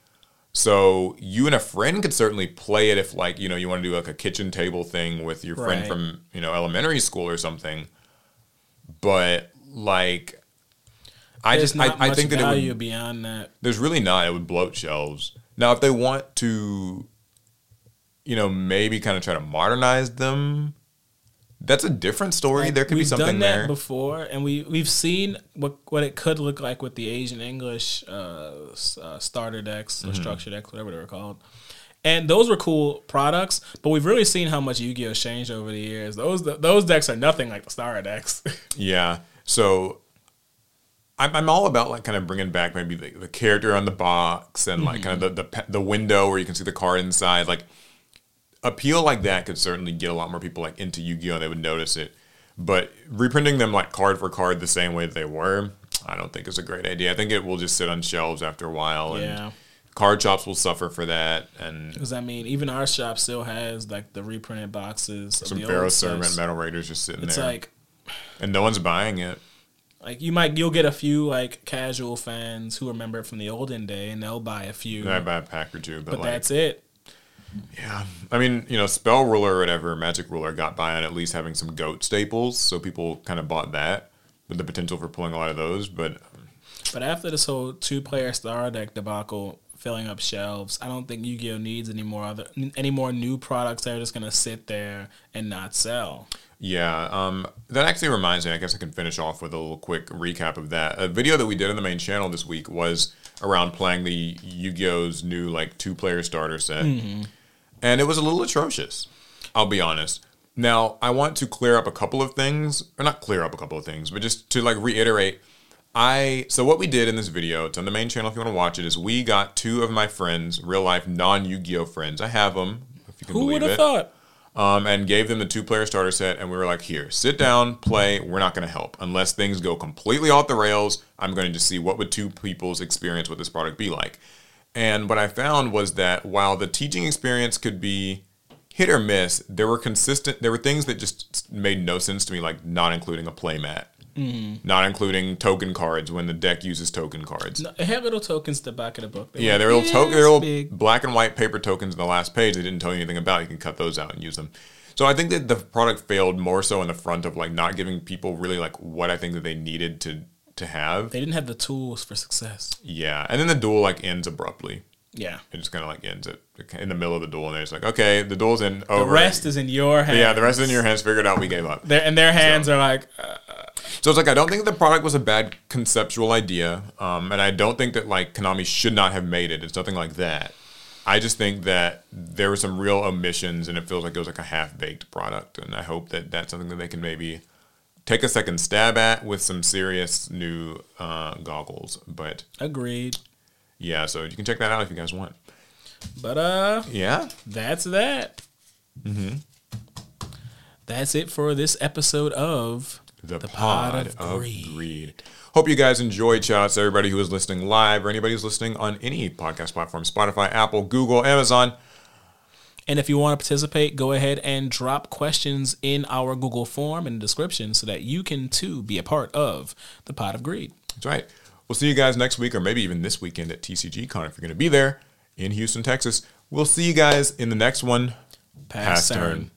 So you and a friend could certainly play it if like, you know, you want to do like a kitchen table thing with your friend Right. from, you know, elementary school or something. But like I There's just I, I think that it value would beyond that there's really not. It would bloat shelves. Now, if they want to, you know, maybe kind of try to modernize them, that's a different story. there could be we've something done that there. before, and we we've seen what what it could look like with the Asian English uh, uh, starter decks Mm-hmm. or structure decks, whatever they were called. And those were cool products, but we've really seen how much Yu-Gi-Oh changed over the years. Those those decks are nothing like the starter decks. [laughs] Yeah. So I'm, I'm all about like kind of bringing back maybe the, the character on the box and like kind of the, the the window where you can see the card inside. Like appeal like that could certainly get a lot more people like into Yu-Gi-Oh. and They would notice it. But reprinting them like card for card the same way that they were, I don't think is a great idea. I think it will just sit on shelves after a while, and Yeah. card shops will suffer for that. And Because I mean, even our shop still has like the reprinted boxes. Some the Pharaoh Servant. Metal Raiders just sitting It's there, like and no one's buying it. like you might you'll get a few like casual fans who remember it from the olden day, and they'll buy a few. I buy a pack or two, but, but like that's it. Yeah, I mean, you know, Spell Ruler or whatever, Magic Ruler got by on at least having some goat staples, so people kind of bought that with the potential for pulling a lot of those. But But after this whole two-player star deck debacle filling up shelves, I don't think Yu-Gi-Oh needs any more other any more new products that are just gonna sit there and not sell. yeah, um, that actually reminds me. I guess I can finish off with a little quick recap of that. A video that we did on the main channel this week was around playing the Yu-Gi-Oh's new like two-player starter set, and it was a little atrocious. I'll be honest. Now, I want to clear up a couple of things, or not clear up a couple of things, but just to like reiterate. I so what we did in this video, it's on the main channel if you want to watch it, is we got two of my friends, real life non Yu-Gi-Oh friends. I have them, if you can Who believe would have it thought? um, and gave them the two player starter set. And we were like, here, sit down, play. We're not going to help. Unless things go completely off the rails, I'm going to just see what would two people's experience with this product be like. And what I found was that while the teaching experience could be hit or miss, there were consistent, there were things that just made no sense to me, like not including a playmat. Mm. Not including token cards when the deck uses token cards. No, it had little tokens at the back of the book. They Yeah, were they're little token, they're little black and white paper tokens in the last page. They didn't tell you anything about. You can cut those out and use them. So I think that the product failed more so in the front of like not giving people really like what I think that they needed to to have. They didn't have the tools for success. Yeah, and then the duel like ends abruptly. Yeah. It just kind of like ends it in the middle of the duel, and they're just like, okay, the duel's in. Over. The rest is in your hands. yeah, the rest is in your hands. Figured out. We gave up. Their, and their hands are like, uh, So it's like I don't think the product was a bad conceptual idea, um, and I don't think that like Konami should not have made it. It's nothing like that. I just think that there were some real omissions, and it feels like it was like a half baked product. And I hope that that's something that they can maybe take a second stab at with some serious new uh, goggles. But agreed. yeah, so you can check that out if you guys want. But uh, Yeah, that's that. Mm-hmm. That's it for this episode of the, The pod, Pod of, of greed. Greed. Hope you guys enjoyed. Shout out to everybody who is listening live or anybody who's listening on any podcast platform Spotify, Apple, Google, Amazon. And if you want to participate, go ahead and drop questions in our Google form in the description so that you can too be a part of the Pod of Greed. That's right. We'll see you guys next week or maybe even this weekend at TCG Con if you're going to be there in Houston, Texas. We'll see you guys in the next one. Pass Pass turn. turn.